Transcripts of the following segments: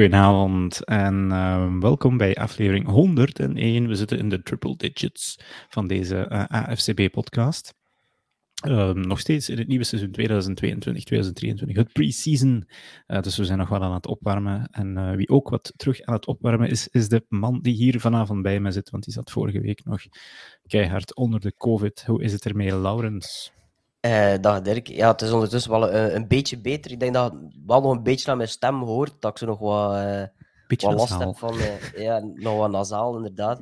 Goedenavond en uh, welkom bij aflevering 101. We zitten in de triple digits van deze eh, AFCB-podcast. Ehm, nog steeds in het nieuwe seizoen 2022-2023, het pre-season. Uh, dus we zijn nog wel aan het opwarmen. En uh, wie ook wat terug aan het opwarmen is, is de man die hier vanavond bij me zit, want die zat vorige week nog keihard onder de COVID. Hoe is het ermee, Laurens? Uh, dag Dirk. Ja, het is ondertussen wel een, een, beetje beter. Ik denk dat wel nog een beetje naar mijn stem hoort, dat ik ze nog wat, uh, wat last heb van... Uh, ja, nog wat nasaal, inderdaad.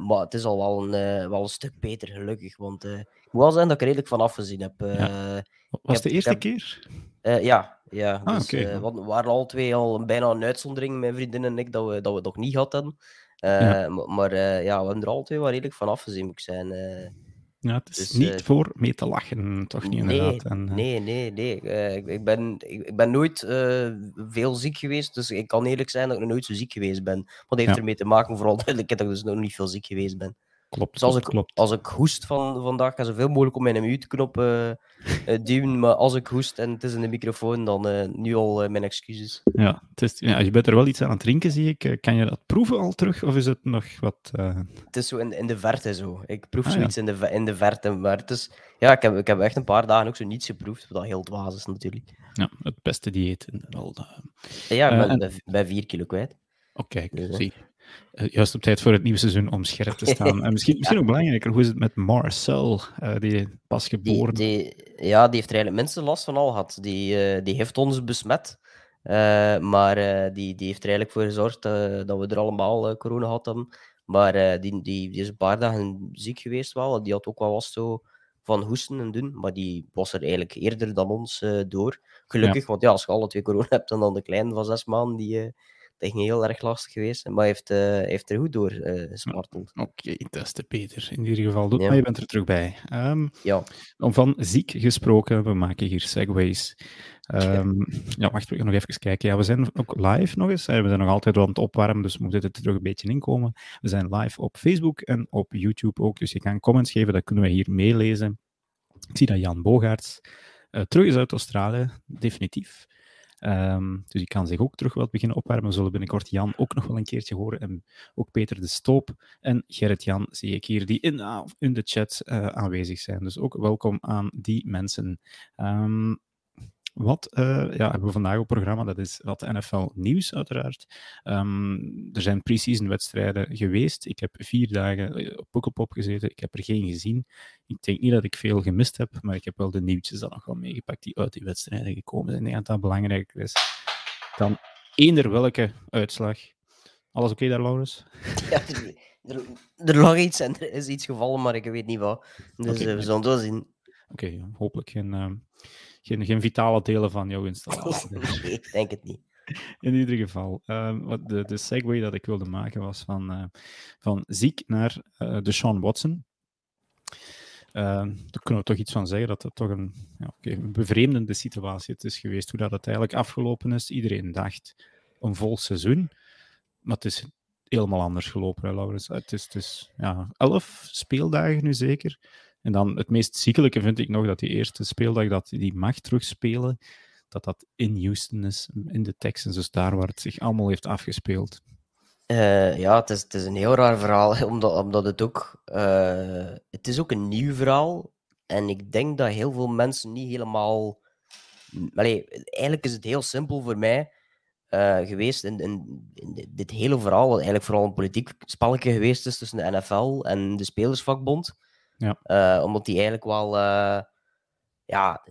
maar het is al wel een, wel een stuk beter, gelukkig. Want ik moet wel zeggen dat ik er redelijk van afgezien heb. Ja. Was het de eerste keer? ja, ja. Ah, dus, okay. we waren al twee al bijna een uitzondering, mijn vriendin en ik, dat we, dat we het nog niet hadden. Ja. Maar ja, we hebben er al twee wel redelijk van afgezien, moet ik zijn. Ja, het is dus, niet uh, voor mee te lachen, toch niet nee, inderdaad. En, uh... Nee, nee, nee. Uh, ik, ik, ben, ik, ben nooit veel ziek geweest, dus ik kan eerlijk zijn dat ik nog nooit zo ziek geweest ben. Maar dat heeft ja. ermee te maken, vooral dat ik dus nog niet veel ziek geweest ben. Klopt, dus als, ik, klopt. als ik hoest van, vandaag, ga zoveel mogelijk op mijn mute-knop uh, duwen. Maar als ik hoest en het is in de microfoon, dan uh, nu al uh, mijn excuses. Ja, het is, ja, je bent er wel iets aan het drinken, zie ik. Kan je dat proeven al terug, of is het nog wat... Het is zo in, in de verte zo. Ik proef ah, zoiets ja. in, de, in de verte, maar het is... Ja, ik heb, ik heb echt een paar dagen ook zo niets geproefd, wat heel dwaas is natuurlijk. Ja, het beste dieet. Wel, ja, ik ben, bij, bij vier kilo kwijt. Oké, okay, dus, zie uh, juist op tijd voor het nieuwe seizoen om scherp te staan. En misschien, misschien ook belangrijker, hoe is het met Marcel, uh, die pas geboren? Die, die, ja, die heeft er eigenlijk minste last van al gehad. Die, uh, die heeft ons besmet. maar die, die heeft er eigenlijk voor gezorgd dat we er allemaal corona hadden. Maar die, die, die is een paar dagen ziek geweest wel. Die had ook wel was zo van hoesten en doen. Maar die was er eigenlijk eerder dan ons door. Gelukkig, ja. want ja, als je alle twee corona hebt en dan de kleine van zes maanden, die ging heel erg lastig geweest, maar hij heeft, uh, heeft er goed door uh, gesmarteld. Oké, okay, dat is de Peter. In ieder geval, doet, ja. maar je bent er terug bij. Um, ja. Om van ziek gesproken, we maken hier segways. Um, ja. ja, wacht, we gaan nog even kijken. Ja, we zijn ook live nog eens. We zijn nog altijd aan het opwarmen, dus we moeten er terug een beetje inkomen. We zijn live op Facebook en op YouTube ook, dus je kan comments geven, dat kunnen we hier meelezen. Ik zie dat Jan Bogaerts uh, terug is uit Australië, definitief. Um, dus die kan zich ook terug wel beginnen opwarmen. We zullen binnenkort Jan ook nog wel een keertje horen. En ook Peter de Stoop en Gerrit-Jan zie ik hier, die in, in de chat uh, aanwezig zijn. Dus ook welkom aan die mensen. Um, wat uh, ja, hebben we vandaag op programma? Dat is wat NFL-nieuws, uiteraard. Um, er zijn pre-season wedstrijden geweest. Ik heb vier dagen op Pukkelpop gezeten. Ik heb er geen gezien. Ik denk niet dat ik veel gemist heb, maar ik heb wel de nieuwtjes dan nog wel meegepakt die uit die wedstrijden gekomen zijn. Ik denk dat dat belangrijker is dan eender welke uitslag. Alles oké okay daar, Laurens? Ja, er, er lag iets en er is iets gevallen, maar ik weet niet wat. Dus okay, uh, we zullen het wel zien. Oké, okay, hopelijk geen... Uh, geen, geen vitale delen van jouw installatie. nee, ik denk het niet. In ieder geval, uh, wat de, de segue dat ik wilde maken was van, uh, van ziek naar uh, de Sean Watson. daar kunnen we toch iets van zeggen dat het toch een, ja, okay, een bevreemdende situatie het is geweest. Hoe dat het eigenlijk afgelopen is. Iedereen dacht een vol seizoen, maar het is helemaal anders gelopen, Laurens. Het is, het is ja, elf speeldagen nu zeker. En dan het meest ziekelijke vind ik nog dat die eerste speeldag dat die mag terugspelen, dat dat in Houston is, in de Texans, dus daar waar het zich allemaal heeft afgespeeld. Uh, ja, het is, het is een heel raar verhaal, omdat, omdat het ook... Uh, het is ook een nieuw verhaal. En ik denk dat heel veel mensen niet helemaal... Allee, eigenlijk is het heel simpel voor mij uh, geweest in, in, in, dit hele verhaal, wat eigenlijk vooral een politiek spelletje geweest is tussen de NFL en de Spelersvakbond. Ja. Uh, omdat die eigenlijk wel. Uh, ja,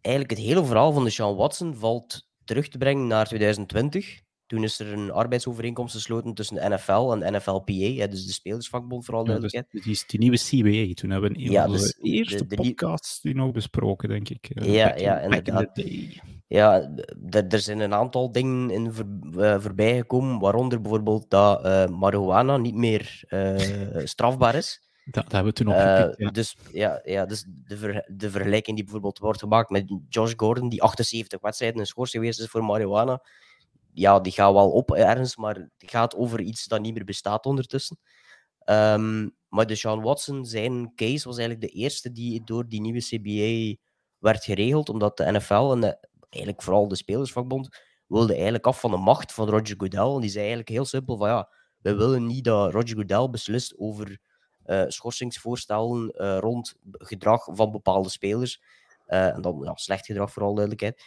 eigenlijk het hele verhaal van de Sean Watson valt terug te brengen naar 2020. Toen is er een arbeidsovereenkomst gesloten tussen de NFL en NFLPA, dus de Spelersvakbond vooral ja. Dus die, die nieuwe CBA, toen hebben we een ja, dus de eerste de, de, podcasts die nog besproken, denk ik. Uh, ja, ja, in, inderdaad. Ja, er zijn een aantal dingen in voor, uh, voorbij gekomen, waaronder bijvoorbeeld dat uh, marihuana niet meer strafbaar is. Dat, dat hebben we toen opgepikt, uh, ja. Dus, ja, ja, dus de, ver, de vergelijking die bijvoorbeeld wordt gemaakt met Josh Gordon, die 78 wedstrijden in schors geweest is voor marihuana, ja, die gaat wel op ergens, maar het gaat over iets dat niet meer bestaat ondertussen. Um, maar de Sean Watson, zijn case was eigenlijk de eerste die door die nieuwe CBA werd geregeld, omdat de NFL en de, eigenlijk vooral de Spelersvakbond wilde eigenlijk af van de macht van Roger Goodell. En die zei eigenlijk heel simpel van ja, we willen niet dat Roger Goodell beslist over schorsingsvoorstellen uh, rond gedrag van bepaalde spelers. Uh, en dan ja, slecht gedrag, vooral duidelijkheid.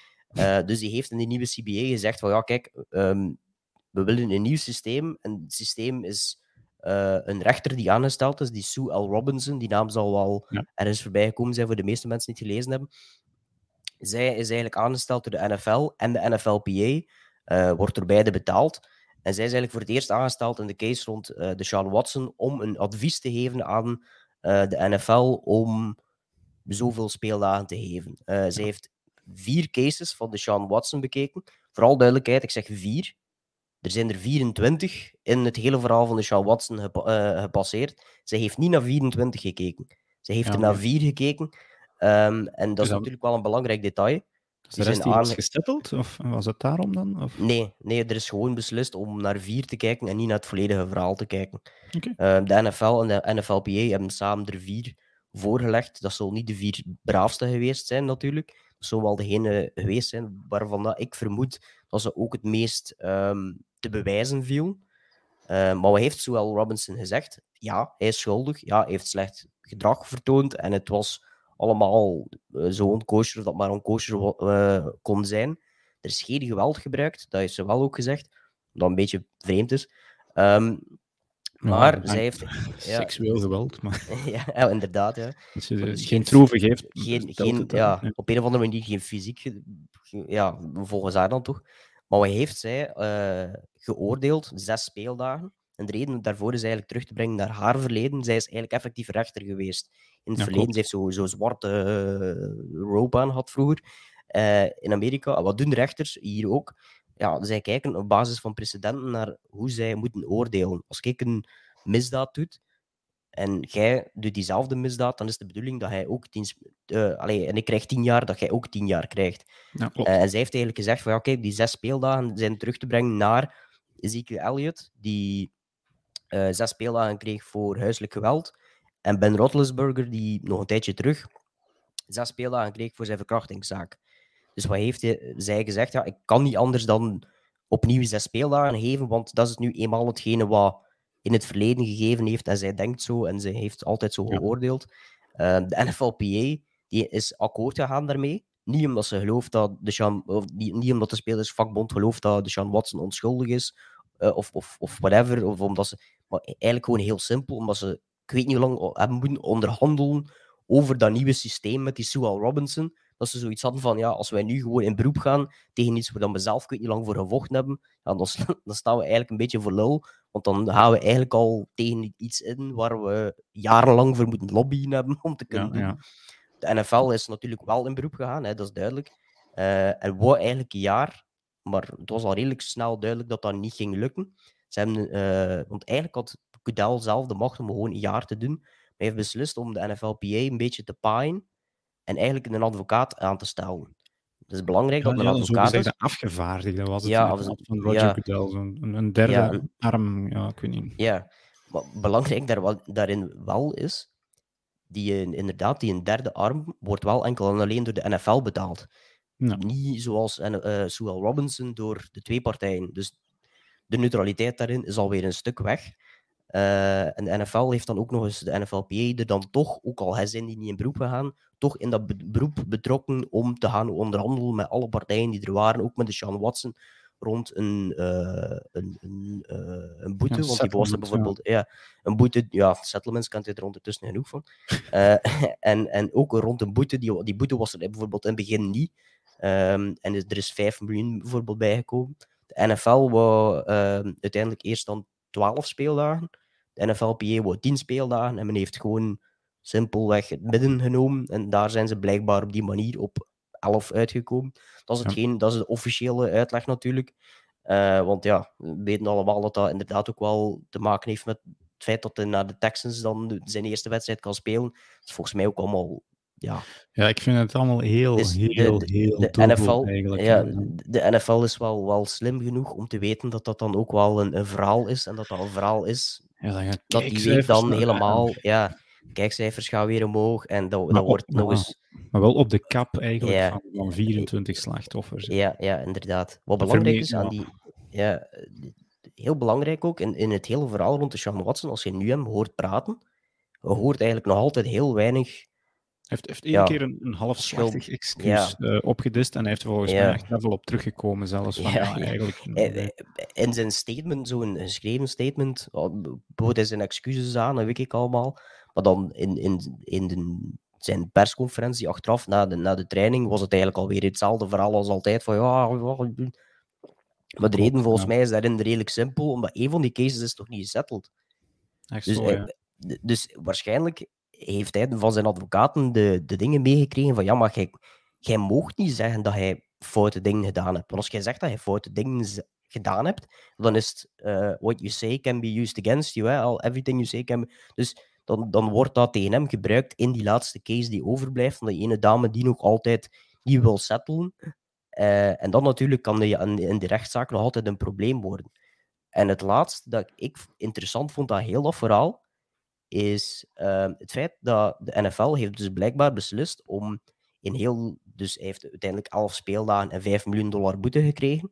dus die heeft in die nieuwe CBA gezegd van ja, kijk, um, we willen een nieuw systeem. En het systeem is een rechter die aangesteld is, die Sue L. Robinson. Die naam zal wel ja. ergens voorbij gekomen zijn voor de meeste mensen die het gelezen hebben. Zij is eigenlijk aangesteld door de NFL en de NFLPA. wordt door beide betaald. En zij is eigenlijk voor het eerst aangesteld in de case rond uh, de Sean Watson om een advies te geven aan uh, de NFL om zoveel speeldagen te geven. Uh, zij heeft vier cases van de Sean Watson bekeken. Vooral duidelijkheid, ik zeg vier. Er zijn er 24 in het hele verhaal van de Sean Watson gepa gepasseerd. Zij heeft niet naar 24 gekeken. Zij heeft ja, er naar vier gekeken. Um, en dat is natuurlijk wel een belangrijk detail. Is de rest aan... gestetteld? Of was het daarom dan? Of? Nee, nee, er is gewoon beslist om naar vier te kijken en niet naar het volledige verhaal te kijken. Okay. Uh, de NFL en de NFLPA hebben samen er vier voorgelegd. Dat zal niet de vier braafste geweest zijn, natuurlijk. Dat zal wel degene geweest zijn waarvan dat ik vermoed dat ze ook het meest um, te bewijzen viel. Uh, maar wat heeft Sewell Robinson gezegd? Ja, hij is schuldig. Ja, hij heeft slecht gedrag vertoond en het was allemaal uh, zo onkosher dat maar onkosher uh, kon zijn. Er is geen geweld gebruikt, dat heeft ze wel ook gezegd, dat een beetje vreemd is. Um, maar ja, zij heeft... Ja, seksueel geweld, maar... ja, inderdaad, ja. Je dus geen troeven geeft... Geen, geen, ja, op een of andere manier geen fysiek... Ja, volgens haar dan toch. Maar wat heeft zij uh, geoordeeld? Zes speeldagen. En de reden daarvoor is eigenlijk terug te brengen naar haar verleden. Zij is eigenlijk effectief rechter geweest in het ja, verleden. Ze heeft zo'n zo zwarte uh, robe aan gehad vroeger uh, in Amerika. Wat doen rechters hier ook? Ja, zij kijken op basis van precedenten naar hoe zij moeten oordelen. Als ik een misdaad doe en jij doet diezelfde misdaad, dan is de bedoeling dat hij ook tien, uh, allez, en ik krijg tien jaar, dat jij ook tien jaar krijgt. Ja, uh, en zij heeft eigenlijk gezegd van ja, kijk, die zes speeldagen zijn terug te brengen naar Ezekiel Elliott, die uh, zes speeldagen kreeg voor huiselijk geweld. En Ben Roethlisberger, die nog een tijdje terug zes speeldagen kreeg voor zijn verkrachtingszaak. Dus wat heeft hij, zij gezegd? Ja, ik kan niet anders dan opnieuw zes speeldagen geven, want dat is nu eenmaal hetgene wat in het verleden gegeven heeft. En zij denkt zo en zij heeft altijd zo geoordeeld. Uh, de NFLPA die is akkoord gegaan daarmee. Niet omdat ze gelooft dat de Sean, of niet omdat de spelersvakbond gelooft dat de Sean Watson onschuldig is, uh, of, of, of whatever. Of omdat ze, maar eigenlijk gewoon heel simpel, omdat ze ik weet niet hoe lang hebben moeten onderhandelen over dat nieuwe systeem met die Sue Robinson. Dat ze zoiets hadden van, ja, als wij nu gewoon in beroep gaan tegen iets waar we zelf ik weet niet lang voor gevochten hebben, ja, dan, dan staan we eigenlijk een beetje voor lul. Want dan gaan we eigenlijk al tegen iets in waar we jarenlang voor moeten lobbyen hebben om te kunnen ja, ja. De NFL is natuurlijk wel in beroep gegaan, hè, dat is duidelijk. Uh, en wou eigenlijk een jaar, maar het was al redelijk snel duidelijk dat dat niet ging lukken. Ze hebben, uh, want eigenlijk had Goodell zelf de macht om gewoon een jaar te doen. Maar hij heeft beslist om de NFLPA een beetje te paaien en eigenlijk een advocaat aan te stellen. Het is belangrijk dat een advocaat is. afgevaardigde was het ja, van Roger ja, Goodell, een, een derde ja, arm, ja, ik weet niet. Ja, maar belangrijk daar, daarin wel is, die, inderdaad, die een derde arm wordt wel enkel en alleen door de NFL betaald. Niet zoals uh, Sue Robinson door de twee partijen. Dus de neutraliteit daarin is alweer een stuk weg. Uh, en de NFL heeft dan ook nog eens de NFLPA er dan toch, ook al zijn die niet in beroep gegaan, toch in dat beroep betrokken om te gaan onderhandelen met alle partijen die er waren, ook met de Sean Watson, rond een, uh, een, een, uh, een boete. Ja, want die was er bijvoorbeeld, ja. ja. een boete, ja, settlements kent hij er ondertussen genoeg van. en, en ook rond een boete, die, die boete was er bijvoorbeeld in het begin niet. Um, en er is 5 miljoen bijvoorbeeld bijgekomen. De NFL wou ehm, uiteindelijk eerst dan 12 speeldagen. De NFLPA wou 10 speeldagen en men heeft gewoon simpelweg het midden genomen. En daar zijn ze blijkbaar op die manier op 11 uitgekomen. Dat is, hetgeen, dat is de officiële uitleg natuurlijk. Uh, want ja, we weten allemaal dat dat inderdaad ook wel te maken heeft met het feit dat hij naar de Texans dan zijn eerste wedstrijd kan spelen. Dat is volgens mij ook allemaal ja. Ja, ik vind het allemaal heel, dus heel, de, heel de, de NFL, eigenlijk. Ja, de NFL is wel, wel slim genoeg om te weten dat dat dan ook wel een, een verhaal is. En dat dat een verhaal is ja, dan dat die week dan helemaal... Ja, kijkcijfers gaan weer omhoog en dat, dat wordt nog eens... Maar wel op de kap eigenlijk van, van 24 slachtoffers. Ja, ja, inderdaad. Wat belangrijk is aan die... Ja, heel belangrijk ook in, in het hele verhaal rond de Sean Watson, als je nu hem hoort praten, je hoort eigenlijk nog altijd heel weinig heeft, heeft één keer een, een halfslachtig excuus ja. uh, opgedist en hij heeft er volgens mij echt level op teruggekomen zelfs. Van, ja, eigenlijk, eh, in zijn statement, zo'n geschreven statement, bood hij zijn excuses aan, dat weet ik allemaal. Maar dan in, in, in de, zijn persconferentie achteraf, na de, na de training, was het eigenlijk alweer hetzelfde verhaal als altijd. Van, ja, maar de reden volgens mij is daarin redelijk simpel, omdat een van die cases is toch niet gesetteld. Echt dus, zo, ja. dus waarschijnlijk heeft hij van zijn advocaten de, de dingen meegekregen van ja, maar jij, jij moogt niet zeggen dat hij foute dingen gedaan hebt. Want als jij zegt dat hij foute dingen gedaan hebt, dan is het uh, what you say can be used against you. Hè? Everything you say can. Dus dan, dan wordt dat tegen hem gebruikt in die laatste case die overblijft van die ene dame die nog altijd niet wil settelen. Uh, en dan natuurlijk kan je in, de rechtszaak nog altijd een probleem worden. En het laatste dat ik interessant vond aan heel dat verhaal, is uh, het feit dat de NFL heeft dus blijkbaar beslist om in heel... Dus hij heeft uiteindelijk 11 speeldagen en 5 miljoen dollar boete gekregen.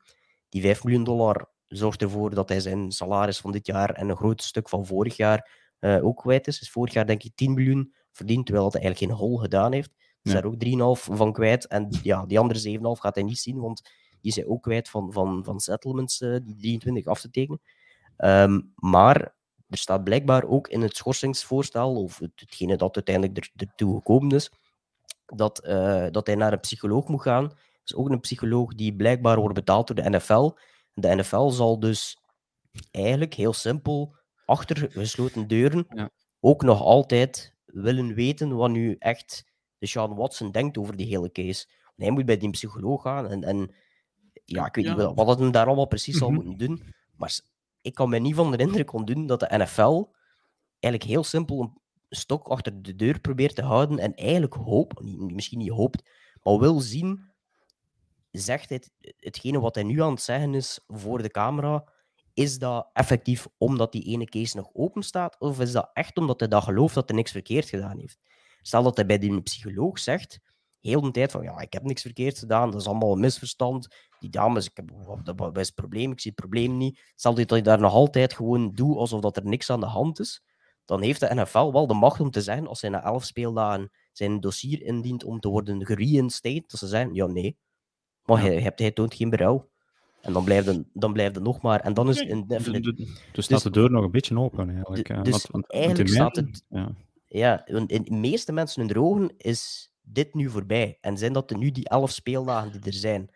Die 5 miljoen dollar zorgt ervoor dat hij zijn salaris van dit jaar en een groot stuk van vorig jaar uh, ook kwijt is. Dus vorig jaar denk ik 10 miljoen verdiend, terwijl hij eigenlijk geen hol gedaan heeft. Dus ja. daar ook 3,5 van kwijt. En ja, die andere 7,5 gaat hij niet zien, want die is hij ook kwijt van, van, van settlements, uh, die 23 af te tekenen. Um, maar er staat blijkbaar ook in het schorsingsvoorstel, of hetgene dat uiteindelijk er, ertoe gekomen is, dat, uh, dat hij naar een psycholoog moet gaan. Dat is ook een psycholoog die blijkbaar wordt betaald door de NFL. De NFL zal dus eigenlijk heel simpel achter gesloten deuren ja. ook nog altijd willen weten wat nu echt de Sean Watson denkt over die hele case. hij moet bij die psycholoog gaan en, en ja, ik weet ja. niet wat het hem daar allemaal precies zal mhm. moeten doen. Maar ik kan me niet van de indruk ontdoen dat de NFL eigenlijk heel simpel een stok achter de deur probeert te houden en eigenlijk hoopt, misschien niet hoopt, maar wil zien, zegt het, hetgene wat hij nu aan het zeggen is voor de camera, is dat effectief omdat die ene case nog open staat, of is dat echt omdat hij gelooft dat hij niks verkeerd gedaan heeft? Stel dat hij bij die psycholoog zegt, heel de tijd van, ja, ik heb niks verkeerd gedaan, dat is allemaal een misverstand. Die dames, ik heb, dat is het probleem, ik zie het probleem niet. Stel dat je daar nog altijd gewoon doet alsof dat er niks aan de hand is, dan heeft de NFL wel de macht om te zeggen, als hij na elf speeldagen zijn dossier indient om te worden gereinstated, dat ze zeggen, ja, nee. Maar hij, hij, hij toont geen berouw. En dan blijft het, dan blijft het nog maar. En dan is het indefinite. Dus, dus staat de deur nog een beetje open eigenlijk. Dus, want, eigenlijk staat het. Ja, ja in de meeste mensen in de ogen is dit nu voorbij? En zijn dat er nu die elf speeldagen die er zijn?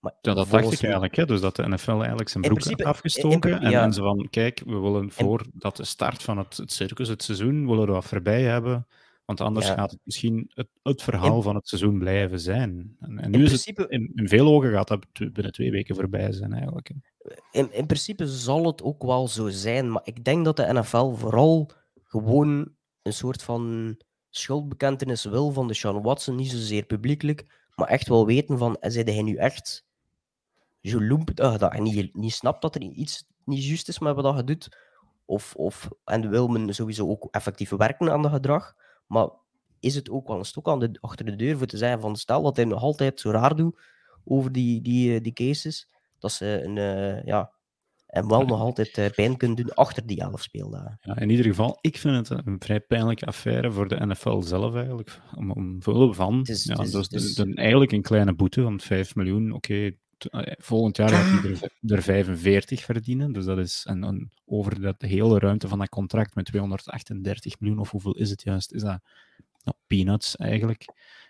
Maar ja, dat dacht ik eigenlijk. Hè? Dus dat de NFL eigenlijk zijn broek heeft afgestoken. en, ja. en ze van, kijk, we willen voor dat de start van het, het circus, het seizoen, willen we wat voorbij hebben. Want anders gaat het misschien het, het verhaal van het seizoen blijven zijn. En, en nu in is principe, het, in, in, veel ogen gaat dat binnen twee weken voorbij zijn eigenlijk. In, in principe zal het ook wel zo zijn, maar ik denk dat de NFL vooral gewoon een soort van schuldbekentenis wil van de Sean Watson, niet zozeer publiekelijk, maar echt wel weten van, zei hij nu echt? Zo loemp dat hij niet, niet snapt dat er iets niet juist is met wat je doet, of, of, en wil men sowieso ook effectief werken aan dat gedrag, maar is het ook wel een stok aan de, achter de deur voor te zeggen van, stel dat hij nog altijd zo raar doet over die, die, die cases, dat ze een, ja, en wel nog altijd uh, pijn kunnen doen achter die elf speeldagen. Ja, in ieder geval, ik vind het een vrij pijnlijke affaire voor de NFL zelf eigenlijk. Om, om vullen van. Is, ja, dus de, de, eigenlijk een kleine boete van 5 miljoen. Oké, okay, volgend jaar gaat hij er, er, 45 verdienen. Dus dat is en, en over dat, de hele ruimte van dat contract met 238 miljoen, of hoeveel is het juist? Is dat nou, peanuts eigenlijk?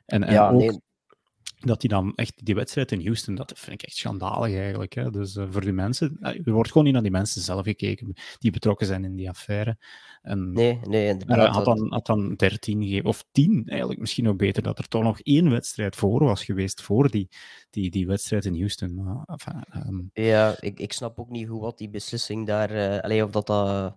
En, en ja, ook, nee dat hij dan echt die wedstrijd in Houston, dat vind ik echt schandalig eigenlijk. Hè? Dus uh, voor die mensen, uh, er wordt gewoon niet naar die mensen zelf gekeken die betrokken zijn in die affaire. En, nee, nee, inderdaad. Had dan, had dan 13 gegeven, of 10 eigenlijk, misschien ook beter, dat er toch nog één wedstrijd voor was geweest, voor die, die, die wedstrijd in Houston. Maar, enfin, um... Ja, ik, ik snap ook niet hoe wat die beslissing daar, uh, allee, of dat dat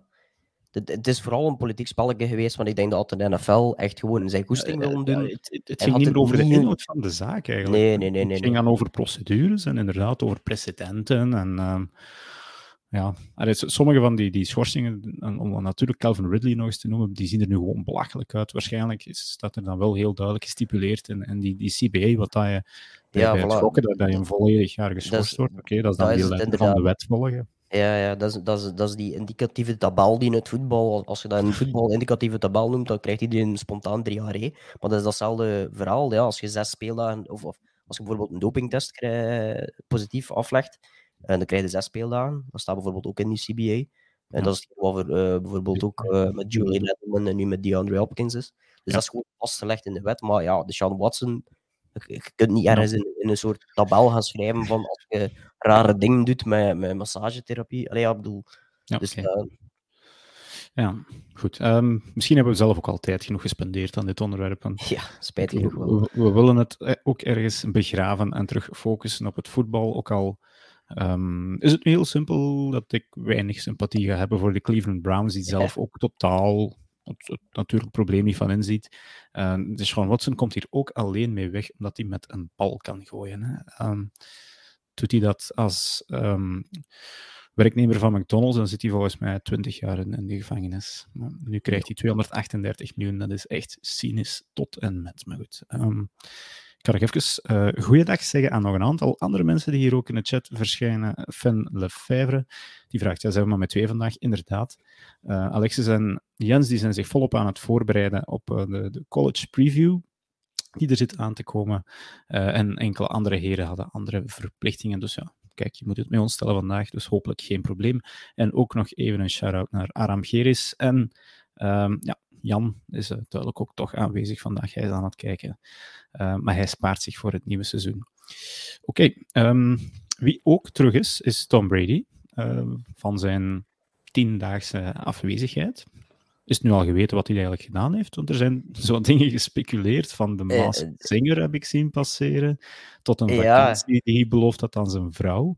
het, is vooral een politiek spelletje geweest, want ik denk dat de NFL echt gewoon zijn goesting wil doen. Ja, het, het, ging niet over de inhoud van de zaak eigenlijk. Nee, nee, nee. nee het ging dan over procedures en inderdaad over precedenten. En, uh, ja, sommige van die, die schorsingen, om natuurlijk Calvin Ridley nog eens te noemen, die zien er nu gewoon belachelijk uit. Waarschijnlijk staat er dan wel heel duidelijk gestipuleerd in, en die, die CBA, wat dat je ja, bij voilà. schokken, dat, dat, je een volledig jaar geschorst wordt. Oké, dat is dan die lijn van de wet volgen. Ja, ja dat, is, dat, is, dat is die indicatieve tabel die in het voetbal, als je dat in voetbal indicatieve tabel noemt, dan krijgt iedereen spontaan drie jaar. Hè. Maar dat is datzelfde verhaal. Ja, als je zes speeldagen, of, of als je bijvoorbeeld een dopingtest krijg, positief aflegt, en dan krijg je zes speeldagen. Dat staat bijvoorbeeld ook in die CBA. En dat is wat uh, bijvoorbeeld ook uh, met Julian Edelman en nu met DeAndre Hopkins is. Dus dat is gewoon vastgelegd in de wet. Maar ja, de Sean Watson, je, kunt niet ergens in, in, een soort tabel gaan schrijven van als je rare dingen doet met, met massagetherapie. Allee, ja, ik bedoel... Ja, dus, okay. uh, ja, goed. Um, misschien hebben we zelf ook al tijd genoeg gespendeerd aan dit onderwerp. Ja, spijtig genoeg wel. We, we, willen het eh, ook ergens begraven en terug focussen op het voetbal. Ook al um, is het heel simpel dat ik weinig sympathie ga hebben voor de Cleveland Browns, die zelf ook totaal het, natuurlijk probleem niet van inziet. Uh, dus Sean Watson komt hier ook alleen mee weg, omdat hij met een bal kan gooien. Hè. Um, doet hij dat als um, werknemer van McDonald's, dan zit hij volgens mij 20 jaar in, in de gevangenis. Maar nu krijgt hij 238 miljoen, dat is echt cynisch tot en met. Maar goed. Ga nog even uh, goeiedag zeggen aan nog een aantal andere mensen die hier ook in de chat verschijnen. Fan Lefebvre, die vraagt, ja, zijn we maar met twee vandaag? Inderdaad. Uh, Alexis en Jens die zijn zich volop aan het voorbereiden op uh, de, de, college preview die er zit aan te komen. en enkele andere heren hadden andere verplichtingen. Dus ja, kijk, je moet het met ons stellen vandaag, dus hopelijk geen probleem. En ook nog even een shout-out naar Aram Geris en um, ja, Jan is uh, duidelijk ook toch aanwezig vandaag. Hij is aan het kijken. Uh, maar hij spaart zich voor het nieuwe seizoen. Oké, okay, um, ehm, wie ook terug is, is Tom Brady. Uh, van zijn tiendaagse afwezigheid. Is het nu al geweten wat hij eigenlijk gedaan heeft? Want er zijn zo dingen gespeculeerd van de eh, Maas Singer heb ik zien passeren, tot een vakantie ja. die hij belooft had aan zijn vrouw.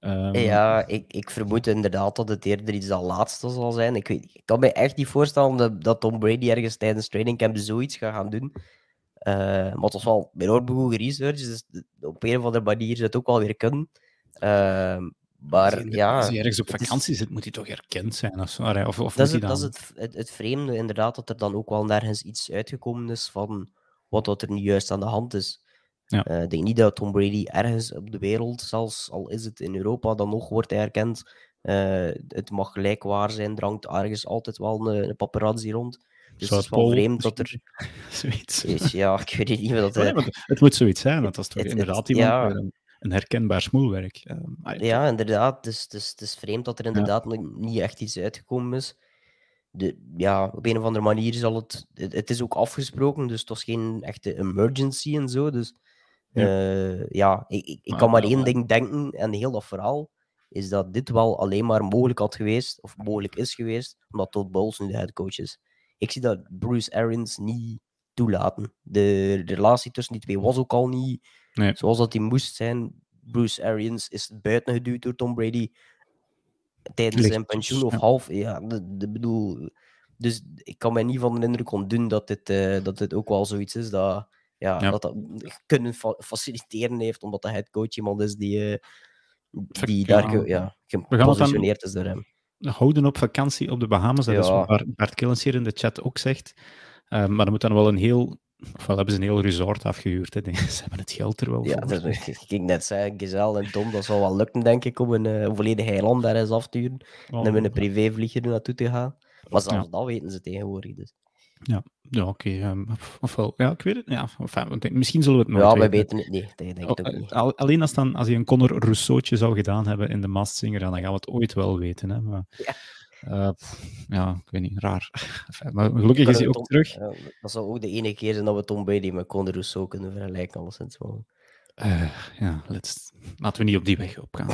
Um... Ja, ik, ik vermoed inderdaad dat het eerder iets dat laatste zal zijn. Ik, weet, ik kan me echt niet voorstellen dat, dat Tom Brady ergens tijdens training camp zoiets gaat gaan doen. Uh, maar het was wel enorm goede research, dus op een of andere manier zou het ook wel weer kunnen. Uh, maar als ja... Als hij ergens op vakantie is... zit, moet hij toch erkend zijn? Of, of, of dat is, het, dan... dat is het, het, het, vreemde, inderdaad, dat er dan ook wel nergens iets uitgekomen is van wat, wat er nu juist aan de hand is. Ja. Uh, ik denk niet dat Tom Brady ergens op de wereld, zelfs al is het in Europa, dan nog wordt hij erkend. Uh, het mag gelijkwaar zijn, drangt ergens altijd wel een, een paparazzi rond. Dus het is wel vreemd dat er... zoiets. Is, ja, ik weet niet wat... Uh... het moet zoiets zijn, want dat is toch het, inderdaad het, iemand ja. een, een, herkenbaar smoelwerk. ja, inderdaad. Dus, dus, het is vreemd dat er inderdaad ja. niet echt iets uitgekomen is. De, ja, op een of andere manier zal het... Het, het is ook afgesproken, dus het was geen echte emergency en zo, dus... Ja, uh, ja ik, ik, ik kan maar één ding denken en heel dat verhaal is dat dit wel alleen maar mogelijk had geweest, of mogelijk is geweest, omdat Todd Bowles nu de headcoach is. Ik zie dat Bruce Arians niet toelaten. De, de relatie tussen die twee was ook al niet nee. zoals dat die moest zijn. Bruce Arians is buiten geduwd door Tom Brady tijdens zijn pensioen of half. Ja, de, de, bedoel, dus ik kan mij niet van de indruk ontdoen dat dit, uh, dat dit ook wel zoiets is dat ja, ja. dat dat kunnen fa faciliteren heeft, omdat de headcoach iemand is die, uh, die ja. daar ja, gepositioneerd is door hem. Houden op vakantie op de Bahamas, dat is wat Bart Killens hier in de chat ook zegt. Uh, maar dan moet dan wel een heel Ofwel hebben ze een heel resort afgehuurd. Hè. Ze hebben het geld er wel ja, voor. Ja, ik ging net zeggen, Giselle en Tom, dat zal wel lukken, denk ik, om een, uh, een volledig eiland daar eens af te huren. Oh, en met een privévlieger naartoe te gaan. Maar zelfs ja. dat weten ze tegenwoordig. Dus. Ja, ja oké. Okay, um, ofwel, ja, ik weet het. Ja, enfin, misschien zullen we het nooit Ja, wij weten het niet. denk ik ook niet. Alleen als, dan, als je een Conor Rousseautje zou gedaan hebben in de Masked Singer, dan gaan we het ooit wel weten. Hè? Maar, ja. Uh, ja, ik weet niet, raar. maar gelukkig is hij ook Tom, terug. Ja, dat zou ook de enige keer zijn dat we Tom Brady met Conor Rousseau kunnen vergelijken, alleszins wel. Uh, ja, let's, laten we niet op die weg opgaan.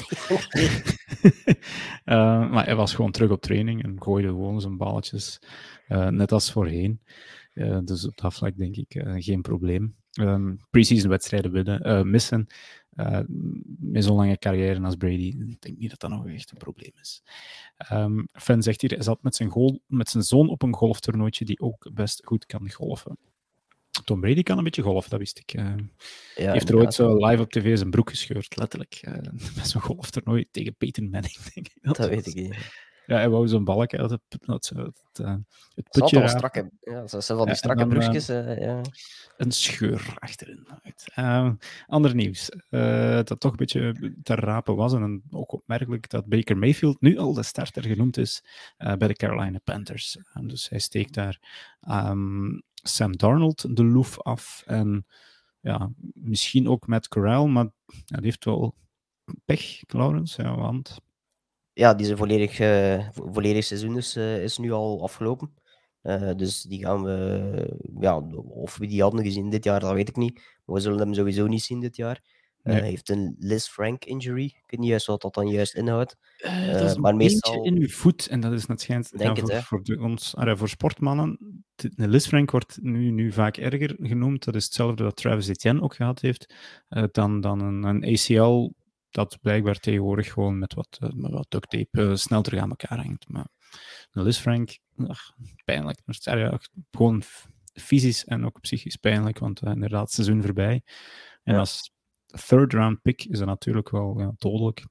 uh, maar hij was gewoon terug op training en gooide gewoon zijn balletjes, uh, net als voorheen. dus op dat vlak denk ik geen probleem. Um, Preseason wedstrijden winnen, missen. met zo'n lange carrière als Brady, ik denk niet dat dat nog echt een probleem is. Um, Fan zegt hier, hij zat met zijn, goal, met zijn zoon op een golftoernooitje die ook best goed kan golfen. Tom Brady kan een beetje golf, dat wist ik. Uh, Ja, heeft er ooit zo live op tv zijn broek gescheurd, letterlijk. eh met zo'n golftoernooi tegen Peyton Manning, denk ik. Dat was. weet ik niet. Ja, hij wou zo'n balk uit het, het, het, het, eh, putje raken. strakke, ja, ze zijn van die strakke dan, eh, brugjes. eh, ja. een scheur achterin. Eh, ander nieuws, eh, dat toch een beetje te rapen was, en dan ook opmerkelijk dat Baker Mayfield nu al de starter genoemd is eh, bij de Carolina Panthers. Dus hij steekt daar ehm, Sam Darnold de loef af, en ja, misschien ook met Corral, maar die heeft wel pech, Lawrence, ja, want ja, die zijn volledig, eh, vo- volledig seizoen is, eh, is nu al afgelopen. Eh, dus die gaan we, ja, of we die hadden gezien dit jaar, dat weet ik niet. Maar we zullen hem sowieso niet zien dit jaar. Eh, Nee. Hij heeft een Liz Frank injury. Ik weet niet juist wat dat dan juist inhoudt. Eh, Eh, dat is een maar meestal- in uw voet, en dat is net schijnt ja, voor, voor, de, ons, ah, ja, voor sportmannen. De, Liz Frank wordt nu, nu vaak erger genoemd. Dat is hetzelfde dat Travis Etienne ook gehad heeft. eh, dan, dan een, een ACL dat blijkbaar tegenwoordig gewoon met wat, eh, met wat duct tape eh, snel terug aan elkaar hangt. Maar de Liz Frank, ach, pijnlijk. Maar het is eigenlijk gewoon fysisch en ook psychisch pijnlijk, want eh, inderdaad, het seizoen voorbij. En Ja. als third round pick is dat natuurlijk wel ja, dodelijk.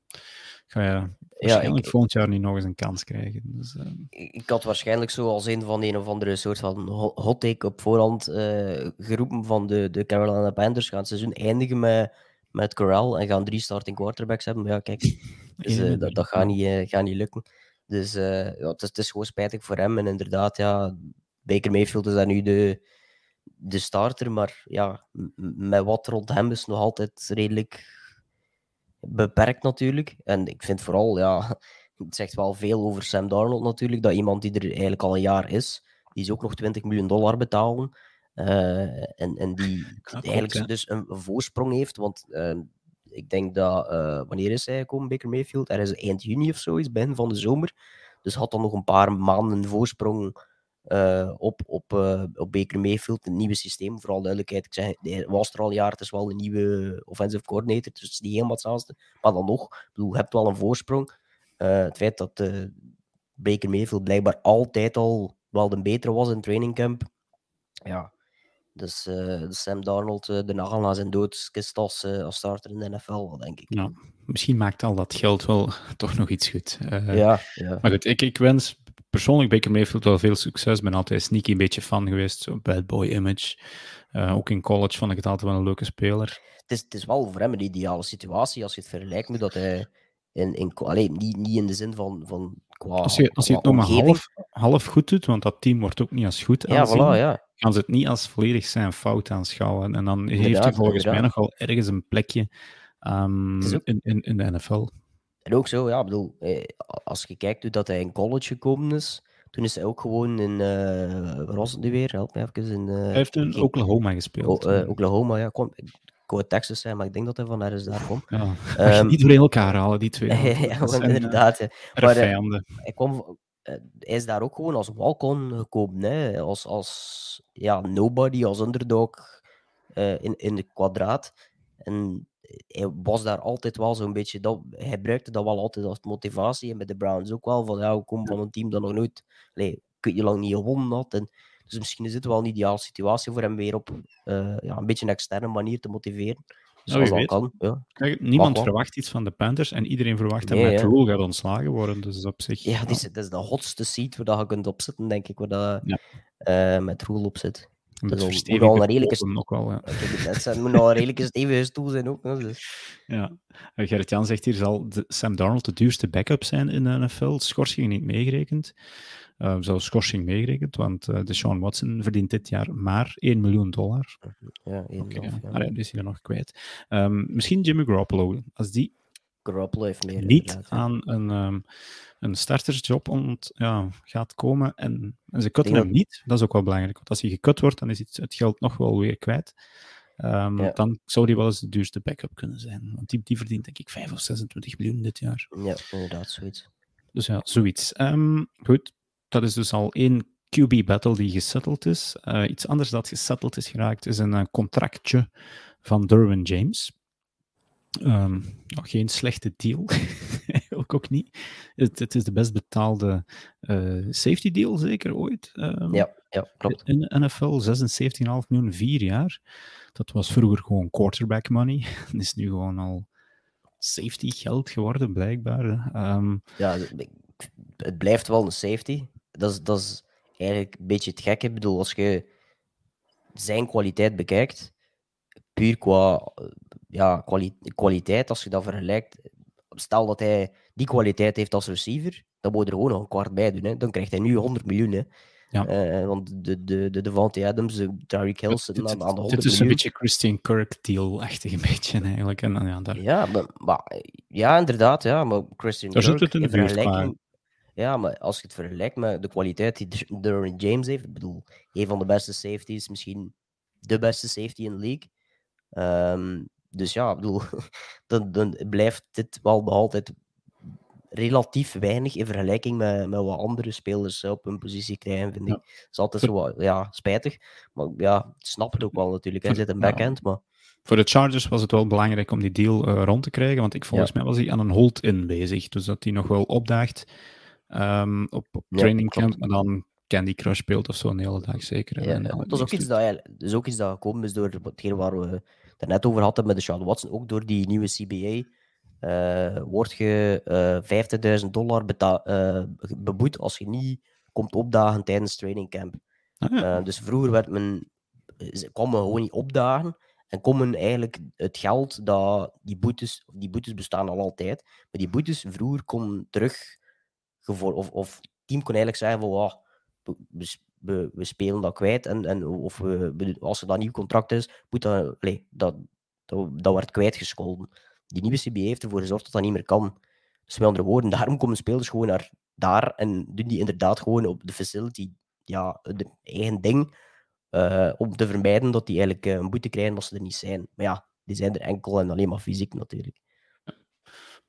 Ga je waarschijnlijk ik- volgend jaar niet nog eens een kans krijgen. Dus, eh, Ik had waarschijnlijk zo als een van een of andere soort van ho- hot take op voorhand eh, geroepen van de, de Carolina Panthers gaan het seizoen eindigen met, met Corral en gaan drie starting quarterbacks hebben. Maar ja, kijk, dus, eh, dat, dat gaat, niet, gaat niet lukken. Dus ja, het, is, het is gewoon spijtig voor hem. En inderdaad, ja, Baker Mayfield is daar nu de, de starter. Maar ja, met wat rond hem is nog altijd redelijk beperkt natuurlijk. En ik vind vooral, ja, het zegt wel veel over Sam Darnold natuurlijk, dat iemand die er eigenlijk al een jaar is, die is ook nog 20 miljoen dollar betalen. eh, en, en die eigenlijk dus een, een voorsprong heeft, want eh, ik denk dat, eh, wanneer is hij gekomen, Baker Mayfield? Er is eind juni of zo, is begin van de zomer. Dus had dan nog een paar maanden voorsprong eh, op, op, eh, op Baker Mayfield, het nieuwe systeem. Vooral duidelijkheid, ik zeg, hij was er al een jaar, het is wel een nieuwe offensive coordinator, dus het is niet helemaal hetzelfde. Maar dan nog, ik bedoel, je hebt wel een voorsprong. Eh, het feit dat Baker Mayfield blijkbaar altijd al wel de betere was in trainingcamp. Ja, dus, dus Sam Darnold uh, de nagel na zijn doodskist als, uh, als starter in de NFL, denk ik. ja, misschien maakt al dat geld wel toch nog iets goed. Ja, ja. Maar goed, ik, ik wens persoonlijk Baker Mayfield wel veel succes. Ik ben altijd sneaky een beetje fan geweest, zo'n bad boy image. Eh, ook in college vond ik het altijd wel een leuke speler. Het is, het is wel voor hem een ideale situatie als je het vergelijkt met dat hij in, in alleen niet, niet in de zin van, van qua Als je, als je het nog maar half, half goed doet, want dat team wordt ook niet als goed Ja, aanzien, voilà, ja. gaan ze het niet als volledig zijn fout aanschouwen. En dan heeft hij volgens mij inderdaad. nog wel ergens een plekje ehm, ook- in, in, in de NFL. En ook zo, ja, bedoel, eh, als je kijkt hoe dat hij in college gekomen is, toen is hij ook gewoon in, eh waar was het nu weer? Help me even. In, eh, Hij heeft in Oklahoma gespeeld. O- eh, Oklahoma, ja, kom, ik wou Texas zijn, maar ik denk dat hij van ergens daar komt. ja. Je Ehm, niet door elkaar halen, die twee. ja, want inderdaad. ja. Maar, vijanden. hij, kwam, hij is daar ook gewoon als walk-on gekomen, hè? Als, als ja, nobody, als underdog in, in de kwadraat. En hij was daar altijd wel zo'n beetje, dat, hij gebruikte dat wel altijd als motivatie. En bij de Browns ook wel, van ja, we komen van een team dat nog nooit, weet niet lang niet gewonnen had. En, dus misschien is dit wel een ideale situatie voor hem weer op eh, ja, een beetje een externe manier te motiveren. Dus Nou, dat kan, ja. Kijk, niemand verwacht iets van de Panthers en iedereen verwacht dat Nee, Matt. Rule gaat ontslagen worden. Dus op zich. Ja, dit is, de hotste seat waar dat je kunt opzetten, denk ik, waar dat Ja. met Roel op zit. Dat al- moet al een redelijke poten ook wel. Ja. Het moet nou een redelijke stevige stoel zijn ook. hè, Dus. Ja. Uh, Gerrit-Jan zegt hier, zal de Sam Darnold de duurste backup zijn in de NFL? Schorsing niet meegerekend. Uh, zelfs schorsing meegerekend, want uh, de Sean Watson verdient dit jaar maar 1 miljoen dollar. Ja, één Oké, okay, ja. ja. Die is hij er nog kwijt. Um, misschien Jimmy Garoppolo, als die Heeft meer. niet inderdaad, aan een, um, een startersjob ont, ja, gaat komen en, en ze kutten hem niet, dat is ook wel belangrijk, want als hij gekut wordt, dan is het, het geld nog wel weer kwijt. Um, Ja. Dan zou die wel eens de duurste backup kunnen zijn. Want die, die verdient denk ik 5 of 26 miljoen dit jaar. Ja, inderdaad, zoiets. Dus ja, zoiets. Um, goed, dat is dus al één QB-battle die gesetteld is. Uh, iets anders dat gesetteld is geraakt is een uh, contractje van Derwin James. Um, nog geen slechte deal. Eigenlijk ook niet. Het, het, is de best betaalde uh, safety deal, zeker ooit. Um, Ja, Ja, klopt. In de NFL 76,5 miljoen, vier jaar. Dat was vroeger gewoon quarterback money. Dat is nu gewoon al safety geld geworden, blijkbaar. Um, ja, het blijft wel een safety. Dat is, dat is eigenlijk een beetje het gekke. Ik bedoel, als je zijn kwaliteit bekijkt, puur qua ja, kwaliteit, als je dat vergelijkt, stel dat hij die kwaliteit heeft als receiver, dan moet je er gewoon nog een kwart bij doen. Hè. Dan krijgt hij nu 100 miljoen. Hè. Ja. Uh, want de, de, de Devante Adams, de Tyreek Hill zitten aan, de 100 Het is een beetje Christian Kirk-deal-achtig een beetje eigenlijk. En, ja, daar... ja, maar, maar, ja, inderdaad. Ja, maar Christian daar Kirk, zit het in vergelijking... Ja, maar als je het vergelijkt met de kwaliteit die Derwin James heeft, ik bedoel, een van de beste safeties, misschien de beste safety in de league. Um, dus ja, ik bedoel, dan, dan blijft dit wel nog altijd relatief weinig in vergelijking met, met wat andere spelers op hun positie krijgen, vind ik. Dat is altijd zo wat, ja, spijtig. Maar ja, snap het ook wel natuurlijk. Hij zit een backhand, maar... Voor de Chargers was het wel belangrijk om die deal uh, rond te krijgen, want ik, volgens mij was hij aan een hold-in bezig. Dus dat hij nog wel opdaagt um, op, op training camp, maar dan Candy Crush speelt of zo een hele dag zeker. Ja, dat, is ook iets dat, dat is ook iets dat gekomen is door hetgeen waar we het net over hadden met de Sean Watson, ook door die nieuwe CBA. Uh, word je uh, 50.000 dollar uh, beboet als je niet komt opdagen tijdens training camp. Ah, dus vroeger werd men, kwam men gewoon niet opdagen en komen eigenlijk het geld dat die boetes, die boetes bestaan al altijd, maar die boetes vroeger kon terug, of, of het team kon eigenlijk zeggen van, oh, we, we, spelen dat kwijt. En, en of we, als er dan nieuw contract is, moet dat, nee, dat, dat, wordt kwijtgescholden. Die nieuwe CBA heeft ervoor gezorgd dat dat niet meer kan. Dus met andere woorden, daarom komen spelers gewoon naar daar en doen die inderdaad gewoon op de facility ja, de eigen ding. Uh, om te vermijden dat die eigenlijk uh, een boete krijgen als ze er niet zijn. Maar ja, die zijn er enkel en alleen maar fysiek natuurlijk.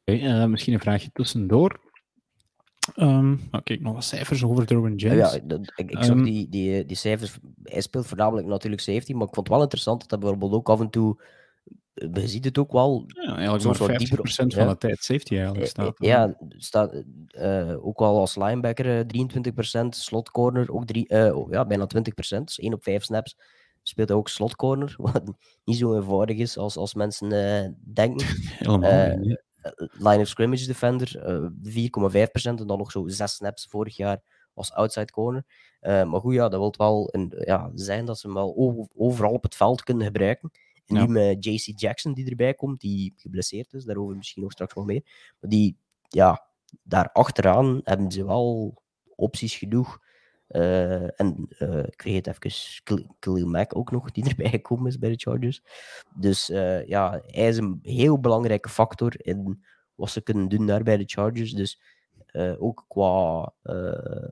Okay, eh, misschien een vraagje tussendoor. Um, nou, kijk, nog wat cijfers over Derwin James. Ja, ik, ik zag um, die, die, die cijfers. Hij speelt voornamelijk natuurlijk safety, maar ik vond het wel interessant dat hij bijvoorbeeld ook af en toe. Je ziet het ook wel. Ja, eigenlijk maar 50% dieper, van ja. de tijd safety eigenlijk staat. Ja, staat uh, ook wel als linebacker uh, 23%, slot corner ook drie, uh, ja, bijna 20%, dus 1 op 5 snaps. Speelt ook slot corner, wat niet zo eenvoudig is als, als mensen denken. Helemaal niet. Eh, line of scrimmage defender, 4,5% en dan nog zo 6 snaps vorig jaar als outside corner. Uh, maar goed, ja, dat wil wel een, ja, zijn dat ze hem wel overal op het veld kunnen gebruiken. En nu met JC Jackson die erbij komt, die geblesseerd is, daarover misschien nog straks wel meer. Maar die, ja, daar achteraan hebben ze wel opties genoeg. Uh, en uh, ik vergeet even Khalil Mack ook nog, die erbij gekomen is bij de Chargers. Dus uh, ja, hij is een heel belangrijke factor in wat ze kunnen doen daar bij de Chargers. Dus ook qua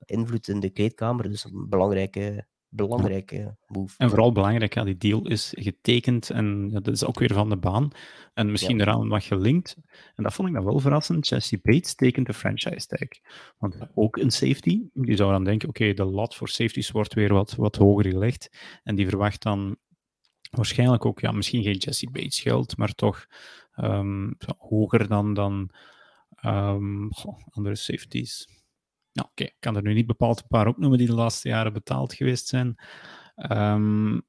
invloed in de kleedkamer. Dus een belangrijke belangrijke move. En vooral belangrijk, ja, die deal is getekend en ja, dat is ook weer van de baan. En misschien ja. eraan wat gelinkt. En dat vond ik dan wel verrassend. Jesse Bates tekent de franchise tag. Want ook een safety, die zou dan denken, oké, okay, de lat voor safeties wordt weer wat, wat hoger gelegd. En die verwacht dan waarschijnlijk ook, ja, misschien geen Jesse Bates geld, maar toch um, hoger dan, dan um, goh, andere safeties. Nou, oké, ik kan er nu niet bepaald een paar opnoemen die de laatste jaren betaald geweest zijn. Um,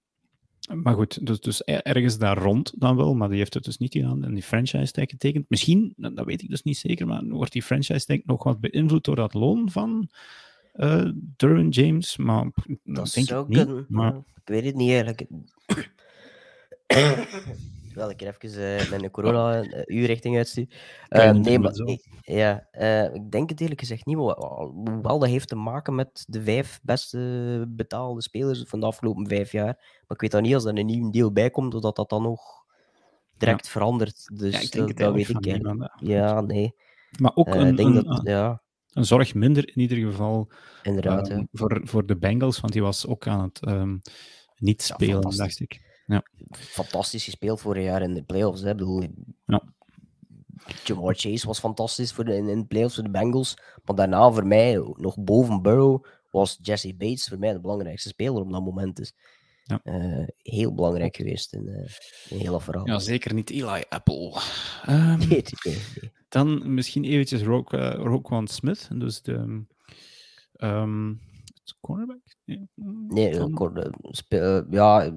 maar goed, dus, dus ergens daar rond dan wel, maar die heeft het dus niet gedaan en die franchise tag getekend. Misschien, dat weet ik dus niet zeker, maar wordt die franchise tag nog wat beïnvloed door dat loon van uh, James? Maar dat denk zou ik niet. Maar... Ik weet het niet eigenlijk. Terwijl ik er even uh, mijn corona-uurrichting uitstuur. Uh, nee, maar ik, ja, uh, ik denk het eerlijk gezegd niet. Hoewel dat heeft te maken met de vijf beste betaalde spelers van de afgelopen vijf jaar. Maar ik weet dan niet als er een nieuw deel bij komt, dat dat dan nog direct ja. verandert. Dus ja, ik denk dat, dat weet ik. Niemand, ja, nee. Maar ook een, denk een, dat, ja. een zorg minder in ieder geval Inderdaad, ja. voor, voor de Bengals, want die was ook aan het um, niet spelen, dacht ik. Ja. Fantastisch gespeeld vorig jaar in de playoffs. Hè. Ik bedoel, ja. Jamar Chase was fantastisch voor de, in, in de playoffs voor de Bengals. Maar daarna voor mij, nog boven Burrow, was Jesse Bates voor mij de belangrijkste speler op dat moment. Dus ja. uh, heel belangrijk geweest in, uh, in heel dat verhaal. Ja, zeker niet Eli Apple. Um, nee, nee, nee. Dan misschien eventjes Roquan Smith. Dus de um, het cornerback? Nee, Nee, spe- uh, ja,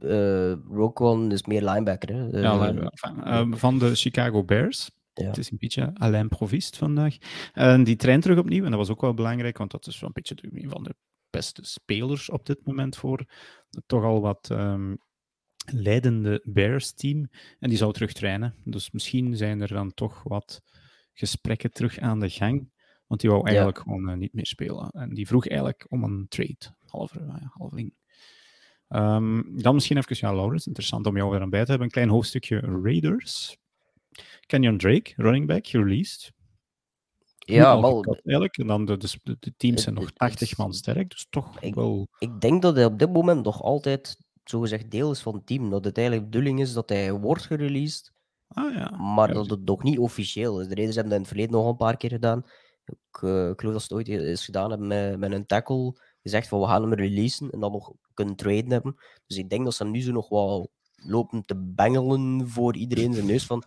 uh, Roquan is meer linebacker. Hè? Ja, linebacker. Ehm, van de Chicago Bears. Ja. Het is een beetje Alain Provist vandaag. En die traint terug opnieuw. En dat was ook wel belangrijk, want dat is wel een beetje een van de beste spelers op dit moment voor toch al wat ehm, leidende Bears-team. En die zou terug trainen. Dus misschien zijn er dan toch wat gesprekken terug aan de gang. Want die wou Ja. eigenlijk gewoon eh, niet meer spelen. En die vroeg eigenlijk om een trade. Halve, uh. Ehm, dan misschien even, ja, Laurens, interessant om jou weer aan bij te hebben. Een klein hoofdstukje Raiders. Kenyon Drake, running back, released. ja, wel, eigenlijk. En dan de, de, de, teams zijn Het- nog het- 80 het- man sterk, dus toch Ik- wel... ik denk dat hij op dit moment nog altijd zogezegd deel is van het team. Dat het eigenlijk de bedoeling is dat hij wordt gereleased, Ah ja. maar Ja, dat het nog niet officieel is. De Raiders hebben dat in het verleden nog een paar keer gedaan. Ik, eh, ik geloof dat ze het ooit is gedaan hebben met, met een tackle. Gezegd van we gaan hem releasen en dan nog kunnen traden hebben. Dus ik denk dat ze nu zo nog wel lopen te bengelen voor iedereen zijn neus van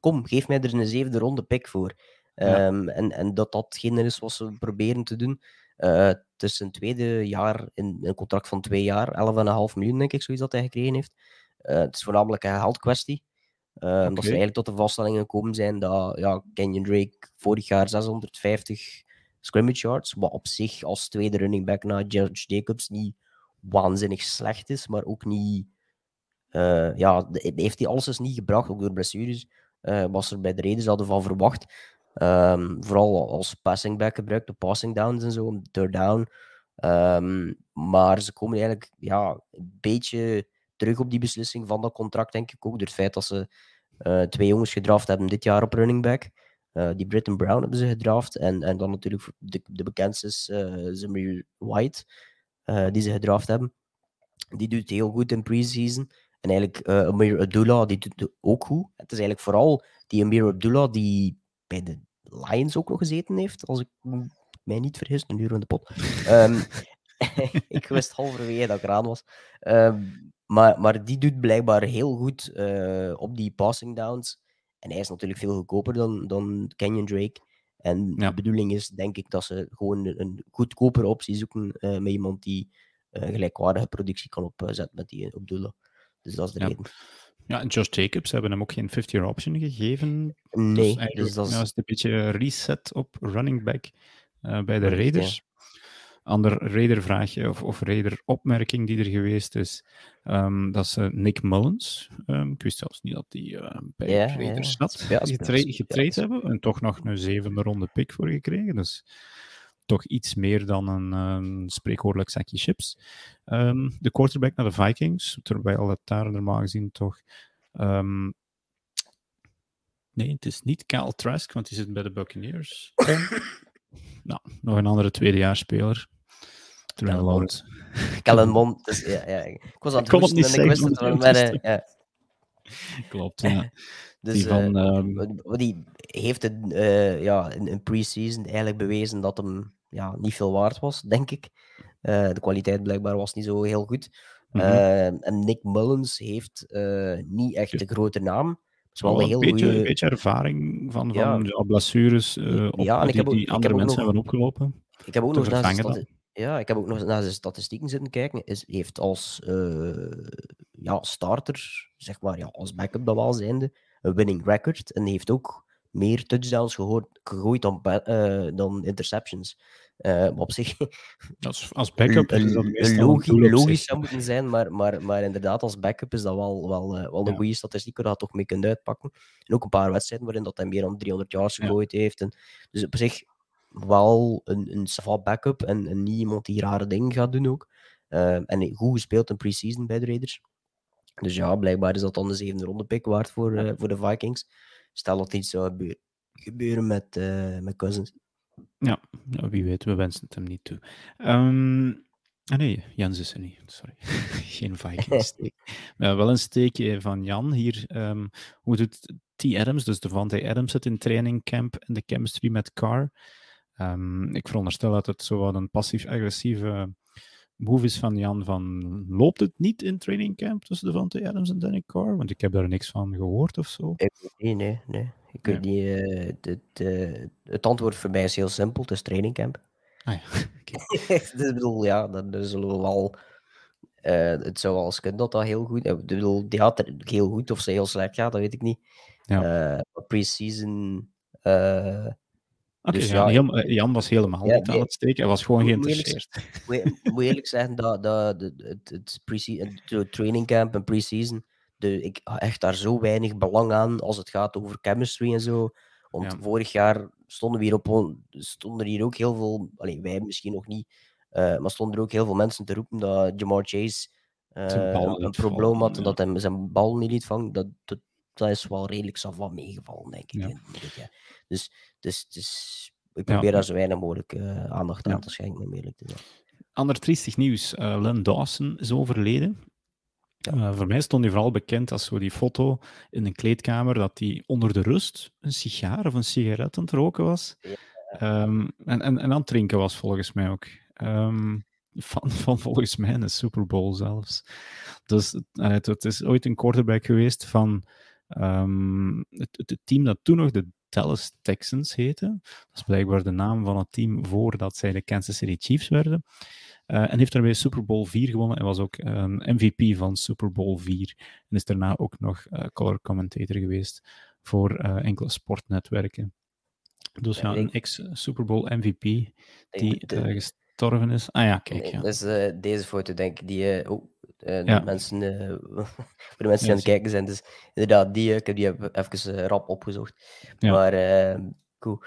kom, geef mij er een zevende ronde pick voor. Ja. Ehm, en, en dat dat hetgene is wat ze proberen te doen. Eh, het is zijn tweede jaar in een contract van twee jaar, 11,5 miljoen denk ik, zoiets dat hij gekregen heeft. Eh, het is voornamelijk een geldkwestie. Ehm, Dat Oké. ze eigenlijk tot de vaststellingen gekomen zijn dat ja, Kenyon Drake vorig jaar 650 scrimmage yards, wat op zich als tweede running back na George Jacobs niet waanzinnig slecht is, maar ook niet... eh, ja, heeft hij alles eens niet gebracht, ook door blessures, eh, was er bij de Raiders hadden van verwacht. Ehm, vooral als passing back gebruikt, de passing downs en zo, third down. Ehm, maar ze komen eigenlijk ja, een beetje terug op die beslissing van dat contract, denk ik ook. Door het feit dat ze eh, twee jongens gedraft hebben dit jaar op running back. Eh, die Britton Brown hebben ze gedraft. En, en dan natuurlijk de, de bekendste is Zamir White, die ze gedraft hebben. Die doet heel goed in preseason. En eigenlijk Amir Abdullah, die doet ook goed. Het is eigenlijk vooral die Amir Abdullah die bij de Lions ook nog gezeten heeft, als ik mij niet vergis, een uur in de pot. Ehm, ik wist halverwege dat ik eraan was. Ehm, maar, maar die doet blijkbaar heel goed eh, op die passing downs. En hij is natuurlijk veel goedkoper dan, dan Kenyon Drake. En Ja. de bedoeling is, denk ik, dat ze gewoon een goedkopere optie zoeken eh, met iemand die eh, gelijkwaardige productie kan opzetten met die Abdullah. Dus dat is de Ja. reden. Ja, en Josh Jacobs hebben hem ook geen 50-year option gegeven. Nee, dus dus, eigenlijk dat is... is het een beetje reset op running back bij de Correct, ja. Ander Raider-vraagje of, of Raider-opmerking die er geweest is, ehm, dat ze Nick Mullins, ehm, ik wist zelfs niet dat die eh, bij de Raiders zat, speel- getraind hebben en toch nog een zevende ronde pick voor gekregen. Dus toch iets meer dan een ehm, spreekwoordelijk zakje chips. Ehm, de quarterback naar de Vikings, terwijl het daar normaal gezien toch ehm, Nee, het is niet Cal Trask, want die zit bij de Buccaneers. nou, nog een andere tweedejaarsspeler. Terwijl Laurens... Kellen Mond. Dus, ja, ja. Ik was aan het hoesten en ik wist zeggen, het wel. Maar, eh, ja. Klopt, ja. Dus, die van... eh, ehm, Die heeft het eh, ja, in, in pre-season eigenlijk bewezen dat hem ja, niet veel waard was, denk ik. De kwaliteit blijkbaar was niet zo heel goed. mhm. En Nick Mullins heeft niet echt de grote naam. Is wel Wel een heel beetje, een beetje ervaring van, Ja. van ja, blessures op, Ja, en ik die, heb ook- die ik andere heb mensen nog- hebben opgelopen. Ik heb ook nog naar ja, ik heb ook nog naar zijn statistieken zitten kijken. Is, heeft als eh, ja, starter, zeg maar, ja, als backup dan wel zijnde, een winning record. En heeft ook meer touchdowns gehoord, gegooid dan, eh, dan interceptions. Maar op zich Als, als backup is dat logisch zich. zou moeten zijn, maar, maar, maar inderdaad, als backup is dat wel, wel, eh, wel een Ja. goede statistiek waar je dat toch mee kunt uitpakken. En ook een paar wedstrijden waarin dat hij meer dan 300 yards Ja. gegooid heeft. En, dus op zich wel een, een savant backup en, en niet iemand die rare dingen gaat doen ook. Eh, en goed gespeeld in pre-season bij de Raiders. Dus ja, blijkbaar is dat dan de zevende ronde pick waard voor, eh, voor de Vikings. Stel dat iets zou gebeuren, gebeuren met, eh, met Cousins. Ja, nou, wie weet, we wensen het hem niet toe. Ehm, ah nee, Jens is er niet, sorry. Geen Vikings-steek. Maar wel een steekje van Jan hier. ehm, hoe doet T. Adams, dus Devante Adams, het in trainingcamp en de chemistry met Carr? Ehm, ik veronderstel dat het zo wat een passief-agressieve move is van Jan van loopt het niet in trainingcamp tussen Devante Adams en Danny Carr? Want ik heb daar niks van gehoord of zo. Nee, nee, nee. Ik weet niet, eh, het, het, eh, het antwoord voor mij is heel simpel. Het is trainingcamp. Ah ja, dus ik bedoel, ja, dan zullen we wel... eh, het zou wel eens kunnen dat dat heel goed... Ik bedoel, die had er heel goed of ze heel slecht gaat, dat weet ik niet. Ja. Eh, pre-season... eh, Dus ja, ja, Jan, eh, was helemaal Ja, niet aan het steken. Hij was gewoon geïnteresseerd. moet moet eerlijk zeggen dat, dat het, het, het training camp en pre-season, de, ik hecht daar zo weinig belang aan als het gaat over chemistry en zo. Want Ja. vorig jaar stonden, we hier op, on- stonden er hier ook heel veel, allee, wij misschien nog niet, eh, maar stonden er ook heel veel mensen te roepen dat Jamar Chase eh, een probleem had en ja. dat hij zijn bal niet liet vangen. Dat, dat, dat is wel redelijk savant meegevallen, denk ik. Ja. jaar. Dus, dus, dus ik probeer daar zo weinig mogelijk eh, aandacht aan te schenken, om eerlijk te zijn. Ander triestig nieuws. Len Dawson is overleden. Ja. Eh, voor mij stond hij vooral bekend als zo die foto in een kleedkamer dat hij onder de rust een sigaar of een sigaret aan het roken was. Ja. Ehm, en, en, en aan het drinken was volgens mij ook. Ehm, van, van volgens mij een Super Bowl zelfs. Dus eh, het, het is ooit een quarterback geweest van ehm, het, het, het team dat toen nog de Dallas Texans heette. Dat is blijkbaar de naam van het team voordat zij de Kansas City Chiefs werden. Eh, en heeft daarmee Super Bowl 4 gewonnen en was ook een MVP van Super Bowl 4. En is daarna ook nog eh, color commentator geweest voor eh, enkele sportnetwerken. Dus Ja, een ex-Super Bowl MVP die gestorven is. Ah ja, kijk. Ja. Dat is eh, deze foto, denk ik. Die, oh, Ja. de mensen, voor de mensen die Ja, aan het kijken zijn. Dus inderdaad, die, ik heb die even, rap opgezocht. Ja. Maar, eh, cool.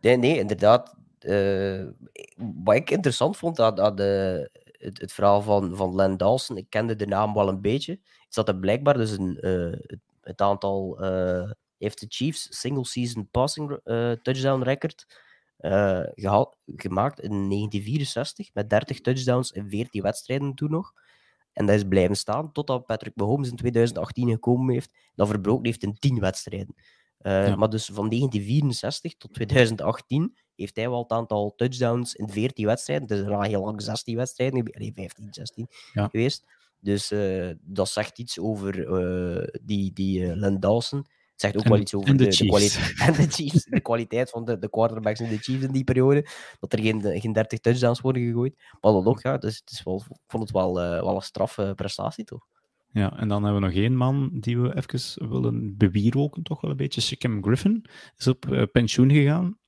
Nee, nee, inderdaad. Eh, wat ik interessant vond aan de, het, verhaal van, van Len Dawson, ik kende de naam wel een beetje, is dat er blijkbaar dus een, eh, het, aantal, eh, heeft de Chiefs single season passing touchdown record eh, gehaald, gemaakt in 1964 met 30 touchdowns in 14 wedstrijden toen nog. En dat is blijven staan totdat Patrick Mahomes in 2018 gekomen heeft. Dat verbroken heeft in 10 wedstrijden. Eh, Ja. Maar dus van 1964 tot 2018 heeft hij wel het aantal touchdowns in 14 wedstrijden. Het is daarna heel lang 16 wedstrijden, nee, 15, 16 Ja. geweest. Dus eh, dat zegt iets over eh, die, die Len Dawson. Het zegt ook En wel iets over en de de, de Chiefs. kwaliteit en de Chiefs, de kwaliteit van de, de quarterbacks in de Chiefs in die periode. Dat er geen, geen 30 touchdowns worden gegooid. Maar dan nog, ja, dus het is wel, ik vond het wel, wel een straffe prestatie, toch? Ja, en dan hebben we nog één man die we even willen bewierwoken, toch wel een beetje. Shaquem Griffin is op eh, pensioen gegaan.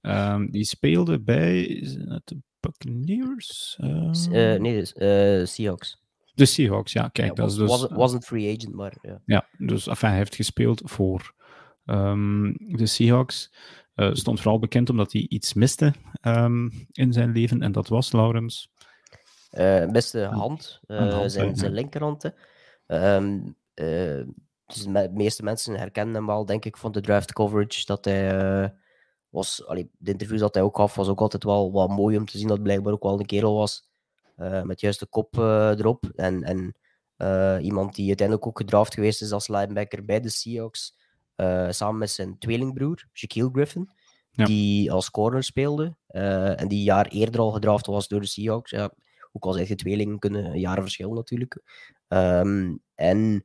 Ehm, die speelde bij is de Buccaneers. S- Ehm, eh, nee, dus, eh, Seahawks. De Seahawks, ja, kijk, Ja, dat is was, dus... was, wasn't free agent, maar ja. Ja, dus enfin, hij heeft gespeeld voor ehm, de Seahawks. Eh, stond vooral bekend omdat hij iets miste in zijn leven, en dat was Laurens. Eh, beste hand, eh, hand, zijn, zijn linkerhand. Ehm, eh, dus de meeste mensen herkennen hem wel, denk ik, van de draft coverage. Dat hij was, allee, de interviews dat hij ook gaf, was ook altijd wel wat mooi om te zien dat het blijkbaar ook wel een kerel was. met juist de kop erop. En, en iemand die uiteindelijk ook gedraft geweest is als linebacker bij de Seahawks. samen met zijn tweelingbroer, Shaquille Griffin. Ja. Die als corner speelde. en die een jaar eerder al gedraft was door de Seahawks. Ja, ook al zijn je tweelingen, kunnen een jaar verschil natuurlijk. Ehm, en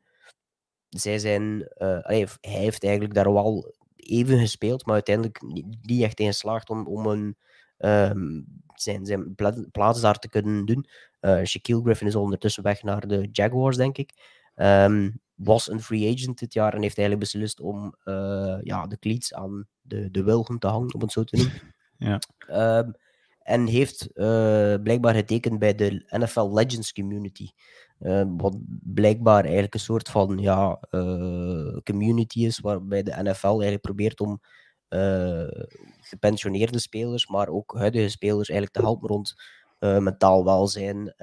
zij zijn, eh, hij heeft eigenlijk daar wel even gespeeld, maar uiteindelijk niet, echt in geslaagd om, om een, ehm, zijn, zijn pla- plaats daar te kunnen doen. Eh Shaquille Griffin is ondertussen weg naar de Jaguars, denk ik. Ehm, was een free agent dit jaar en heeft eigenlijk beslist om eh, ja, de cleats aan de, de wilgen te hangen, om het zo te noemen. Ja. En heeft eh, blijkbaar getekend bij de NFL Legends community. Eh, wat blijkbaar eigenlijk een soort van ja, eh, community is, waarbij de NFL eigenlijk probeert om eh, gepensioneerde spelers, maar ook huidige spelers eigenlijk te helpen rond mentaal welzijn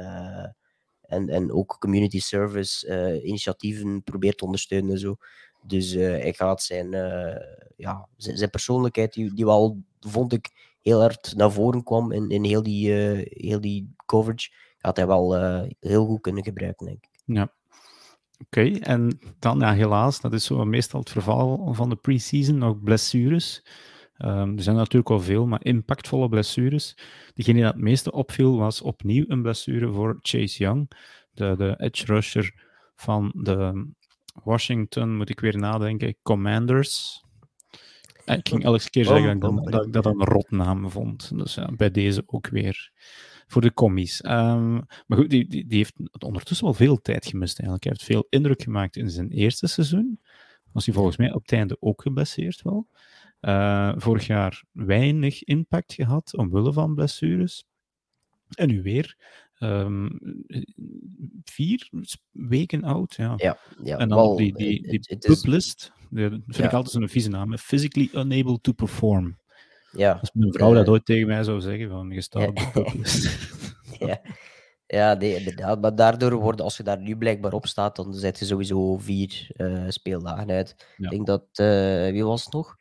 en, en ook community service initiatieven probeert te ondersteunen en zo. Dus hij gaat zijn, ja, zijn, zijn persoonlijkheid, die, die wel, vond ik, heel hard naar voren kwam in, in heel, die, eh, heel die coverage, gaat hij wel eh, heel goed kunnen gebruiken, denk ik. Ja. Oké, en dan ja, helaas, dat is zo meestal het verhaal van de pre-season, nog blessures. Ehm, er zijn natuurlijk wel veel, maar impactvolle blessures. Degene die het meeste opviel was opnieuw een blessure voor Chase Young, de, de edge rusher van de Washington, moet ik weer nadenken, Commanders. Ik ging elke keer zeggen dat, dat, ik dat een rotnaam vond. Dus ja, bij deze ook weer voor de commies. Um, maar goed, die, die, die, heeft ondertussen wel veel tijd gemist eigenlijk. Hij heeft veel indruk gemaakt in zijn eerste seizoen. Was hij volgens mij op het einde ook geblesseerd wel. Uh, vorig jaar weinig impact gehad omwille van blessures. En nu weer. Um, vier weken oud, ja. ja, ja en dan well, die, die, die it, it publist, dat vind ja. ik altijd zo'n vieze naam. Physically unable to perform. Ja. Als mijn vrouw uh, dat ooit tegen mij zou zeggen, van je staat ja. Ja, nee, inderdaad. Maar daardoor wordt, als je daar nu blijkbaar op staat, dan zet je sowieso vier uh, speeldagen uit. Ja. Ik denk dat, uh, wie was het nog?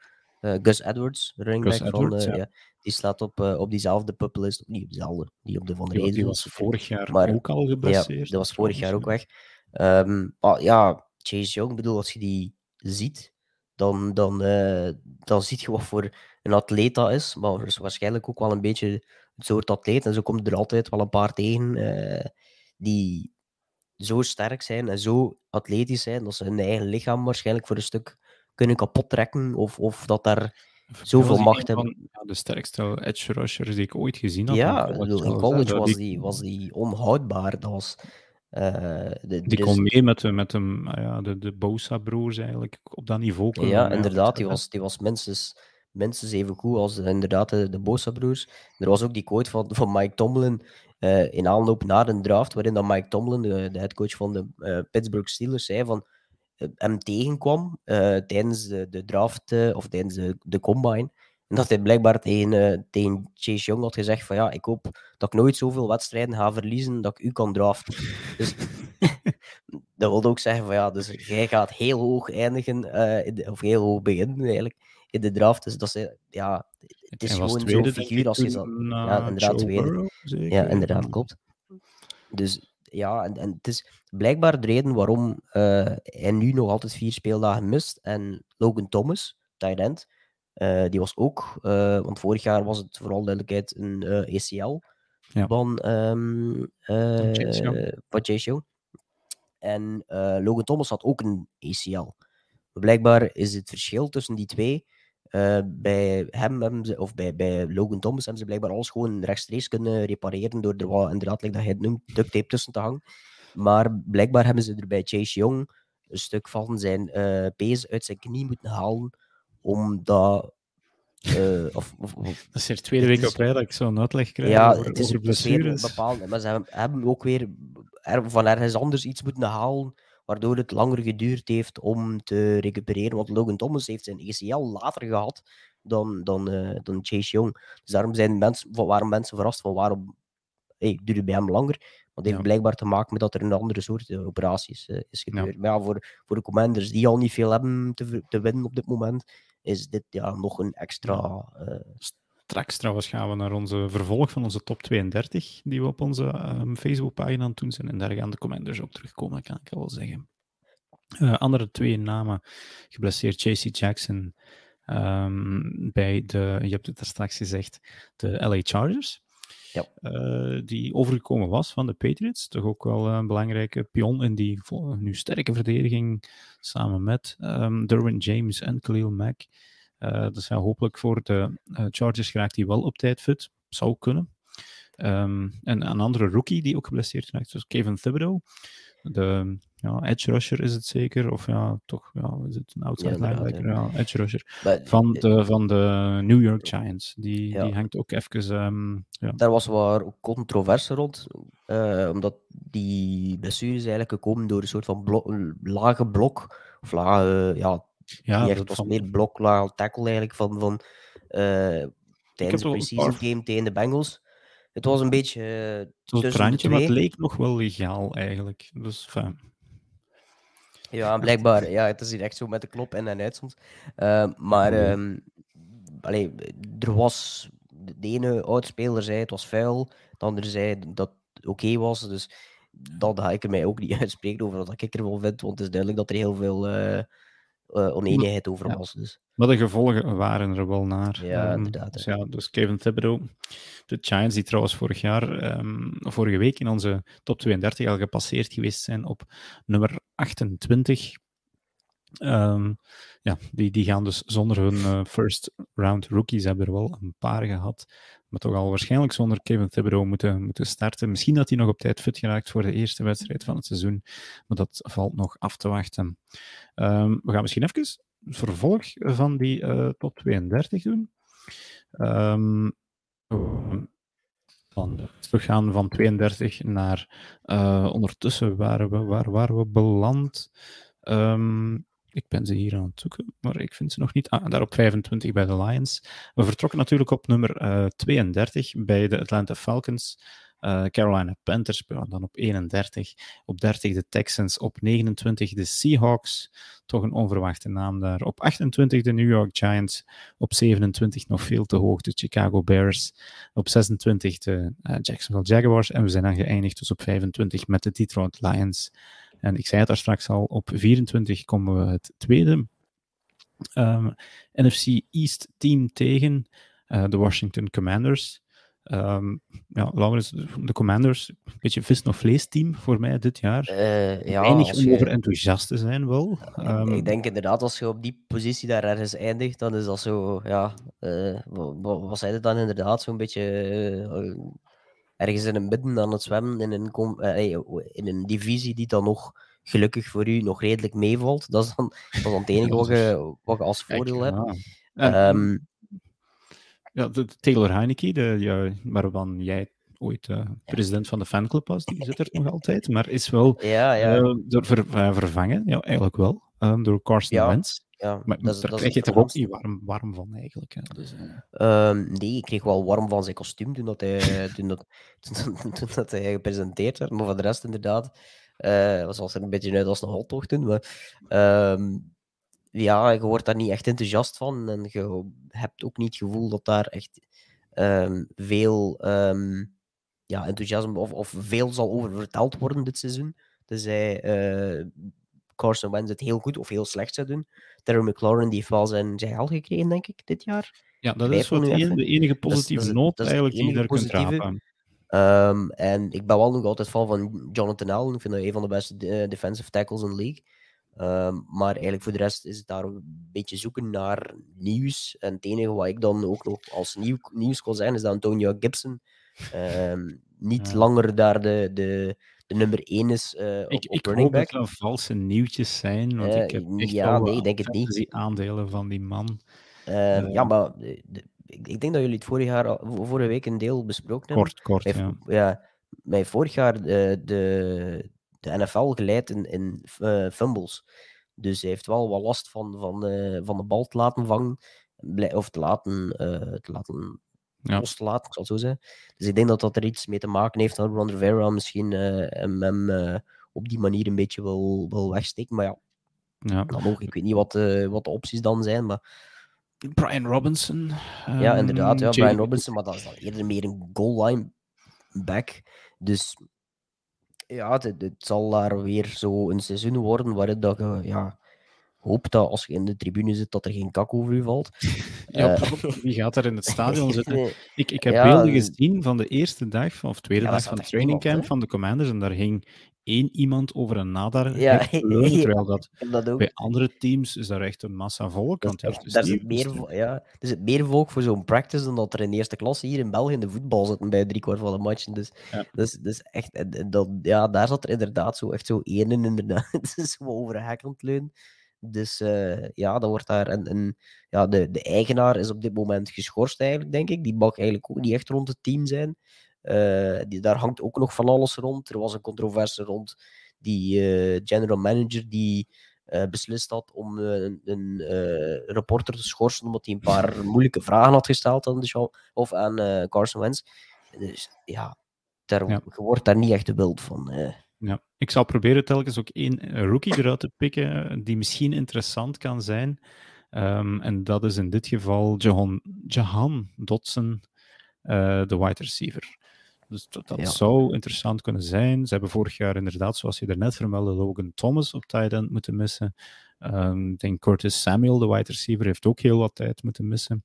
Gus Edwards, running Gus back Edwards, van, ja. ja. Die staat op, op diezelfde puplist. Niet op dezelfde, niet op de van de Die, die was vorig jaar maar, ook al geblesseerd. Ja, dat was vorig jaar ook weg. Um, ja, Chase Young, bedoel, als je die ziet, dan, dan, dan zie je wat voor een atleet dat is. Maar is waarschijnlijk ook wel een beetje het soort atleet. En zo komt er altijd wel een paar tegen uh, die zo sterk zijn en zo atletisch zijn dat ze hun eigen lichaam waarschijnlijk voor een stuk kunnen kapot trekken. Of, of dat daar zoveel macht hebben. Ja, de sterkste edge rushers die ik ooit gezien had. Ja, in college, was, die, was die onhoudbaar. Dat was, de, die kon mee met, de, met hem, ah ja, de, de Bosa-broers eigenlijk op dat niveau. Ja, inderdaad. Die was, die was minstens minstens even goed als inderdaad de, de Bosa-broers. Er was ook die quote van, van Mike Tomlin uh, in aanloop naar een draft, waarin dan Mike Tomlin, de, de headcoach van de uh, Pittsburgh Steelers, zei van hem tegenkwam tijdens de, de draft of tijdens de, de combine. En dat hij blijkbaar tegen, tegen Chase Young had gezegd van ja, ik hoop dat ik nooit zoveel wedstrijden ga verliezen dat ik u kan draften. dus dat wilde ook zeggen van ja, dus jij gaat heel hoog eindigen, de, of heel hoog beginnen eigenlijk in de draft. Dus dat is, ja, het is gewoon zo'n figuur als je zo... Ja, inderdaad, tweede. Ja, inderdaad, klopt. Dus ja, en, en het is blijkbaar de reden waarom uh, hij nu nog altijd vier speeldagen mist. En Logan Thomas, tight end, uh, die was ook, uh, want vorig jaar was het vooral duidelijkheid een ACL ja. van, um, van Chase Young. En Logan Thomas had ook een ACL. blijkbaar is het verschil tussen die twee bij hem hebben ze, of bij, bij Logan Thomas hebben ze blijkbaar alles gewoon rechtstreeks kunnen repareren door er wel inderdaad, like dat hij het noemt, duct tape tussen te hangen. Maar blijkbaar hebben ze er bij Chase Young een stuk van zijn pees uit zijn knie moeten halen, omdat uh, of, of, of, dat is er tweede week op rij dat ik zo'n uitleg krijg ja, over, het is over blessures. Bepaald, maar ze hebben, hebben ook weer er, van ergens anders iets moeten halen waardoor het langer geduurd heeft om te recupereren. Want Logan Thomas heeft zijn ACL later gehad dan, dan, uh, dan Chase Young. Dus daarom zijn mensen, waren mensen verrast van waarom hey, duurde bij hem langer. Want het heeft blijkbaar te maken met dat er een andere soort uh, operaties uh, is gebeurd. Ja. Maar ja, voor, voor de commanders die al niet veel hebben te, te winnen op dit moment, is dit ja, nog een extra Straks trouwens gaan we naar onze vervolg van onze top 32, die we op onze um, Facebookpagina aan het doen zijn. En daar gaan de commanders op terugkomen, kan ik wel zeggen. Uh, andere twee namen, geblesseerd JC Jackson um, bij de, je hebt het er straks gezegd, de LA Chargers. Uh, die overgekomen was van de Patriots. Toch ook wel een belangrijke pion in die nu sterke verdediging samen met um, Derwin James en Khalil Mack. Uh, dus ja, hopelijk voor de uh, Chargers geraakt hij wel op tijd fit. Zou kunnen. Um, en een andere rookie die ook geblesseerd raakt, dus Kevin Thibodeau. De ja, edge rusher is het zeker, of ja, toch ja, is het een outside ja, linebacker, ja, edge rusher. Van, de, van de New York Giants. Die, ja. die hangt ook even... Um, ja. Daar was wel controverse rond, uh, omdat die blessures eigenlijk gekomen door een soort van blo lage blok, of lage, ja, ja, was van... meer bloklaag tackle eigenlijk van, van uh, tijdens de preseason game tegen de Bengals. Het was een beetje uh, het was randje, maar het leek nog wel legaal eigenlijk. Dus, fijn. Ja, blijkbaar. Ja, het is hier echt zo met de klop en en uit soms. Uh, maar um, allee, er was... De ene oudspeler zei het was vuil, de andere zei dat het oké okay was. Dus dat ga ik er mij ook niet uitspreken over wat ik ervan vind. Want het is duidelijk dat er heel veel... Uh, uh, oneenigheid over ja. was. Dus. Maar de gevolgen waren er wel naar. Ja, um, inderdaad. Dus, ja, dus Kevin Thibodeau, de Giants, die trouwens vorig jaar, um, vorige week in onze top 32 al gepasseerd geweest zijn op nummer 28. Ehm, ja, die, die gaan dus zonder hun uh, first round rookies, hebben er wel een paar gehad, maar toch al waarschijnlijk zonder Kevin Thibodeau moeten, moeten starten. Misschien dat hij nog op tijd fit geraakt voor de eerste wedstrijd van het seizoen, maar dat valt nog af te wachten. Um, we gaan misschien even vervolg van die uh, top 32 doen. Um, van, teruggaan van 32 naar uh, ondertussen waren we, waar waren we beland? Um, ik ben ze hier aan het zoeken, maar ik vind ze nog niet. Ah, daar op 25 bij de Lions. We vertrokken natuurlijk op nummer uh, 32 bij de Atlanta Falcons. Uh, Carolina Panthers dan op 31. Op 30 de Texans. Op 29 de Seahawks. Toch een onverwachte naam daar. Op 28 de New York Giants. Op 27 nog veel te hoog de Chicago Bears. Op 26 de uh, Jacksonville Jaguars. En we zijn dan geëindigd dus op 25 met de Detroit Lions. En ik zei het daar straks al, op 24 komen we het tweede um, ehm, NFC East team tegen, uh, de Washington Commanders. Um, ja, Laurens, de Commanders, een beetje vis nog vlees team voor mij dit jaar. Uh, ja, Weinig om over enthousiast te zijn wel. Um, ik denk inderdaad, als je op die positie daar ergens eindigt, dan is dat zo, ja, uh, wat, wat zei het dan inderdaad, zo'n beetje uh, ergens in een midden aan het zwemmen in een, in een divisie die dan nog gelukkig voor u nog redelijk meevalt. Dat is dan, dat is dan het enige wat je, wat je als voordeel hebt. Um, ja, de, Taylor Heineke, de, ja, waarvan jij ooit uh, president van de fanclub was, die zit er nog altijd, maar is wel ja, ja. Uh, door ver, uh, vervangen, ja, eigenlijk wel, um, door Carson ja. Wentz. Ja, maar dat, daar dat krijg je toch ook niet warm, warm van, eigenlijk. Hè? Dus, um, nee, ik kreeg wel warm van zijn kostuum toen, dat hij, toen, dat, toen, toen, dat hij gepresenteerd werd, maar voor de rest inderdaad was als er een beetje uit als een hotdog toen, maar um, ja, je wordt daar niet echt enthousiast van. En je hebt ook niet het gevoel dat daar echt um, veel ja, enthousiasme of, of veel zal over verteld worden dit seizoen. Tenzij uh, Carson Wentz het heel goed of heel slecht zou doen. Terry McLaurin die heeft wel zijn, zijn gekregen, denk ik, dit jaar. Ja, dat is wat de, de enige positieve noot eigenlijk die je daar kunt rapen. Um, en ik ben wel nog altijd fan van Jonathan Allen. Ik vind dat een van de beste uh, defensive tackles in de league. Um, maar eigenlijk voor de rest is het daar een beetje zoeken naar nieuws. En het enige wat ik dan ook nog als nieuw, nieuws kon zijn, is dat Antonio Gibson um, niet ja. langer daar de, de, de nummer 1 is uh, op, ik, op ik running hoop back. dat er valse nieuwtjes zijn, want Uh, ik heb echt ja, nee, denk het niet. fantasy-aandelen van die man. Ehm, Eh. ja, maar de- de- ik, ik denk dat jullie het vorig jaar, al- vorige week een deel besproken hebben. Kort, kort, ja. ja, mij vorig jaar de, de, de NFL geleid in, in eh, fumbles. Dus hij heeft wel wat last van, van, eh, van de bal te laten vangen. Of te laten, eh, te laten Ja. los te laten, ik zal het zo zeggen. Dus ik denk dat dat er iets mee te maken heeft dat Ron Rivera misschien eh, hem, hem eh, op die manier een beetje wil, wil wegsteken. Maar ja, ja. dan nog. Ik weet niet wat, de wat de opties dan zijn. Maar Brian Robinson. ja, ehm, inderdaad. Ja, Jay- Brian Robinson, maar dat is dan eerder meer een goal line back. Dus ja, het, het zal daar weer zo een seizoen worden waarin dat je ja, hoopt dat als je in de tribune zit dat er geen kak over u valt. Ja, Eh, wie gaat er in het stadion zitten? Nee, Ik, ik heb Ja, beelden dus- gezien van de eerste dag, of tweede Ja, dag dat van het echt training niemand, camp hè? van de Commanders en daar hing één iemand over een nadar. Ja, terwijl dat dat ook. bij andere teams is daar echt een massa volk. Dat Want het is daar niet- zit meer, ja, er zit meer volk voor zo'n practice dan dat er in eerste klasse hier in België in de voetbal zitten bij drie kwart van de matchen. Dus, Ja. dus, dus echt, en- en dat, ja, daar zat er inderdaad zo, echt zo één in, inderdaad. Het is zo over een hek aan het leunen. Dus eh, ja, dan wordt daar een, een, ja, de, de eigenaar is op dit moment geschorst eigenlijk, denk ik. Die mag eigenlijk ook niet echt rond het team zijn. Eh, die, daar hangt ook nog van alles rond. Er was een controverse rond die eh, general manager die beslist had om een, een reporter te schorsen omdat hij een paar moeilijke vragen had gesteld aan, de show, of aan Carson Wentz. Dus ja, daar, Ja. je wordt daar niet echt de beeld van. Ja, ik zal proberen telkens ook één eh, rookie eruit te pikken die misschien interessant kan zijn. Ehm, en dat is in dit geval Jahan, Jahan Dotson, eh, de wide receiver. Dus dat, dat Ja. zou interessant kunnen zijn. Ze hebben vorig jaar inderdaad, zoals je daarnet vermeldde, Logan Thomas op tight end moeten missen. Ehm, ik denk Curtis Samuel, de wide receiver, heeft ook heel wat tijd moeten missen.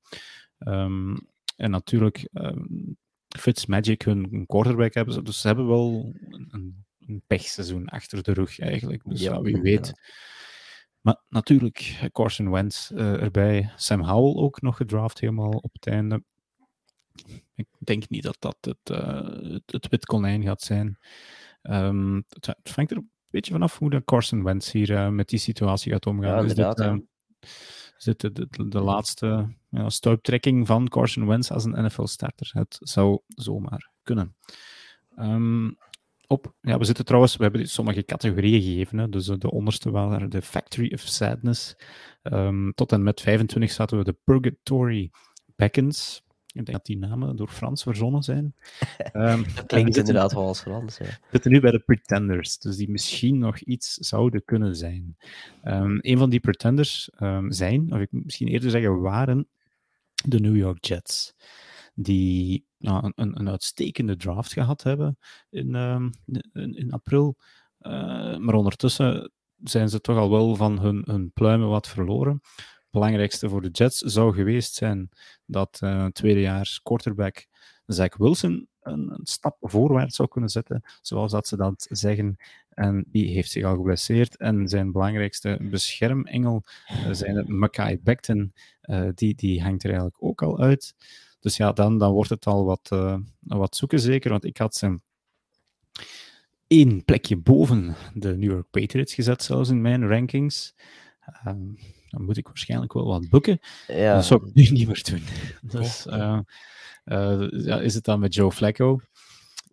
Ehm, en natuurlijk, um, Fitzmagic, hun hun quarterback hebben ze. Dus ze hebben wel een, een, een pechseizoen achter de rug eigenlijk. Dus ja, wie weet. Maar natuurlijk, Carson Wentz uh, erbij. Sam Howell ook nog gedraft helemaal op het einde. Ik denk niet dat dat het, uh, het, het wit konijn gaat zijn. Um, het, het hangt er een beetje vanaf hoe de Carson Wentz hier uh, met die situatie gaat omgaan. Ja, dus dit, ja. is dit de, de, de laatste ja, stuiptrekking van Carson Wentz als een NFL-starter? Het zou zomaar kunnen. Um, op. Ja, we zitten trouwens, we hebben sommige categorieën gegeven. Hè. Dus de onderste waren de Factory of Sadness. Um, tot en met 25 zaten we de Purgatory Beckons. Ik denk dat die namen door Frans verzonnen zijn. Um, dat klinkt inderdaad wel als Frans. Ja. We zitten nu bij de Pretenders, dus die misschien nog iets zouden kunnen zijn. Um, een van die Pretenders zijn, of ik misschien eerder zeggen waren, de New York Jets die nou, een, een, uitstekende draft gehad hebben in, um, in, april. Uh, maar ondertussen zijn ze toch al wel van hun, hun pluimen wat verloren. Het belangrijkste voor de Jets zou geweest zijn dat uh, tweedejaars quarterback Zach Wilson een, een, stap voorwaarts zou kunnen zetten, zoals dat ze dat zeggen. En die heeft zich al geblesseerd. En zijn belangrijkste beschermengel, uh, zijn Mackay Becton, die, die hangt er eigenlijk ook al uit. Dus ja, dan, dan wordt het al wat, uh, wat zoeken, zeker. Want ik had ze één plekje boven de New York Patriots gezet, zelfs in mijn rankings. Um, dan moet ik waarschijnlijk wel wat boeken. Ja. Dat zou ik nu niet meer doen. Dus, uh, uh, ja, is het dan met Joe Flacco?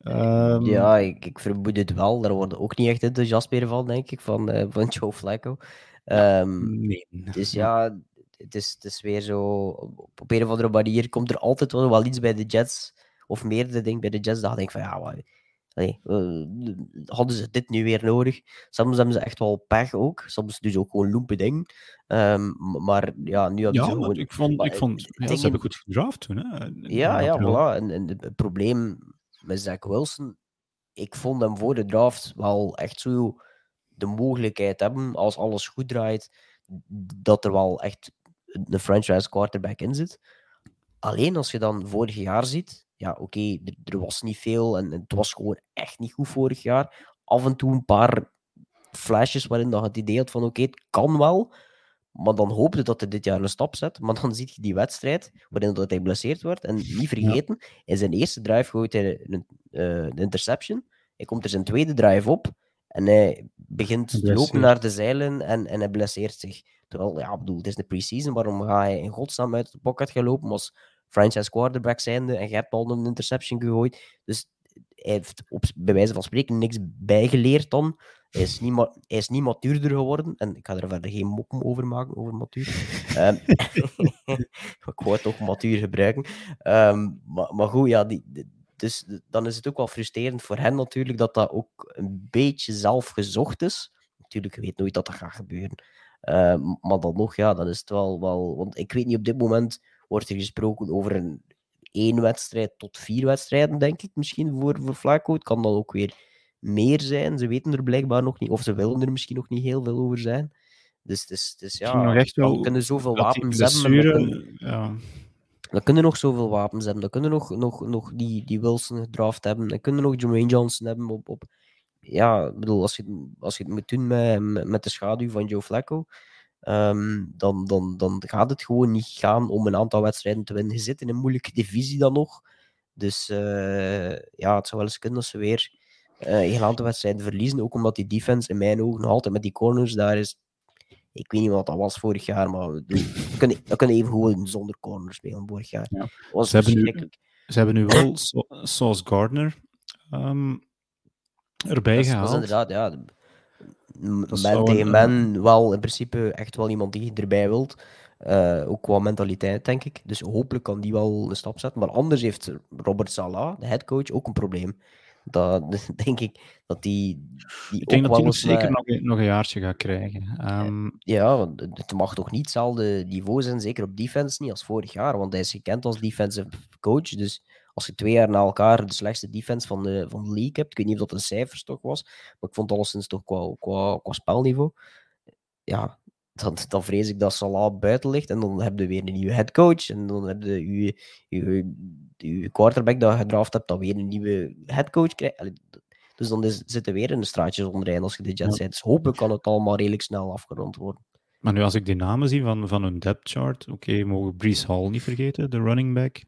Um, ja, ik, ik, vermoed het wel. Daar worden ook niet echt enthousiast meer van, denk ik, van, uh, van Joe Flacco. Um, nee. Dus ja, het is, het is weer zo, op een of andere manier komt er altijd wel, wel iets bij de Jets, of meerdere dingen bij de Jets, dat ik denk van ja, wat, uh, hadden ze dit nu weer nodig? Soms hebben ze echt wel pech ook, soms dus ook gewoon loempe dingen. Um, maar ja, nu ja, ze gewoon... ik vond, ik vond ja, dingen... ze hebben goed gedraft toen. Hè? Ja, ja, voilà. En, en het probleem met Zach Wilson, ik vond hem voor de draft wel echt zo de mogelijkheid hebben, als alles goed draait, dat er wel echt een franchise quarterback in zit. Alleen als je dan vorig jaar ziet, ja, oké, er, was niet veel en, het was gewoon echt niet goed vorig jaar. Af en toe een paar flashes waarin je het idee had van oké, het kan wel, maar dan hoopte dat hij dit jaar een stap zet. Maar dan zie je die wedstrijd waarin dat hij geblesseerd wordt. En niet vergeten, in zijn eerste drive gooit hij een, uh, een interception. Hij komt er zijn tweede drive op en hij begint te lopen naar de zeilen en, en hij blesseert zich. Terwijl, ja, bedoel, het is de preseason. Waarom ga hij in godsnaam uit de pocket gaan lopen als franchise quarterback zijnde en je hebt al een interception gegooid. Dus hij heeft op, bij wijze van spreken niks bijgeleerd dan. Hij is niet, hij is niet matuurder geworden. En ik ga er verder geen mokken over maken, over matuur. um, ik wou toch matuur gebruiken. Um, maar, maar goed, ja, die, dus dan is het ook wel frustrerend voor hen natuurlijk dat dat ook een beetje zelf gezocht is. Natuurlijk, je weet nooit dat dat gaat gebeuren. Uh, maar dan nog, ja, dan is het wel, wel... Want ik weet niet, op dit moment wordt er gesproken over een één wedstrijd tot vier wedstrijden, denk ik, misschien voor, voor Flacco. Het kan dan ook weer meer zijn. Ze weten er blijkbaar nog niet, of ze willen er misschien nog niet heel veel over zijn. Dus, dus, dus ja, dan kunnen zoveel wapens hebben. Ja. Dan kunnen nog zoveel wapens hebben. Dan kunnen nog, nog, nog die, die Wilson gedraft hebben. Dan kunnen nog Jermaine Johnson hebben op, op ja, bedoel, als je, als je het moet doen met, met de schaduw van Joe Flacco, um, dan, dan, dan gaat het gewoon niet gaan om een aantal wedstrijden te winnen. Je zit in een moeilijke divisie dan nog. Dus uh, ja, het zou wel eens kunnen dat ze weer uh, een aantal wedstrijden verliezen. Ook omdat die defense in mijn ogen nog altijd met die corners daar is. Ik weet niet wat dat was vorig jaar, maar we kunnen, we kunnen even gewoon zonder corners spelen vorig jaar. Ja. Was ze, hebben nu, ze hebben nu wel Sauce Gardner um, erbij dat gehaald. Dat is inderdaad, ja. Tegen man, wel in principe echt wel iemand die erbij wilt. Uh, ook qua mentaliteit, denk ik. Dus hopelijk kan die wel een stap zetten. Maar anders heeft Robert Salah, de headcoach, ook een probleem. Dat denk ik dat die. die ik denk dat hij nog zeker nog, een, nog een jaartje gaat krijgen. Um... Ja, want het mag toch niet hetzelfde niveau zijn, zeker op defense niet als vorig jaar. Want hij is gekend als defensive coach. Dus als je twee jaar na elkaar de slechtste defense van de, van de league hebt, ik weet niet of dat een cijfers toch was, maar ik vond alleszins toch qua, qua, qua spelniveau, ja, dan, dan vrees ik dat Salah buiten ligt en dan heb je weer een nieuwe headcoach en dan heb je je, je, je quarterback dat je gedraft hebt, dan weer een nieuwe headcoach krijgt. Dus dan is, zitten weer in de straatjes onderin als je de Jets ja. Dus hopelijk kan het allemaal redelijk snel afgerond worden. Maar nu als ik die namen zie van, van hun depth chart, oké, mogen Brees Hall niet vergeten, de running back.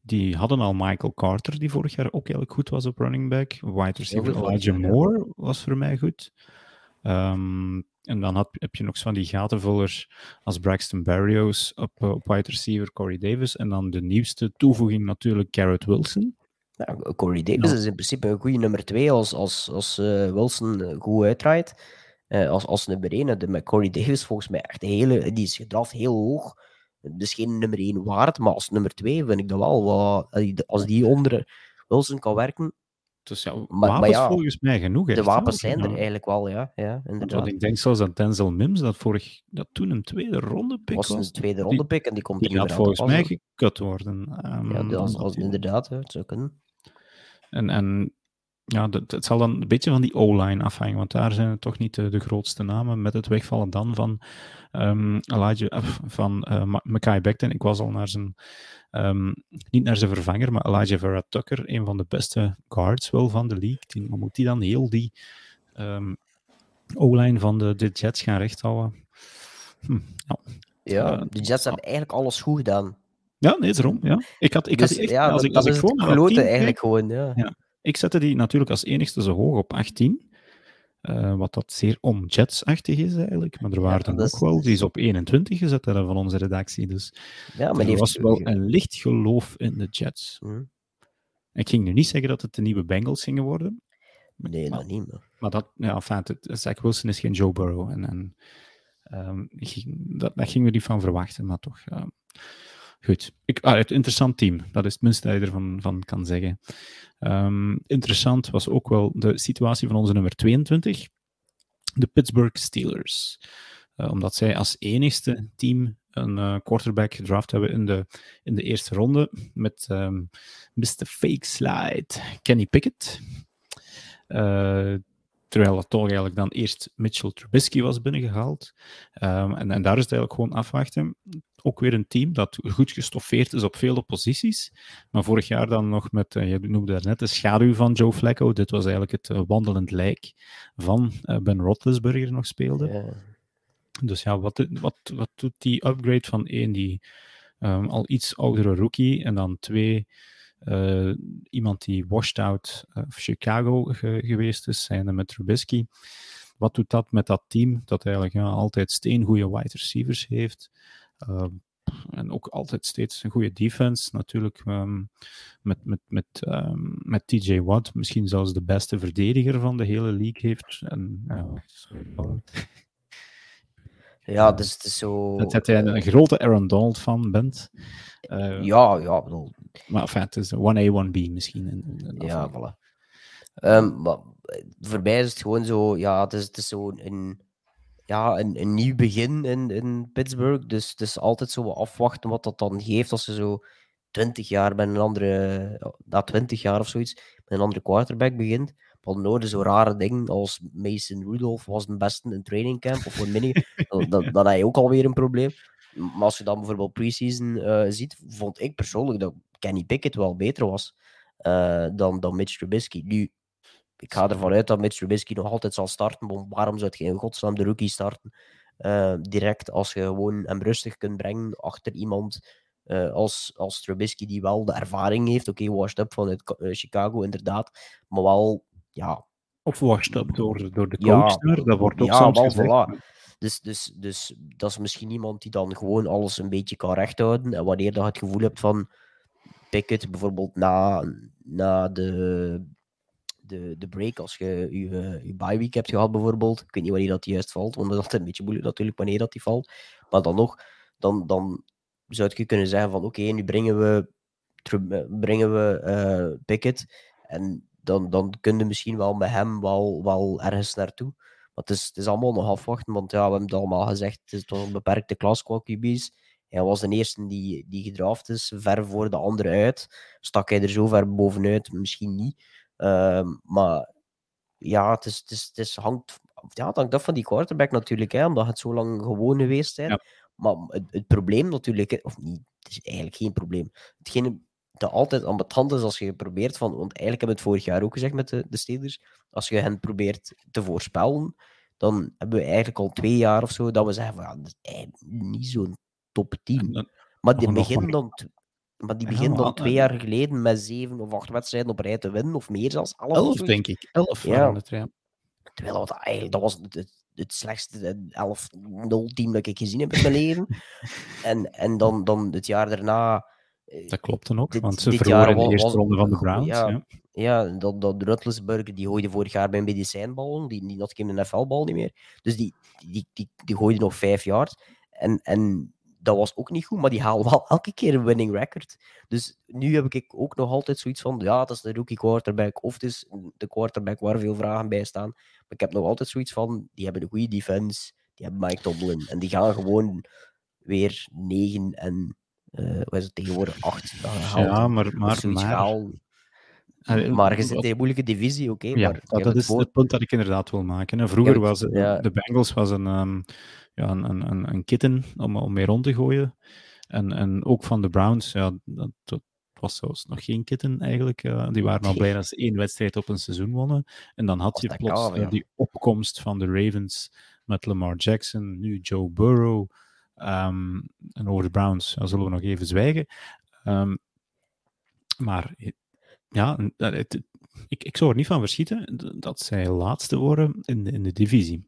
Die hadden al Michael Carter, die vorig jaar ook eigenlijk goed was op running back. Wide receiver Elijah Moore was voor mij goed. Um, en dan had, heb je nog van die gatenvullers als Braxton Berrios op, uh, op wide receiver, Corey Davis. En dan de nieuwste toevoeging natuurlijk Garrett Wilson. Ja, Corey Davis is in principe een goede nummer 2 als, als, als uh, Wilson goed uitdraait. Uh, als, als nummer 1. De, met Corey Davis volgens mij echt hele. Die is gedraft heel hoog. Dus geen nummer 1 waard. Maar als nummer 2 vind ik dat wel. Wat, als die onder Wilson kan werken, dus ja, maar, wapens maar ja, volgens mij genoeg. De wapens zijn er eigenlijk wel, ja. ja inderdaad. Want ik denk zelfs dat Denzel Mims, dat, vorig, dat toen een tweede ronde pick was. was een tweede ronde pick en die komt die gaat volgens mij gekut worden. Um, ja, als, als, inderdaad, het zou kunnen. En, en ja, dat, het zal dan een beetje van die O-line afhangen, want daar zijn het toch niet de, de grootste namen. Met het wegvallen dan van um, Elijah, van uh, Mackay Becton. Ik was al naar zijn, um, niet naar zijn vervanger, maar Elijah Vera Tucker, een van de beste guards wel van de league. Die, moet hij dan heel die um, O-line van de, de Jets gaan rechthouden? Hm, ja, ja uh, de Jets hebben eigenlijk alles goed gedaan. Ja, nee, daarom. Ja. Ik had, ik dus, had echt, ja, als ik, als ik gewoon eigenlijk gewoon, ja. ja. Ik zette die natuurlijk als enigste zo hoog op 18. Uh, wat dat zeer on-Jets-achtig is eigenlijk. Maar er waren ja, ook wel, die is op 21 gezet hè, van onze redactie. Dus ja, maar er was wel een licht geloof in de Jets. Mm. Ik ging nu niet zeggen dat het de nieuwe Bengals gingen worden. Nee, maar, nog niet. Maar, maar dat, ja, enfin, het, Zach Wilson is geen Joe Burrow. En, en um, dat, dat gingen we niet van verwachten, maar toch. Uh, goed. Ik, ah, het interessant team. Dat is het minste dat je ervan van kan zeggen. Um, interessant was ook wel de situatie van onze nummer 22, de Pittsburgh Steelers. Uh, omdat zij als enigste team een uh, quarterback gedraft hebben in de, in de eerste ronde met um, ehm, Mr. Fake Slide, Kenny Pickett. Uh, terwijl het toch eigenlijk dan eerst Mitchell Trubisky was binnengehaald. Um, en, en daar is het eigenlijk gewoon afwachten ook weer een team dat goed gestoffeerd is op vele posities. Maar vorig jaar dan nog met, uh, je noemde daarnet, de schaduw van Joe Flacco. Dit was eigenlijk het uh, wandelend lijk van uh, Ben Roethlisberger nog speelde. Dus ja, wat, wat, wat doet die upgrade van één, die um, al iets oudere rookie, en dan twee, iemand die washed out of Chicago ge geweest is, zijnde met Trubisky. Wat doet dat met dat team dat eigenlijk ja, altijd steengoede wide receivers heeft? Ehm, en ook altijd steeds een goede defense. Natuurlijk um, met, met, met, um, met TJ Watt, misschien zelfs de beste verdediger van de hele league heeft. En, ja, ja, dus het is zo. Dat jij een grote Aaron Donald fan bent. Uh, ja, ja. Bedoel... Maar enfin, het is 1A, 1B misschien. In, in ja, voilà. Um, maar voor mij is het gewoon zo. Ja, het is, het is zo een ja, een, een nieuw begin in, in Pittsburgh. Dus het is altijd zo afwachten wat dat dan geeft als ze zo 20 jaar met een andere, na 20 jaar of zoiets, met een andere quarterback begint. Dan noorden zo rare dingen als Mason Rudolph was de beste in training camp of een mini. dan, dan, dan heb je ook alweer een probleem. Maar als je dan bijvoorbeeld preseason uh, ziet, vond ik persoonlijk dat Kenny Pickett wel beter was uh, dan, dan Mitch Trubisky. Nu, ik ga ervan uit dat Mitch Trubisky nog altijd zal starten. waarom zou je in godsnaam de rookie starten? Uh, direct als je gewoon hem rustig kunt brengen achter iemand uh, als, als Trubisky die wel de ervaring heeft. Oké, okay, washed up vanuit uh, Chicago inderdaad, maar wel, ja... Of washed up door, door de coach, ja, dat wordt ook ja, soms wel, gezegd. Voilà. Dus, dus, dus dat is misschien iemand die dan gewoon alles een beetje kan rechthouden. En wanneer je het gevoel hebt van Pickett bijvoorbeeld na, na de de, de break, als je je, eh, je bye week hebt gehad bijvoorbeeld, ik weet niet wanneer dat juist valt, want dat is altijd een beetje moeilijk natuurlijk wanneer dat die valt, maar dan nog, dan, dan zou je kunnen zeggen van oké, nu brengen we, eh, brengen we uh, Pickett en dan, dan kun je misschien wel met hem wel, wel ergens naartoe. Maar het is, het is allemaal nog afwachten, want ja, we hebben het allemaal gezegd, het is toch een beperkte klas qua QB's. Hij was de eerste die, die gedraft is, ver voor de andere uit. Stak hij er zo ver bovenuit? Misschien niet. Ehm, maar ja, het, is, het, is, het is hangt, ja, het hangt af van die quarterback natuurlijk, hè, omdat het zo lang gewoon geweest zijn. Maar het, het, probleem natuurlijk, of niet, het is eigenlijk geen probleem. Hetgene dat altijd aan het hand is als je probeert van, want eigenlijk hebben we het vorig jaar ook gezegd met de, de Steelers, als je hen probeert te voorspellen, dan hebben we eigenlijk al twee jaar of zo dat we zeggen van ja, dat is niet zo'n top team. Maar die begin dan, maar die begint dan twee jaar geleden met zeven of acht wedstrijden op rij te winnen, of meer zelfs. Elf, denk ik. Elf ja. het, ja. Terwijl dat eigenlijk, dat was het, het slechtste 11-0 team dat ik gezien heb in mijn leven. en, en dan, dan het jaar daarna eh, dat klopt dan ook, want ze verloren in de eerste ronde van de Browns. Ja, ja. ja dat, dat Ruttlesburg, die gooide vorig jaar bij een medicijnbal, die, die had geen NFL-bal niet meer. Dus die, die, die, die gooide nog vijf jaar. En, en dat was ook niet goed, maar die haalde wel elke keer een winning record. Dus nu heb ik ook nog altijd zoiets van, ja, dat is de rookie quarterback, of het is de quarterback waar veel vragen bij staan. Maar ik heb nog altijd zoiets van, die hebben een goede defense, die hebben Mike Tomlin, en die gaan gewoon weer 9 en uh, wat is het tegenwoordig 8 Ja, maar, maar, maar, maar je zit in een moeilijke divisie, oké. ja, dat, dat is het punt dat ik inderdaad wil maken. Vroeger was de Bengals was een, um, ja, een, een, een kitten om, om mee rond te gooien. En, en ook van de Browns, ja, dat, dat was zelfs nog geen kitten eigenlijk. Uh, die waren al blij dat ze één wedstrijd op een seizoen wonnen. En dan had je plots uh, die opkomst van de Ravens met Lamar Jackson, nu Joe Burrow. Um, en over de Browns ja, zullen we nog even zwijgen. Um, maar ja, het, ik, ik zou er niet van verschieten dat zij laatste worden in de, in de divisie.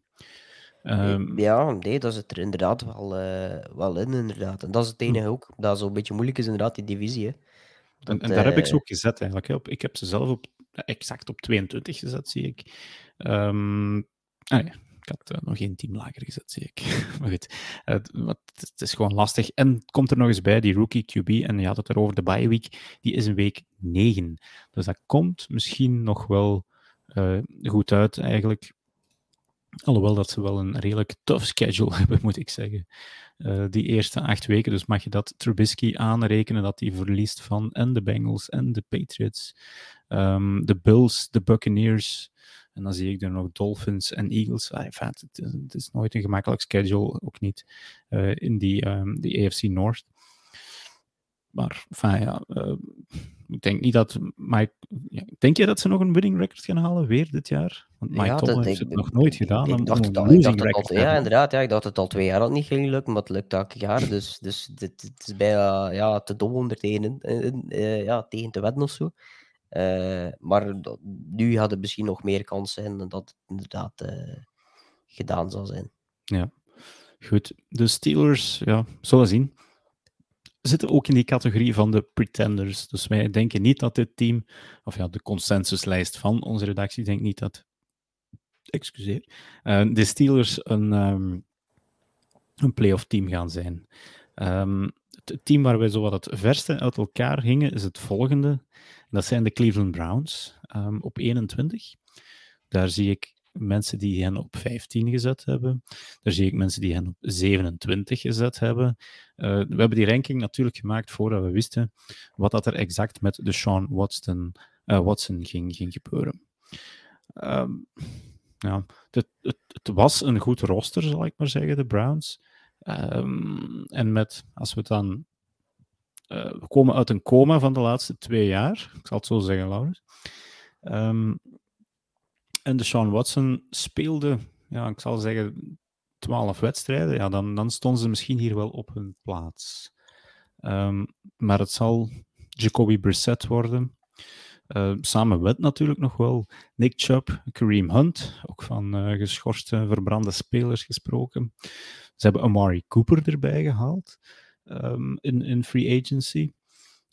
Um, ja, nee, dat is het er inderdaad wel, uh, wel in, inderdaad. En dat is het enige ook, dat zo een beetje moeilijk is, inderdaad, die divisie. Hè. Dat, en, en, daar heb ik ze ook gezet, eigenlijk. Hè. Op, ik heb ze zelf op, exact op 22 gezet, zie ik. Um, ah, ik had uh, nog één team lager gezet, zie ik. maar goed, het, het, is gewoon lastig. En komt er nog eens bij, die rookie QB, en je had het erover, de bye week, die is een week 9. Dus dat komt misschien nog wel uh, goed uit, eigenlijk. Alhoewel dat ze wel een redelijk tough schedule hebben, moet ik zeggen. Uh, die eerste acht weken. Dus mag je dat Trubisky aanrekenen dat hij verliest van en de Bengals en de Patriots, um, de Bills, de Buccaneers. En dan zie ik er nog Dolphins en Eagles. Ah, het, is, het, is, nooit een gemakkelijk schedule, ook niet uh, in die, um, die AFC North. Maar enfin, ja, uh, ik denk niet dat Mike. Ja, denk je dat ze nog een winning record gaan halen weer dit jaar? Want Mike ja, Tom heeft het nog nooit gedaan. Ik, dacht, het al, ik dacht het al, ja, inderdaad. Ja, ik dacht het al twee jaar dat niet ging lukken, maar het lukt elke jaar. Dus, dus dit, dit is bijna ja, te dom om er tegen, uh, ja, tegen te wedden of zo. Uh, maar nu hadden misschien nog meer kansen en dat het inderdaad uh, gedaan zal zijn. Ja, goed. De Steelers, ja, zullen zien zitten ook in die categorie van de pretenders. Dus wij denken niet dat dit team, of ja, de consensuslijst van onze redactie, denkt niet dat, excuseer, uh, de Steelers een, um, een playoff team gaan zijn. Um, het team waar wij zo wat het verste uit elkaar hingen is het volgende. Dat zijn de Cleveland Browns um, op 21. Daar zie ik mensen die hen op 15 gezet hebben. Daar zie ik mensen die hen op 27 gezet hebben. Uh, we hebben die ranking natuurlijk gemaakt voordat we wisten wat dat er exact met de Sean Watson, uh, Watson ging, ging gebeuren. Um, ja, het, het, was een goed roster, zal ik maar zeggen, de Browns. Um, en met, als we dan uh, komen uit een coma van de laatste twee jaar, ik zal het zo zeggen, Laurens. Um, en de Sean Watson speelde, ja, ik zal zeggen, twaalf wedstrijden. Ja, dan, dan stonden ze misschien hier wel op hun plaats. Um, maar het zal Jacoby Brissett worden. Uh, samen met natuurlijk nog wel Nick Chubb, Kareem Hunt, ook van uh, geschorste, verbrande spelers gesproken. Ze hebben Amari Cooper erbij gehaald um, in, in free agency.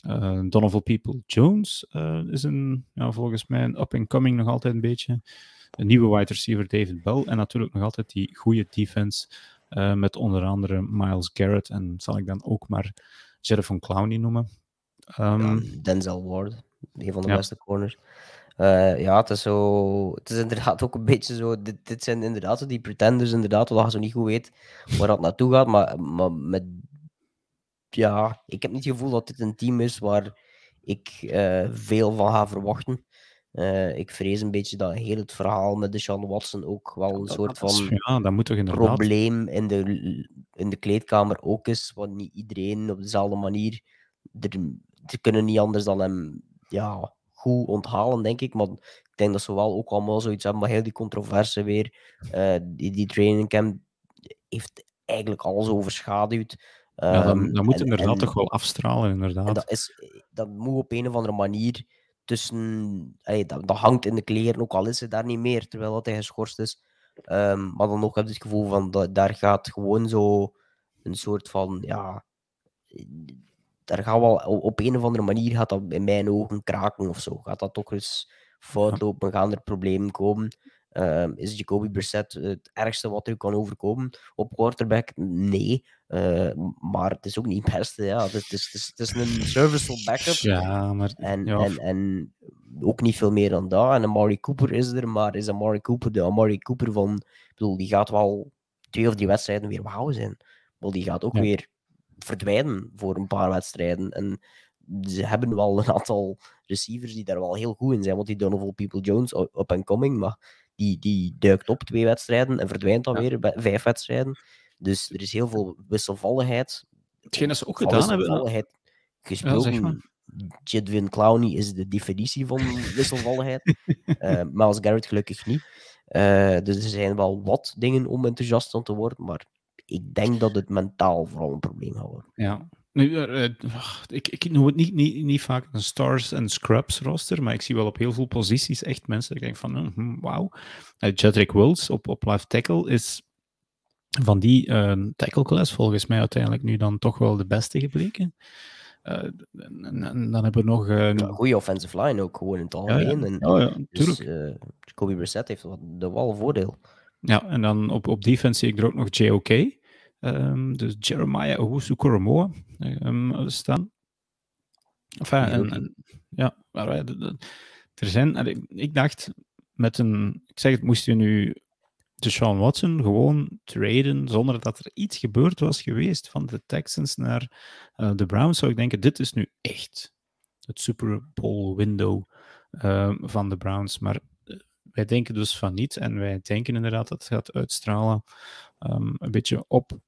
Uh, Donovan People Jones uh, is een, ja, volgens mij een up-and-coming nog altijd een beetje. Een nieuwe wide receiver David Bell. En natuurlijk nog altijd die goede defense uh, met onder andere Miles Garrett. En zal ik dan ook maar Jared van Clowney noemen. Um, ja, Denzel Ward, een van de ja. beste corners. ja, het is, zo, het is inderdaad ook een beetje zo. Dit, dit zijn inderdaad die pretenders, inderdaad, waar je zo niet goed weet waar dat naartoe gaat. Maar, maar met ja, ik heb niet het gevoel dat dit een team is waar ik uh, veel van ga verwachten. Uh, ik vrees een beetje dat heel het verhaal met de Sean Watson ook wel een soort van ja, dat moet toch probleem in de, in de kleedkamer ook is. Want niet iedereen op dezelfde manier. Er, er kunnen niet anders dan hem ja, goed onthalen, denk ik. Maar ik denk dat ze wel ook allemaal zoiets hebben, maar heel die controverse weer. Uh, die, die training camp heeft eigenlijk alles overschaduwd. Ja, dan, ehm, dan moet inderdaad toch wel afstralen, inderdaad. dat, is, dat moet op een of andere manier tussen... dat, dat, hangt in de kleren, ook al is het daar niet meer, terwijl dat hij geschorst is. Um, maar dan nog heb je het gevoel van, dat, daar gaat gewoon zo een soort van, ja... Daar gaat wel, op een of andere manier gaat dat in mijn ogen kraken of zo. Gaat dat toch eens fout lopen, gaan er problemen komen. Uh, is Jacoby Brissett het ergste wat er kan overkomen op quarterback? Nee. Uh, maar het is ook niet het beste. Ja. Het, is, het, is, het is een serviceable backup. Ja, maar, en, ja. En, en ook niet veel meer dan dat. En Amari Cooper is er, maar is Amari Cooper de Amari Cooper van... Ik bedoel, die gaat wel twee of drie wedstrijden weer wauw zijn. Maar die gaat ook ja. weer verdwijnen voor een paar wedstrijden. En ze hebben wel een aantal receivers die daar wel heel goed in zijn. Want die Donovan People-Jones, up and coming, maar die, die duikt op twee wedstrijden en verdwijnt dan ja. weer bij vijf wedstrijden. Dus er is heel veel wisselvalligheid. Hetgeen dat ze ook gedaan hebben... Gesproken, ja, Jadwin Clowney is de definitie van wisselvalligheid. uh, maar als Garrett gelukkig niet. Uh, dus er zijn wel wat dingen om enthousiast van te worden, maar ik denk dat het mentaal vooral een probleem gaat worden. Ja, nu, uh, ik, ik noem het niet, niet, niet vaak een stars en scrubs roster, maar ik zie wel op heel veel posities echt mensen ik denk van, mm, wauw. Uh, Jedrick Wills op, op left tackle is van die uh, tackle class volgens mij uiteindelijk nu dan toch wel de beste gebleken. En, en, dan hebben we nog... een goede offensive line ook, gewoon in het algemeen. Ja, ja. Oh, ja, dus, Jacoby Brissett heeft de wel voordeel. Ja, en dan op, op defense zie ik er ook nog JOK. Um, dus Jeremiah Owusu Koromoa um, staan. Enfin, en, en, ja, maar, er zijn, ik, ik dacht met een, ik zeg het, moest je nu Sean Watson gewoon traden zonder dat er iets gebeurd was geweest van de Texans naar uh, de Browns, zou ik denken, dit is nu echt het Super Bowl window uh, van de Browns. Maar uh, wij denken dus van niet en wij denken inderdaad dat het gaat uitstralen um, een beetje op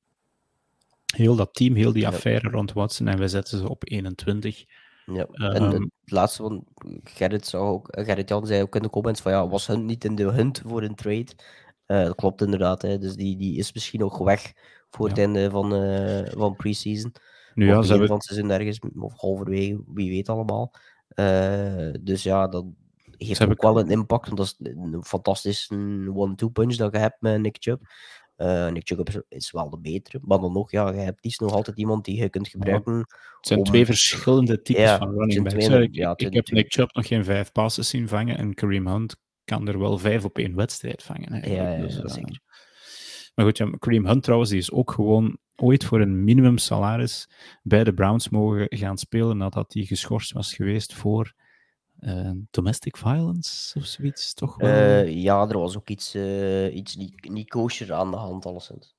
heel dat team, heel die affaire ja. rond Watson en wij zetten ze op 21. Ja, en um, het laatste van Gerrit, zou ook, Gerrit Jan zei ook in de comments van ja, was Hunt niet in de hunt voor een trade? Uh, dat klopt inderdaad, hè. dus die, die is misschien nog weg voor ja. het einde van, uh, van pre-season. Nu ja, ze hebben... van het seizoen ergens, of halverwege, wie weet allemaal. Uh, dus ja, dat heeft ook wel een impact, want dat is een fantastische one-two punch dat je hebt met Nick Chubb. Nick Chubb is wel de betere, maar dan nog, ja, je hebt is nog altijd iemand die je kunt gebruiken. Ja, het zijn om... twee verschillende types ja, van running backs. Twee, ik, ja, ik heb. Nick Chubb nog geen vijf passes zien vangen en Kareem Hunt kan er wel vijf op één wedstrijd vangen. Ja, ja, dus, uh, zeker. Maar goed, ja, Kareem Hunt trouwens, die is ook gewoon ooit voor een minimum salaris bij de Browns mogen gaan spelen nadat hij geschorst was geweest voor uh, domestic violence of zoiets, toch wel? Uh, ja, er was ook iets, uh, iets niet, niet kosher aan de hand, alleszins.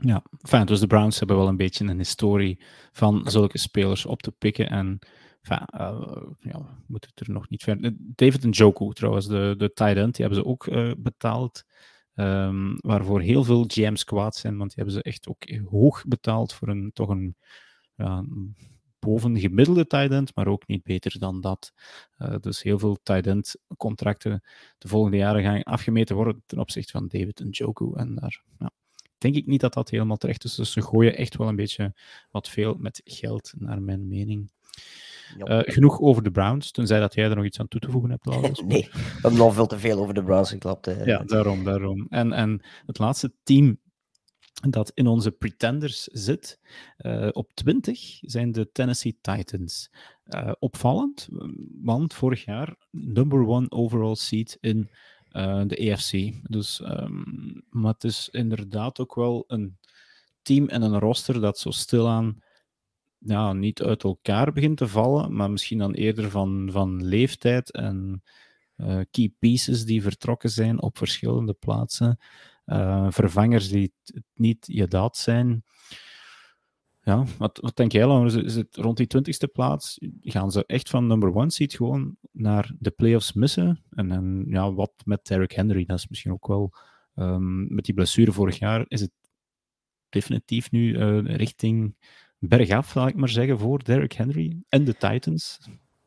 Ja, fijn. Dus de Browns hebben wel een beetje een historie van zulke spelers op te pikken. En enfin, ja, we moeten het er nog niet verder. David Njoku, trouwens, de, de tight end, die hebben ze ook betaald. Um, waarvoor heel veel GM's kwaad zijn, want die hebben ze echt ook hoog betaald voor een toch een, ja, een boven gemiddelde tight end, maar ook niet beter dan dat. Uh, dus heel veel tight end contracten de volgende jaren gaan afgemeten worden ten opzichte van David en. En daar ja, denk ik niet dat dat helemaal terecht is. Dus ze gooien echt wel een beetje wat veel met geld, naar mijn mening. Uh, genoeg over de Browns, tenzij dat jij er nog iets aan toe te voegen hebt, nee, we hebben al veel te veel over de Browns geklapt. Hè. Ja, daarom, daarom. En, en het laatste team dat in onze pretenders zit. Uh, op 20 zijn de Tennessee Titans. Uh, opvallend, want vorig jaar number one overall seat in uh, de AFC. Dus, um, maar het is inderdaad ook wel een team en een roster dat zo stilaan niet uit elkaar begint te vallen, maar misschien dan eerder van, van leeftijd en key pieces die vertrokken zijn op verschillende plaatsen. Uh, vervangers die het niet je dat zijn. Ja, wat, wat denk jij, Laurens? Is het rond die twintigste plaats? Gaan ze echt van number one seed gewoon naar de playoffs missen? En, en ja, wat met Derrick Henry? Dat is misschien ook wel um, met die blessure vorig jaar. Is het definitief nu uh, richting bergaf, zal ik maar zeggen, voor Derrick Henry en de Titans?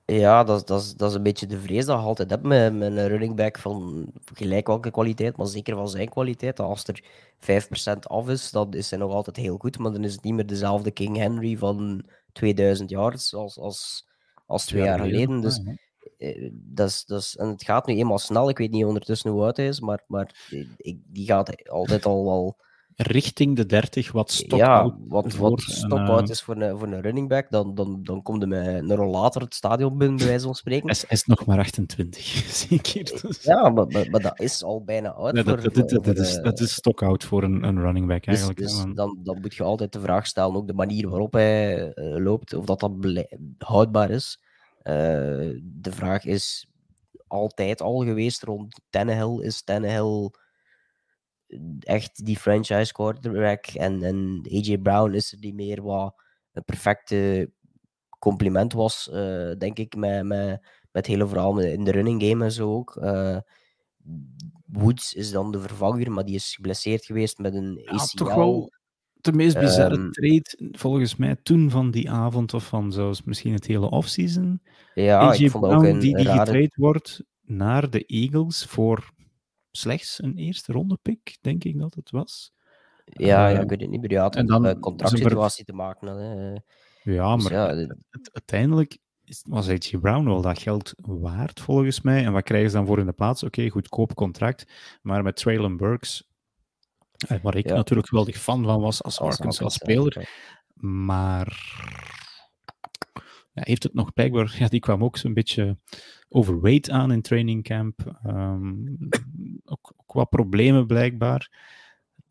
Ja, dat, is- dat, is, dat is een beetje de vrees dat je altijd hebt met, met een running back van gelijk welke kwaliteit, maar zeker van zijn kwaliteit. Dat als er 5% af is, dan is hij nog altijd heel goed, maar dan is het niet meer dezelfde King Henry van 2000 yards als, als, als twee jaar geleden. Dus Ah, eh, dat is, dat is, en het gaat nu eenmaal snel. Ik weet niet ondertussen hoe oud hij is, maar, maar eh, ik, die gaat altijd al wel Richting de 30, wat stock ja, wat, voor wat eh, is voor een, voor een running back, dan, dan, dan komt hij met een rollator het stadion binnen, bij wijze van spreken. Hij is, is nog maar 28, zeker. Dus- Ja, maar, maar, maar dat is al bijna oud. Nee, dat, voor, dat, dat, voor- dat is, eh, dat is stockout voor een, een running back dus, eigenlijk. dus dan, dan moet je altijd de vraag stellen, ook de manier waarop hij eh, loopt, of dat dat houdbaar is. De vraag is altijd al geweest rond Tannehill. Is Tannehill echt die franchise quarterback? En, en AJ Brown is er die meer wat een perfecte compliment was, eh, denk ik, met, met, met het hele verhaal in de running game en zo ook. Eh, Woods is dan de vervanger, maar die is geblesseerd geweest met een Ja, ACL. toch wel de meest bizarre Ehm, trade volgens mij toen van die avond of van zelfs misschien het hele offseason. Ja, AJ ik vond dat ook Brown een die, die rare... getrade wordt naar de Eagles voor slechts een eerste ronde pick, denk ik dat het was. Ja, ja, eh, ik weet het niet meer. Ja, het en dan met contractsituatie te maken. had, hè. Ja, Dus maar ja, uiteindelijk was AJ Brown wel dat geld waard, volgens mij. En wat krijgen ze dan voor in de plaats? Oké, goedkoop contract. Maar met Traylon Burks, eh, waar ik Ja. natuurlijk geweldig fan van was als als Arkansas-speler, ja. maar ja, heeft het nog blijkbaar... Ja, die kwam ook zo'n beetje overweight aan in training camp. Ehm, ook, ook wat problemen blijkbaar.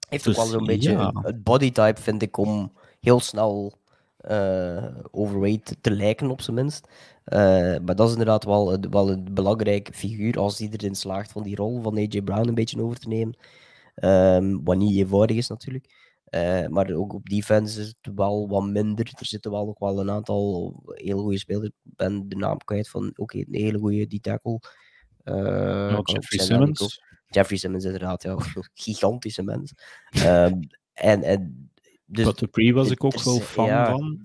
Heeft ook Dus, wel zo'n beetje ja. het- het bodytype, vind ik, om heel snel eh, overweight te lijken, op zijn minst. Eh, maar dat is inderdaad wel, een- wel een belangrijke figuur als die erin slaagt van die rol van AJ Brown een beetje over te nemen. Ehm, wat niet eenvoudig is natuurlijk. Eh, maar ook op defense is het wel wat minder. Er zitten wel nog wel een aantal heel goede spelers. Ik ben de naam kwijt van oké, een hele goede die tackle. Eh, ook Jeffrey Simmons. Jeffrey Simmons, inderdaad, ja. Gigantische mens. Ehm, en, en dus, But Dupree was er- ik ook wel fan ja. van.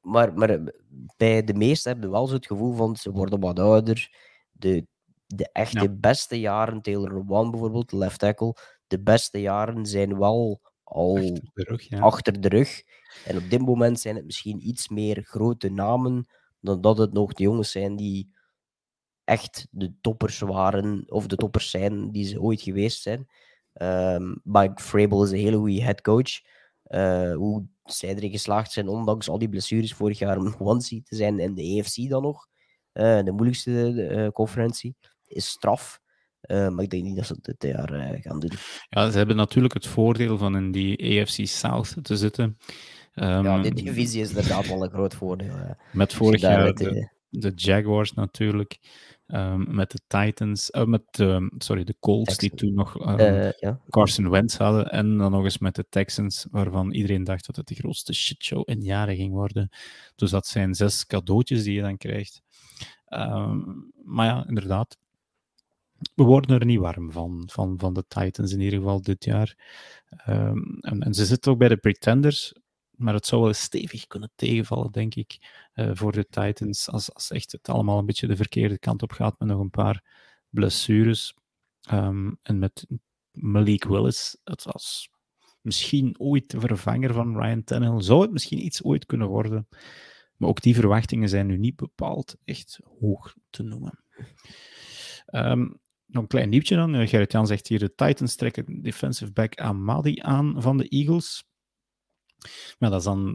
maar, maar bij de meesten heb je wel zo het gevoel van ze worden wat ouder. De, de echte Ja. beste jaren, Taylor One bijvoorbeeld, left tackle, de beste jaren zijn wel al Achter de rug, ja. achter de rug. En op dit moment zijn het misschien iets meer grote namen dan dat het nog de jongens zijn die echt de toppers waren, of de toppers zijn die ze ooit geweest zijn. Ehm Mike Vrabel is een hele goede headcoach. Eh hoe zij erin geslaagd zijn, ondanks al die blessures vorig jaar, om one seed te zijn in de AFC dan nog, eh, de moeilijkste eh, conferentie, is straf. Eh, maar ik denk niet dat ze het dit jaar eh, gaan doen. Ja, ze hebben natuurlijk het voordeel van in die AFC South te zitten. Ehm, ja, die divisie is inderdaad wel een groot voordeel. Met vorig jaar de, de Jaguars natuurlijk. ehm, met de Titans. eh, met sorry, de Colts die toen nog ehm, eh. Carson Wentz hadden. En dan nog eens met de Texans, waarvan iedereen dacht dat het de grootste shitshow in jaren ging worden. Dus dat zijn zes cadeautjes die je dan krijgt. Maar ja, inderdaad. We worden er niet warm van, van, van de Titans in ieder geval dit jaar. Ehm, en, en ze zitten ook bij de Pretenders, maar het zou wel stevig kunnen tegenvallen, denk ik, eh, voor de Titans, als, als echt het allemaal een beetje de verkeerde kant op gaat met nog een paar blessures. Ehm, en met Malik Willis, het was misschien ooit de vervanger van Ryan Tannehill, zou het misschien iets ooit kunnen worden. Maar ook die verwachtingen zijn nu niet bepaald echt hoog te noemen. Ehm, nog een klein nieuwtje dan. Eh, Gerrit-Jan zegt hier, de Titans trekken defensive back Amadi aan van de Eagles. Maar dat is dan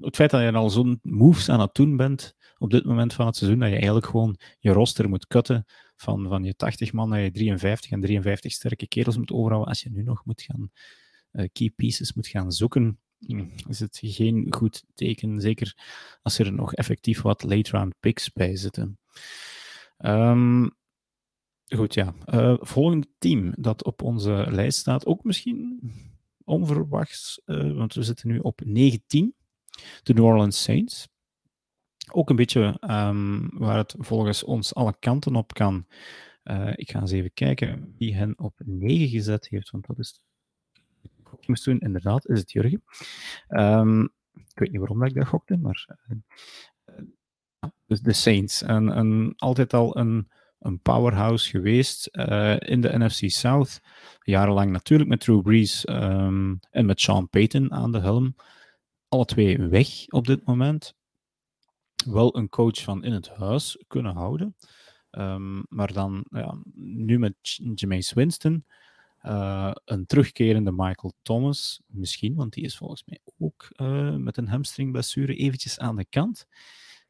het feit dat je al zo'n moves aan het doen bent op dit moment van het seizoen, dat je eigenlijk gewoon je roster moet cutten van, van je 80 man naar je 53 en 53 sterke kerels moet overhouden. Als je nu nog moet gaan eh, key pieces moet gaan zoeken, hm, is het geen goed teken. Zeker als er nog effectief wat late round picks bij zitten. Ehm, goed, ja. Eh, volgende team dat op onze lijst staat, ook misschien onverwachts, eh, want we zitten nu op 19. De New Orleans Saints. Ook een beetje ehm, waar het volgens ons alle kanten op kan. Eh, ik ga eens even kijken wie hen op 9 gezet heeft, want dat is. Ik moest doen, inderdaad, is het Jurgen. Ehm, ik weet niet waarom ik dat gokte, maar. de de, de Saints. En, en altijd al een, een powerhouse geweest uh, in de NFC South. Jarenlang natuurlijk met Drew Brees um, en met Sean Payton aan de helm. Alle twee weg op dit moment. Wel een coach van in het huis kunnen houden. Um, maar dan ja, nu met Jameis Winston. Uh, een terugkerende Michael Thomas, misschien, want die is volgens mij ook uh, met een hamstringblessure eventjes aan de kant.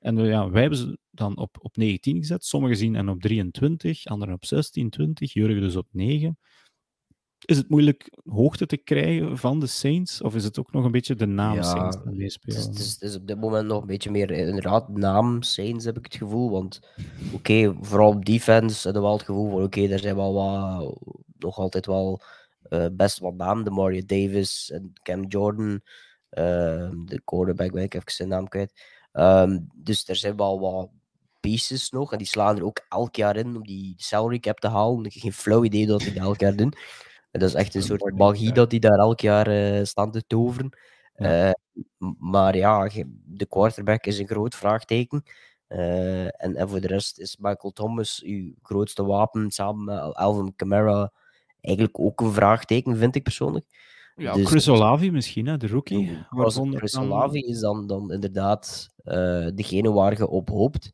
En ja, wij hebben ze dan op, op 19 gezet. Sommigen zien en op 23, anderen op 16, 20, Jurgen dus op 9. Is het moeilijk hoogte te krijgen van de Saints? Of is het ook nog een beetje de naam Ja, Saints die meespelen? Het is, het is op dit moment nog een beetje meer eh, inderdaad naam Saints heb ik het gevoel. Want oké, vooral op defense hadden we wel het gevoel van oké, er zijn wel wat, nog altijd wel eh, best wat namen. De Mario Davis en Cam Jordan. ehm, de quarterback, weet ik even zijn naam kwijt. Ehm, dus er zijn wel wat pieces nog. En die slaan er ook elk jaar in om die salary cap te halen. Ik heb geen flauw idee dat die dat elk jaar doen. En dat is echt een soort magie dat die daar elk jaar eh, staan te toveren. Eh, Maar ja, de quarterback is een groot vraagteken. Eh, en, en voor de rest is Michael Thomas uw grootste wapen samen met Alvin Kamara eigenlijk ook een vraagteken, vind ik persoonlijk. Ja, Dus- Chris Olavi misschien, hè, de rookie. Chris, waaronder Chris Olavi is dan, dan inderdaad eh, degene waar je op hoopt.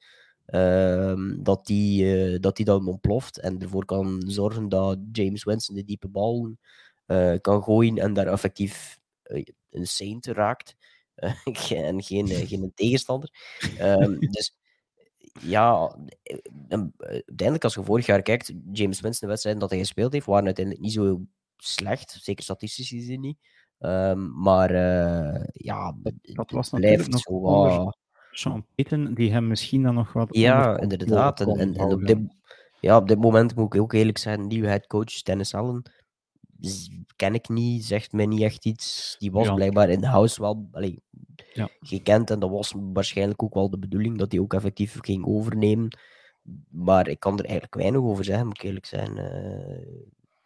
ehm, dat, die, eh, dat die dan ontploft en ervoor kan zorgen dat James Winston de diepe bal eh, kan gooien en daar effectief een saint raakt. En geen, geen tegenstander. Ehm, dus ja, uiteindelijk als je vorig jaar kijkt, James Winston, de wedstrijden dat hij gespeeld heeft, waren uiteindelijk niet zo slecht. Zeker statistisch gezien niet. Ehm, maar eh, ja, Dat het was blijft nog zo wat- Sean Payton, die hem misschien dan nog wat Ja, inderdaad. En, en, en op, dit, ja, op dit moment moet ik ook eerlijk zijn, nieuwe headcoach Dennis Allen ken ik niet, zegt mij niet echt iets. Die was Ja. blijkbaar in house wel allee, Ja. gekend en dat was waarschijnlijk ook wel de bedoeling dat hij ook effectief ging overnemen. Maar ik kan er eigenlijk weinig over zeggen, moet ik eerlijk zijn. Eh,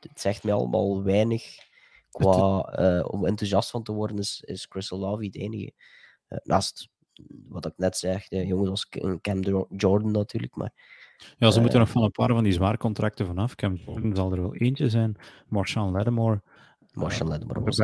het zegt mij allemaal weinig. Qua eh, om enthousiast van te worden, is, is Crystal Love het enige. Eh, naast wat ik net zeg, de jongens als Cam Jo- Jordan natuurlijk. Maar Ja, ze moeten eh, nog van een paar van die zwaarcontracten vanaf. Cam Jordan zal er wel eentje zijn. Marshawn Lattimore. Marshall eh, Lattimore was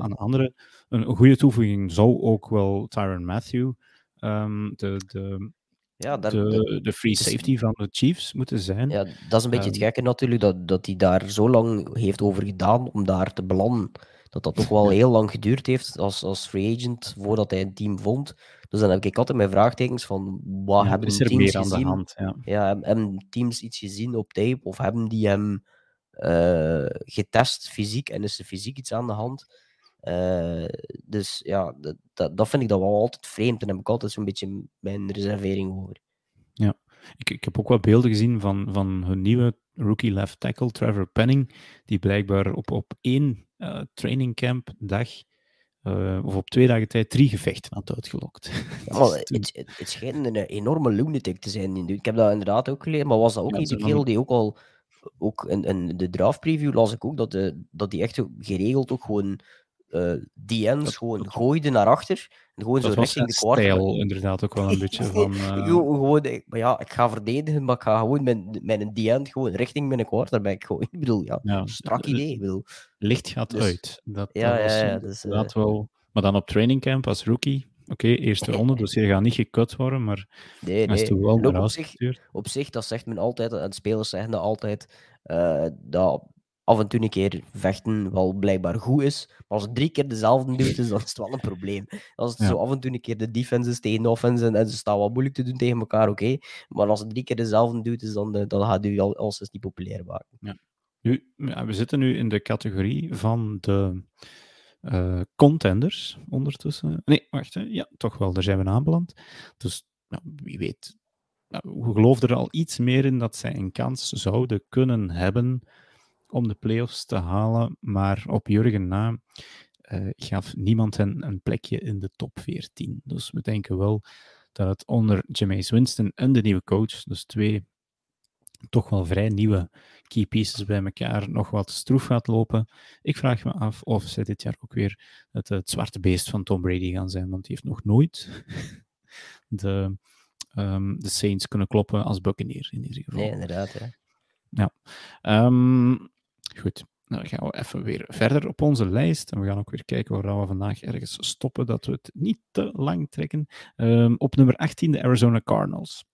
aan de andere. Een, een goede toevoeging zou ook wel Tyron Matthew, ehm, de, de, ja, daar, de, de free is- safety van de Chiefs, moeten zijn. ja, dat is een beetje het Ehm, gekke natuurlijk, dat, dat hij daar zo lang heeft over gedaan om daar te belanden. Dat dat toch wel heel lang geduurd heeft als, als free agent voordat hij een team vond. Dus dan heb ik altijd mijn vraagtekens van wat Ja, hebben teams meer aan de gezien? hand. Ja. Ja, hebben- hebben teams iets gezien op tape of hebben die hem eh, getest fysiek en is er fysiek iets aan de hand? Eh, dus ja, dat, dat, dat vind ik dan wel altijd vreemd en heb ik altijd zo'n beetje mijn reservering over. Ik, ik heb ook wat beelden gezien van, van hun nieuwe rookie left tackle, Trevor Penning, die blijkbaar op, op één eh trainingcamp dag, eh, of op twee dagen tijd, drie gevechten had uitgelokt. Ja, maar Dus het, het, het schijnt een enorme lunatic te zijn. Ik heb dat inderdaad ook gelezen, maar was dat ook Ja, niet de kerel die ook al, ook in, in de draft preview las ik ook, dat, de, dat die echt geregeld ook gewoon eh DN's Dat- gewoon gooide naar achter en gewoon zo was richting de quarterback. stijl inderdaad ook wel een beetje van... eh, Gewoon, maar ja, ik ga verdedigen, maar ik ga gewoon met, met een DN gewoon richting mijn quarterback gooien. Ik bedoel, ja, ja, strak eh, idee. Bedoel, licht gaat Dus- uit. Dat, ja, dat was ja, dus, inderdaad wel... Maar dan op trainingcamp als rookie, oké, eerste ronde, dus je gaat niet gekut worden, maar nee, hij is nee. toch wel op zich, op zich, dat zegt men altijd, en spelers zeggen dat altijd, dat af en toe een keer vechten wel blijkbaar goed is. Maar als het drie keer dezelfde doet, is, dan is het wel een probleem. Als het Ja. zo af en toe een keer de defense is tegen de offense en, en ze staan wat moeilijk te doen tegen elkaar, oké. Maar als het drie keer dezelfde doet, is dan, eh, dan gaat u al alles niet populair maken. Nu, ja, we zitten nu in de categorie van de eh, contenders ondertussen. Nee, wacht, hè. ja, toch wel, daar zijn we aanbeland. Dus nou, wie weet, nou, we geloven er al iets meer in dat zij een kans zouden kunnen hebben om de playoffs te halen, maar op Jurgen na eh, gaf niemand hen een plekje in de top 14. Dus we denken wel dat het onder Jameis Winston en de nieuwe coach, dus twee toch wel vrij nieuwe key pieces bij elkaar nog wat stroef gaat lopen. Ik vraag me af of ze dit jaar ook weer het, het zwarte beest van Tom Brady gaan zijn, want die heeft nog nooit de ehm, de Saints kunnen kloppen als Buccaneer in ieder geval. Nee, inderdaad. Ja. Ja. Ehm, goed. Nou, gaan we even weer verder op onze lijst. En we gaan ook weer kijken waar we vandaag ergens stoppen, dat we het niet te lang trekken. Ehm, op nummer 18 de Arizona Cardinals.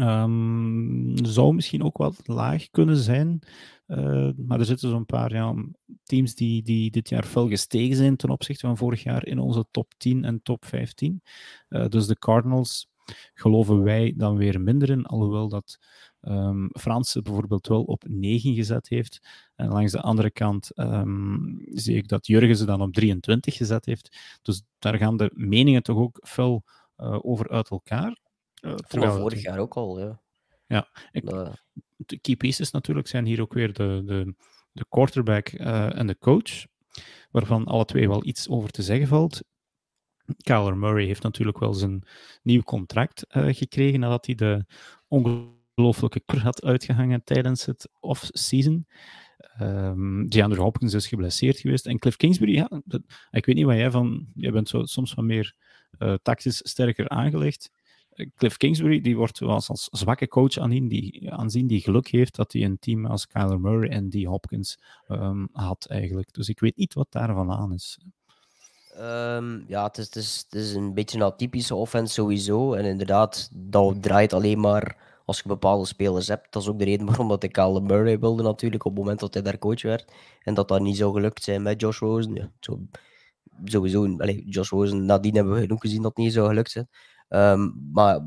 Um, zou misschien ook wat laag kunnen zijn. Uh, maar er zitten zo'n paar ja, teams die, die dit jaar fel gestegen zijn ten opzichte van vorig jaar in onze top 10 en top 15. Uh, dus de Cardinals geloven wij dan weer minder in, alhoewel dat um, Frans het bijvoorbeeld wel op 9 gezet heeft. En langs de andere kant um, zie ik dat Jurgen ze dan op 23 gezet heeft. Dus daar gaan de meningen toch ook fel uh, over uit elkaar. Uh, terwijl vorig jaar ook al, ja. Ja, ik, de key pieces natuurlijk zijn hier ook weer de, de, de quarterback uh, en de coach, waarvan alle twee wel iets over te zeggen valt. Kyler Murray heeft natuurlijk wel zijn nieuw contract uh, gekregen nadat hij de ongelooflijke kur had uitgehangen tijdens het off-season. Um, Hopkins is geblesseerd geweest. En Cliff Kingsbury, ja, ik weet niet wat jij van... Jij bent zo, soms wat meer uh, tactisch sterker aangelegd. Cliff Kingsbury die wordt als, als zwakke coach aanzien die, aanzien die geluk heeft dat hij een team als Kyler Murray en die Hopkins um, had eigenlijk. Dus ik weet niet wat daarvan aan is. Um, ja, het is, het, is, het is een beetje een atypische offense sowieso. En inderdaad, dat draait alleen maar als je bepaalde spelers hebt. Dat is ook de reden waarom dat ik Kyler Murray wilde natuurlijk op het moment dat hij daar coach werd. En dat dat niet zou gelukt zijn met Josh Rosen. Ja, zo, sowieso, allez, Josh Rosen, nadien hebben we genoeg gezien dat het niet zou gelukt zijn. Um, maar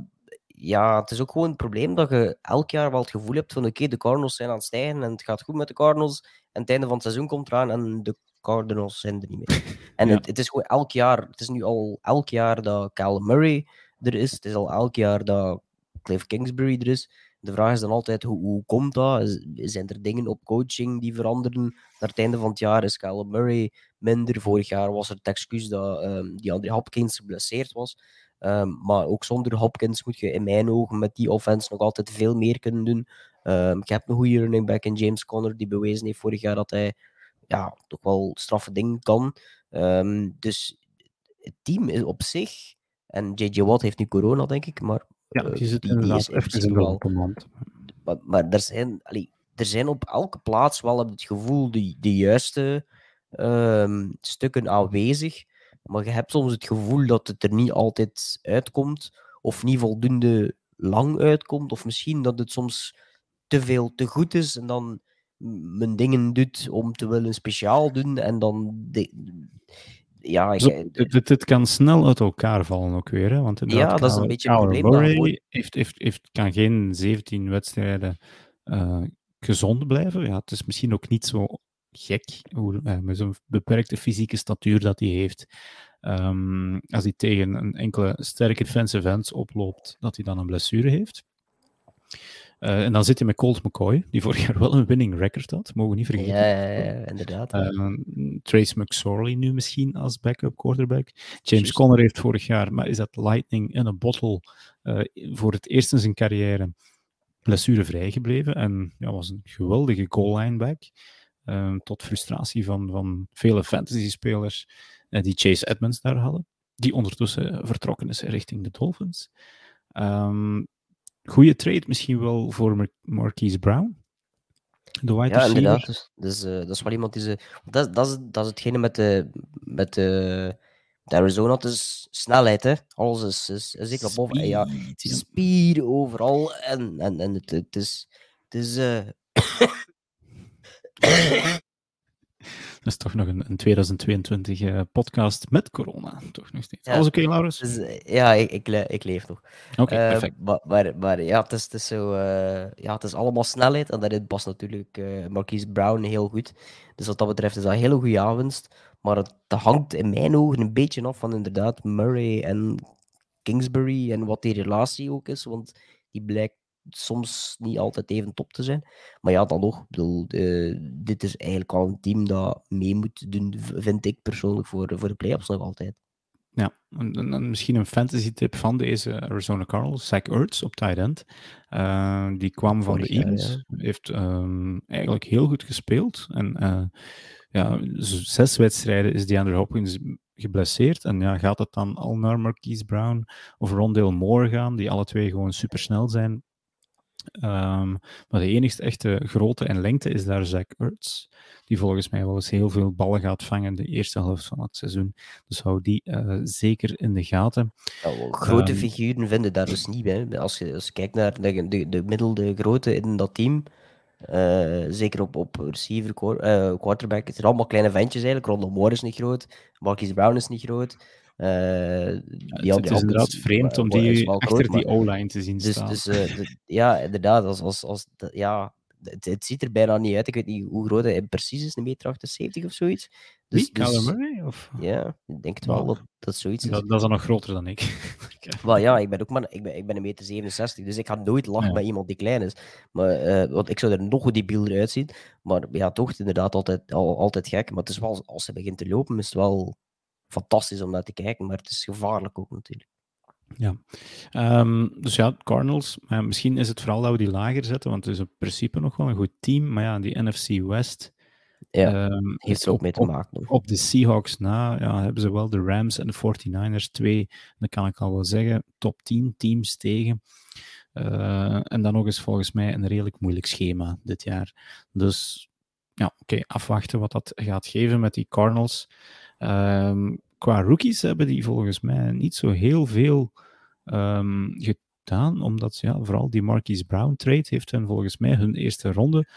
ja, het is ook gewoon het probleem dat je elk jaar wel het gevoel hebt van oké, okay, de Cardinals zijn aan het stijgen en het gaat goed met de Cardinals. En het einde van het seizoen komt eraan en de Cardinals zijn er niet meer. En ja. het, het, is gewoon elk jaar, het is nu al elk jaar dat Cal Murray er is. Het is al elk jaar dat Cliff Kingsbury er is. De vraag is dan altijd, hoe, hoe komt dat? Zijn er dingen op coaching die veranderen? Naar het einde van het jaar is Cal Murray minder. Vorig jaar was er het excuus dat um, die Andre Hopkins geblesseerd was. Um, maar ook zonder Hopkins moet je in mijn ogen met die offense nog altijd veel meer kunnen doen. Um, ik heb een goede running back in James Conner die bewezen heeft vorig jaar dat hij ja, toch wel straffe dingen kan. Dus het team is op zich, en JJ Watt heeft nu corona, denk ik, maar ja, die, zit die, die is even wel. Op maar, maar er, zijn, allee, er zijn op elke plaats wel het gevoel de, de juiste um, stukken aanwezig. Maar je hebt soms het gevoel dat het er niet altijd uitkomt, of niet voldoende lang uitkomt, of misschien dat het soms te veel te goed is en dan mijn dingen doet om te willen speciaal doen en dan. De, ja, dit, kan snel uit elkaar vallen ook weer. Hè? Want ja, dat is een beetje een probleem. Murray heeft, heeft, heeft, kan geen 17 wedstrijden uh, gezond blijven. Ja, het is misschien ook niet zo gek hoe, uh, met zo'n beperkte fysieke statuur dat hij heeft. Um, als hij tegen een enkele sterke defensive ends oploopt, dat hij dan een blessure heeft. Uh, en dan zit je met Colt McCoy, die vorig jaar wel een winning record had, mogen we niet vergeten. Ja, ja, ja inderdaad. Uh, Trace McSorley nu misschien als backup quarterback. James Just. Conner heeft vorig jaar, maar is dat lightning in a bottle, uh, voor het eerst in zijn carrière blessurevrij gebleven. En ja, was een geweldige goal line back. Ehm, tot frustratie van, van vele fantasy-spelers die Chase Edmonds daar hadden. Die ondertussen vertrokken is richting de Dolphins. Um, goede trade misschien wel voor Mar Marquise Brown. De wide ja, inderdaad. Dus, dus uh, dat is wel iemand die ze. Dat, dat, is, dat is hetgene met de, met de, de Arizona. Het is snelheid, hè? Alles is, is, is zeker boven. Speed, ja, speed overal. En, en, en het, het is. Het is uh... Dat is toch nog een, een 2022 uh, podcast met corona. Toch nog steeds. Ja, Alles oké, okay, Laurens? Dus, ja, ik, ik, ik, leef nog. Oké, okay, uh, perfect. Maar, maar, maar, ja, het is, het is zo, ja, het is allemaal snelheid. En daarin past natuurlijk Marquise Brown heel goed. Dus wat dat betreft is dat een hele goede aanwinst. Maar het hangt in mijn ogen een beetje af van inderdaad Murray en Kingsbury en wat die relatie ook is. Want die blijkt soms niet altijd even top te zijn. Maar ja, dan nog. Bedoel, uh, dit is eigenlijk al een team dat mee moet doen, vind ik persoonlijk, voor, voor de playoffs nog altijd. Ja, en, en misschien een fantasy tip van deze Arizona Cardinals, Zach Ertz op tight end. Uh, die kwam van de Eagles, ja. heeft um, eigenlijk heel goed gespeeld. En uh, ja, zes wedstrijden is DeAndre Hopkins geblesseerd. En ja, gaat het dan al naar Marquise Brown of Rondale Moore gaan, die alle twee gewoon supersnel zijn? Um, maar de enigste echte grootte en lengte is daar Zach Ertz, die volgens mij wel eens heel veel ballen gaat vangen de eerste helft van het seizoen. Dus hou die uh, zeker in de gaten. Ja, grote um, figuren vinden daar dus niet bij. Als je, als je kijkt naar de, de, de middelde grootte in dat team, uh, zeker op, op receiver, uh, quarterback, het zijn allemaal kleine ventjes eigenlijk. Rondon Moore is niet groot, Marquise Brown is niet groot. Uh, ja, het, is inderdaad vreemd om die achter die O-line te zien dus, staan. Dus, de, ja, inderdaad. Als, als, als, ja, het, het, ziet er bijna niet uit. Ik weet niet hoe groot hij precies is, een meter 78 of zoiets. Dus, Wie? Dus, Murray? Of? Ja, ik denk het wel dat dat zoiets is. Dat, dat is dan nog groter dan ik. Wel ja, ik ben ook maar ik ben, ik ben een meter 67, dus ik ga nooit lachen ja. met iemand die klein is. Maar, uh, want ik zou er nog debieler uitzien. Maar ja, toch, inderdaad altijd, al, altijd gek. Maar het is wel, als ze begint te lopen, is het wel fantastisch om naar te kijken. Maar het is gevaarlijk ook natuurlijk. Ja, um, dus ja, Cardinals. Uh, misschien is het vooral dat we die lager zetten, want het is in principe nog wel een goed team. Maar ja, die NFC West. Ja, um, heeft er ook mee te maken. Op, op, de Seahawks na ja, hebben ze wel de Rams en de 49ers twee, dan kan ik al wel zeggen, top 10 teams tegen. Uh, en dan nog eens volgens mij een redelijk moeilijk schema dit jaar. Dus ja, oké, okay, afwachten wat dat gaat geven met die Cardinals. Um, qua rookies hebben die volgens mij niet zo heel veel um, gedaan, omdat ja, vooral die Marquise Brown trade heeft hen volgens mij hun eerste ronde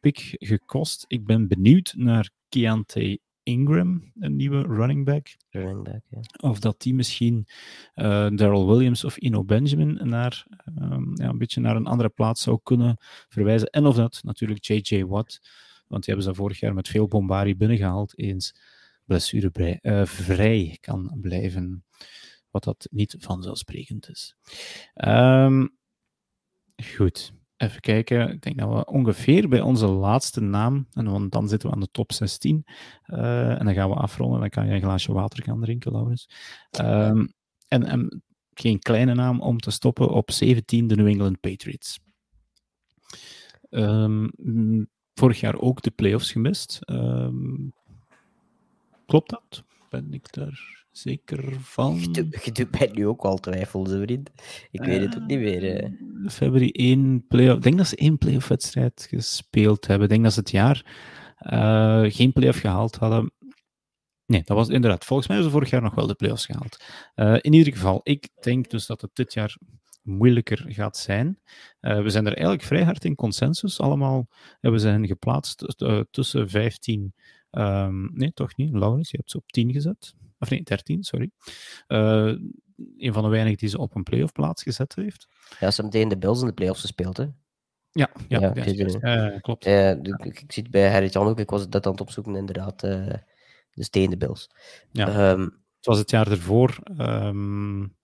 pick gekost. Ik ben benieuwd naar Keante Ingram, een nieuwe running back. Running back ja. Of dat die misschien uh, Daryl Williams of Ino Benjamin naar, um, ja, een beetje naar een andere plaats zou kunnen verwijzen. En of dat natuurlijk J.J. Watt, want die hebben ze vorig jaar met veel bombardie binnengehaald, eens blessurevrij vrij kan blijven. Wat dat niet vanzelfsprekend is. Um, goed, even kijken. Ik denk dat we ongeveer bij onze laatste naam, en dan zitten we aan de top 16. Uh, en dan gaan we afronden. Dan kan je een glaasje water gaan drinken, Laurens. Um, en, en geen kleine naam om te stoppen op 17 de New England Patriots. Um, vorig jaar ook de playoffs gemist. Klopt dat? Ben ik daar zeker van? Je doet mij nu ook al twijfel, vriend. Ik weet het ook niet meer. Uh. Februari 1 playoff. Ik denk dat ze één playoff-wedstrijd gespeeld hebben. Ik denk dat ze het jaar uh, geen playoff gehaald hadden. Nee, dat was inderdaad. Volgens mij hebben ze vorig jaar nog wel de playoffs gehaald. Uh, in ieder geval, ik denk dus dat het dit jaar moeilijker gaat zijn. Uh, we zijn er eigenlijk vrij hard in consensus. Allemaal hebben ze hen geplaatst tussen 15 Um, nee, toch niet. Laurens, je hebt ze op 10 gezet. Of nee, 13, sorry. Uh, een van de weinigen die ze op een playoff plaats gezet heeft. Ja, ze meteen de Bills in de playoffs gespeeld, hè? Ja, ja, ja, ja uh, klopt. Uh, ik, ik, zie het bij Harry Jan ook, ik was dat aan het opzoeken, inderdaad. Uh, dus tegen de Bills. Ja. Um, het was het jaar ervoor, um,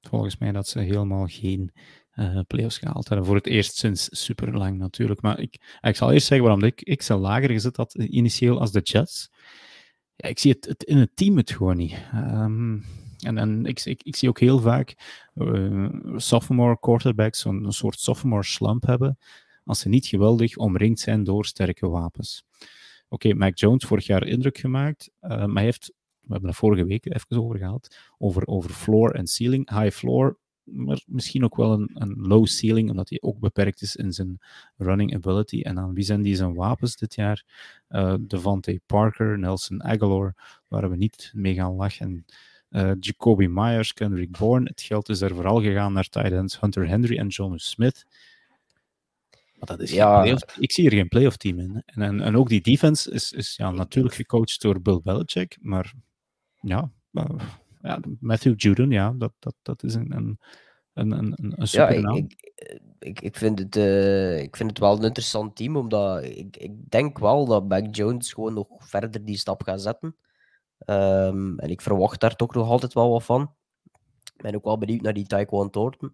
volgens mij, dat ze helemaal geen uh, playoffs gehaald hebben. Voor het eerst sinds super lang natuurlijk. Maar ik, ik zal eerst zeggen waarom ik, ik ze lager gezet had initieel als de Jets. Ja, ik zie het, het in het team het gewoon niet. Um, en, en ik, ik, zie ook heel vaak uh, sophomore quarterbacks zo'n soort sophomore slump hebben als ze niet geweldig omringd zijn door sterke wapens. Oké, okay, Mac Jones vorig jaar indruk gemaakt, uh, maar hij heeft, we hebben het vorige week even over gehad, over, over floor en ceiling. High floor, maar misschien ook wel een, een low ceiling, omdat hij ook beperkt is in zijn running ability. En aan wie zijn die zijn wapens dit jaar? Uh, Devante Parker, Nelson Aguilar, waar we niet mee gaan lachen. Uh, Jacoby Myers, Kendrick Bourne. Het geld is er vooral gegaan naar tight ends Hunter Henry en John Smith. Maar dat is ja. ik zie er geen playoff team in. En, en, en, ook die defense is, is ja, natuurlijk gecoacht door Bill Belichick, maar ja, ja, Matthew Judon, ja, dat, dat, dat is een, een, een, een, een super ja, ik, ik, ik, vind het, uh, ik vind het wel een interessant team, omdat ik, ik denk wel dat Mac Jones gewoon nog verder die stap gaat zetten. Um, en ik verwacht daar toch nog altijd wel wat van. Ik ben ook wel benieuwd naar die Taekwondo Thornton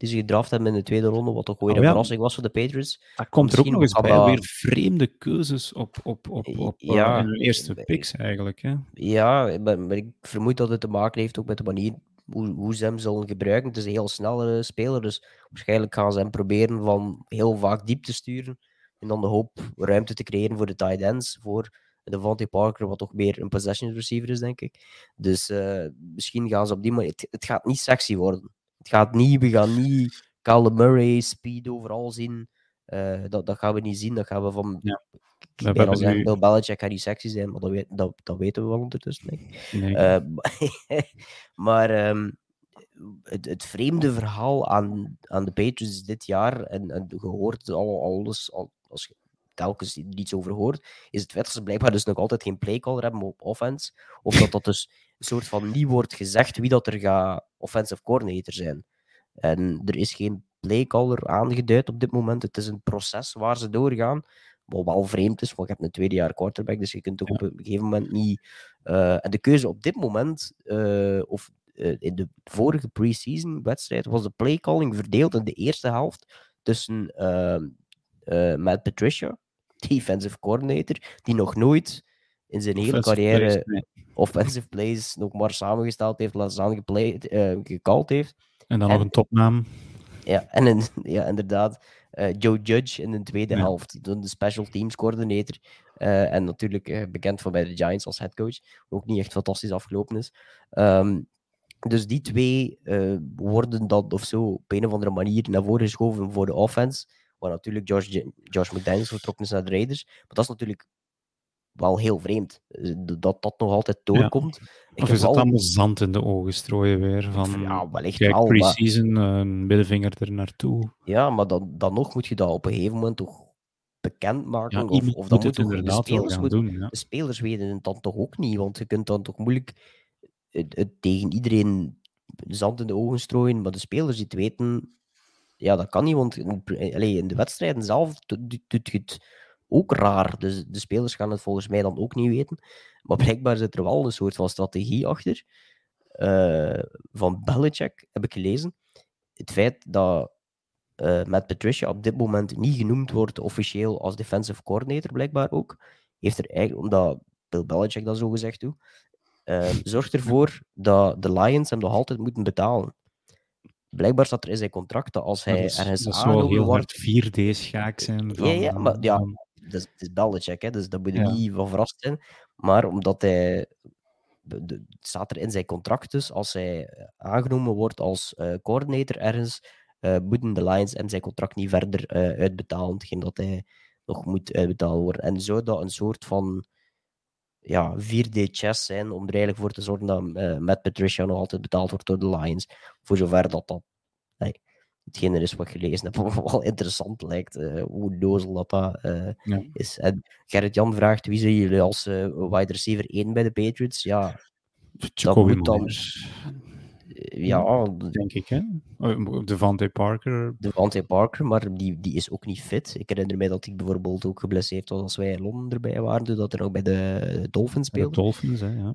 die ze gedraft hebben in de tweede ronde, wat toch weer oh, een ja. verrassing was voor de Patriots. Dat komt er ook nog eens bij, dat... weer vreemde keuzes op, op, op, op ja, uh, hun eerste picks eigenlijk. Hè? Ja, maar, maar, ik vermoed dat het te maken heeft ook met de manier hoe, hoe ze hem zullen gebruiken. Het is een heel snelle speler, dus waarschijnlijk gaan ze hem proberen van heel vaak diep te sturen en dan de hoop ruimte te creëren voor de tight ends, voor Devontae Parker, wat toch meer een possession receiver is, denk ik. Dus uh, misschien gaan ze op die manier... Het, het, gaat niet sexy worden. Het gaat niet... We gaan niet Kyle Murray, speed overal zien. Uh, dat, dat gaan we niet zien. Dat gaan we van... Ja. Ik ben al zeggen, nu... Bill Belichick gaat niet sexy zijn, maar dat, weet, dat, dat weten we wel ondertussen. Nee. Uh, maar... Um, het, het, vreemde verhaal aan, aan de Patriots dit jaar, en, en je hoort al, alles, al, als je telkens er iets over hoort, is het feit dat ze blijkbaar dus nog altijd geen playcaller hebben op offense, of dat dat dus soort van niet wordt gezegd wie dat er gaat offensive coordinator zijn. En er is geen playcaller aangeduid op dit moment. Het is een proces waar ze doorgaan, wat wel vreemd is, want je hebt een tweede jaar quarterback, dus je kunt ook op een gegeven moment niet... Uh, en de keuze op dit moment, uh, of uh, in de vorige preseason wedstrijd, was de playcalling verdeeld in de eerste helft tussen Matt Patricia, defensive coordinator, die nog nooit in zijn hele carrière plays, offensive plays nog maar samengesteld heeft, laat staan uh, gekald heeft. En dan nog een topnaam. Ja, en in, ja, inderdaad. Uh, Joe Judge in de tweede ja. helft, de special teams coördinator. Uh, en natuurlijk bekend van bij de Giants als headcoach. Ook niet echt fantastisch afgelopen is. Um, dus die twee worden dan of zo op een of andere manier naar voren geschoven voor de offense. Waar natuurlijk Josh, Josh McDaniels vertrokken is naar de Raiders. Maar dat is natuurlijk wel heel vreemd. Eh, dat dat nog altijd doorkomt. Ja. Ik of is dat allemaal zand in de ogen strooien weer? Van, ja, wellicht kijk, wel. pre-season, maar... een middenvinger er naartoe. Ja, maar dan, dan nog moet je dat op een gegeven moment toch bekendmaken. Ja, of, of dan moet de spelers, moet, doen, ja. de spelers weten het dan toch ook niet. Want je kunt dan toch moeilijk het, het tegen iedereen zand in de ogen strooien. Maar de spelers die het weten, ja, dat kan niet, want in, in de wedstrijden zelf doet je het ook raar. Dus de spelers gaan het volgens mij dan ook niet weten. Maar blijkbaar zit er wel een soort van strategie achter. Uh, van Belichick heb ik gelezen. Het feit dat uh, Matt Patricia op dit moment niet genoemd wordt officieel als defensive coordinator, blijkbaar ook, heeft er eigenlijk, omdat Bill Belichick dat zo gezegd doet, uh, zorgt ervoor dat de Lions hem nog altijd moeten betalen blijkbaar staat er in zijn contract dat als hij dat is, ergens dat zou heel wordt... 4D-schaak zijn. Van, ja, ja, maar ja, is, het is Belichick, hè, dus daar moet je ja. niet van verrast zijn. Maar omdat hij... Het staat er in zijn contract dus, als hij aangenomen wordt als uh, coördinator ergens, uh, moeten de Lions hem zijn contract niet verder uh, uitbetalen, hetgeen dat hij nog moet uitbetaald worden. En zou dat een soort van ja, 4D-chess zijn om er eigenlijk voor te zorgen dat uh, Matt Patricia nog altijd betaald wordt door de Lions. Voor zover dat dat hetgeen er is wat gelezen heb, wat wel interessant lijkt, uh, hoe dozel dat, dat uh, ja. is. En Gerrit-Jan vraagt, wie zijn jullie als wide receiver 1 bij de Patriots? Ja, Jacoby dat moet dan... Ja, denk ik, hè? Oh, Devante Parker. Devante Parker, maar die, die is ook niet fit. Ik herinner mij dat ik bijvoorbeeld ook geblesseerd was als wij in Londen erbij waren, dat er ook bij de Dolphins speelde. De Dolphins, hè, ja.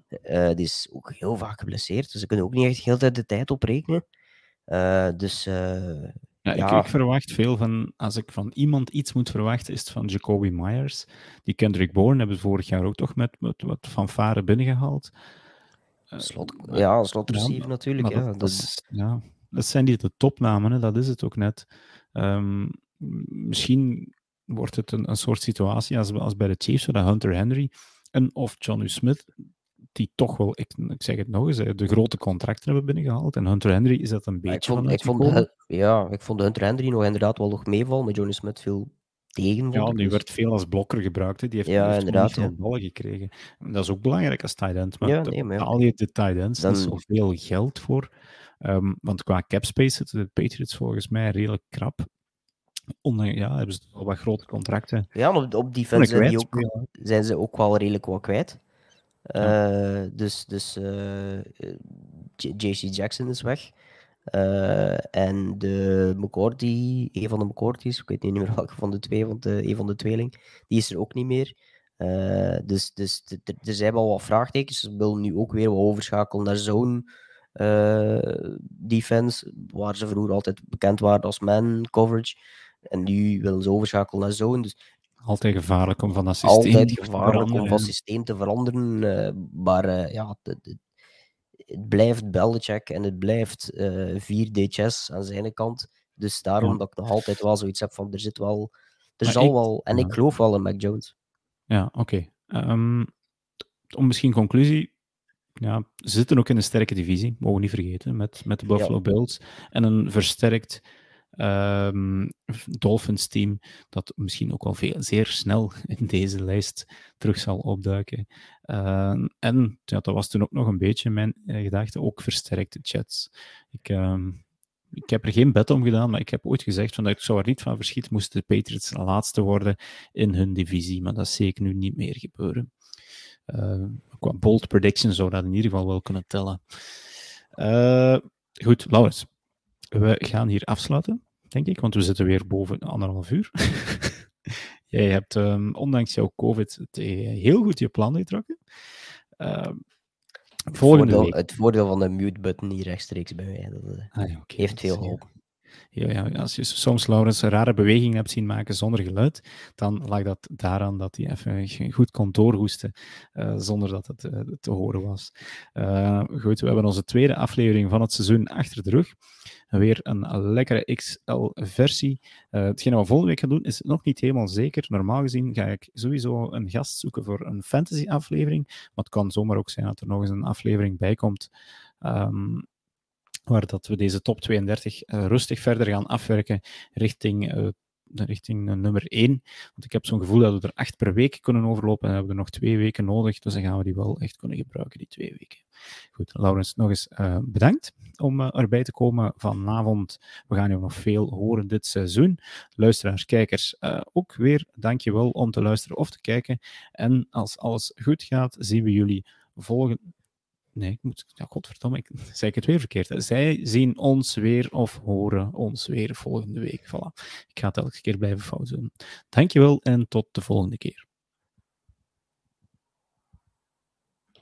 Uh, die is ook heel vaak geblesseerd, dus ze kunnen ook niet echt heel tijd de tijd oprekenen. Uh, dus... Uh, ja, ik, ja. ik, verwacht veel van, als ik van iemand iets moet verwachten, is het van Jacoby Myers. Die Kendrick Bourne hebben vorig jaar ook toch met, met wat fanfare binnengehaald. Slot, ja, slot receiver ja, natuurlijk. Ja, dat, dat, ja, dat zijn niet de topnamen, hè, dat is het ook net. Um, misschien wordt het een, een soort situatie als, als bij de Chiefs, waar Hunter Henry en of Johnny Smith, die toch wel, ik, ik zeg het nog eens, de grote contracten hebben binnengehaald. En Hunter Henry is dat een beetje ik vond, ik vond, Ja, ik vond Hunter Henry nog inderdaad wel nog meevallen, met Johnny Smith veel tegen. Ja, die dus. werd veel als blokker gebruikt. Hè. Die heeft, ja, inderdaad, veel ja. ballen gekregen. En dat is ook belangrijk als tight end. Maar, ja, nee, maar ja. je de tight ends Dan... zoveel geld voor. Um, want qua cap space zitten de Patriots volgens mij redelijk krap. Onder, ja, hebben ze al wat grote contracten. Ja, op, op defense zijn, die ook, zijn ze ook wel redelijk wat kwijt. Uh, dus dus uh, JC Jackson is weg. Uh, en de McCourty, een van de McCourties, ik weet niet meer welke van de twee, want de, een van de tweeling, die is er ook niet meer. Dus dus er zijn wel wat vraagtekens. Ze willen nu ook weer wat overschakelen naar zo'n defense, waar ze vroeger altijd bekend waren als man coverage. En nu willen ze overschakelen naar zone. Dus altijd gevaarlijk om van dat systeem altijd gevaarlijk om van systeem te veranderen. maar ja, de, de, het blijft Belichick en het blijft uh, 4D chess aan zijn kant. Dus daarom ja. dat ik nog altijd wel zoiets heb van, er zit wel... Er maar zal ik, wel... En ja. ik geloof wel in Mac Jones. Ja, oké. Okay. Um, om misschien conclusie. Ja, ze zitten ook in een sterke divisie, mogen we niet vergeten, met, met de Buffalo Bills. En een versterkt um, Dolphins team, dat misschien ook al veel, zeer snel in deze lijst terug zal opduiken. Uh, en ja, dat was toen ook nog een beetje mijn uh, gedachte, ook versterkte Jets. Ik, um, ik heb er geen bed om gedaan, maar ik heb ooit gezegd van dat ik zou er niet van verschieten moesten de Patriots laatste worden in hun divisie, maar dat zie ik nu niet meer gebeuren. Qua bold prediction zou dat in ieder geval wel kunnen tellen. Goed, Laurens. We gaan hier afsluiten, denk ik, want we zitten weer boven anderhalf uur. Jij hebt, um, ondanks jouw COVID, het heel goed je plan getrokken. Uh, het voordeel, het voordeel van de mute-button hier rechtstreeks bij mij. Dat ah, ja, okay, heeft veel hoop. Ja, als je soms Laurens een rare beweging hebt zien maken zonder geluid, dan lag dat daaraan dat hij even goed kon doorhoesten uh, zonder dat het uh, te horen was. Uh, goed, we hebben onze tweede aflevering van het seizoen achter de rug. Weer een lekkere XL-versie. hetgeen we volgende week gaan doen is nog niet helemaal zeker. Normaal gezien ga ik sowieso een gast zoeken voor een fantasy-aflevering, maar het kan zomaar ook zijn dat er nog eens een aflevering bij komt. Um, waar dat we deze top 32 uh, eh, rustig verder gaan afwerken richting, uh, richting uh, nummer 1. Want ik heb zo'n gevoel dat we er acht per week kunnen overlopen en hebben we nog twee weken nodig, dus dan gaan we die wel echt kunnen gebruiken, die twee weken. Goed, Laurens, nog eens bedankt om erbij te komen vanavond. We gaan je nog veel horen dit seizoen. Luisteraars, kijkers, ook weer dankjewel om te luisteren of te kijken. En als alles goed gaat, zien we jullie volgende Nee, ik moet. Ja, godverdomme, ik zei ik het weer verkeerd. Zij zien ons weer of horen ons weer volgende week. Voilà. Ik ga het elke keer blijven fout doen. Dankjewel en tot de volgende keer.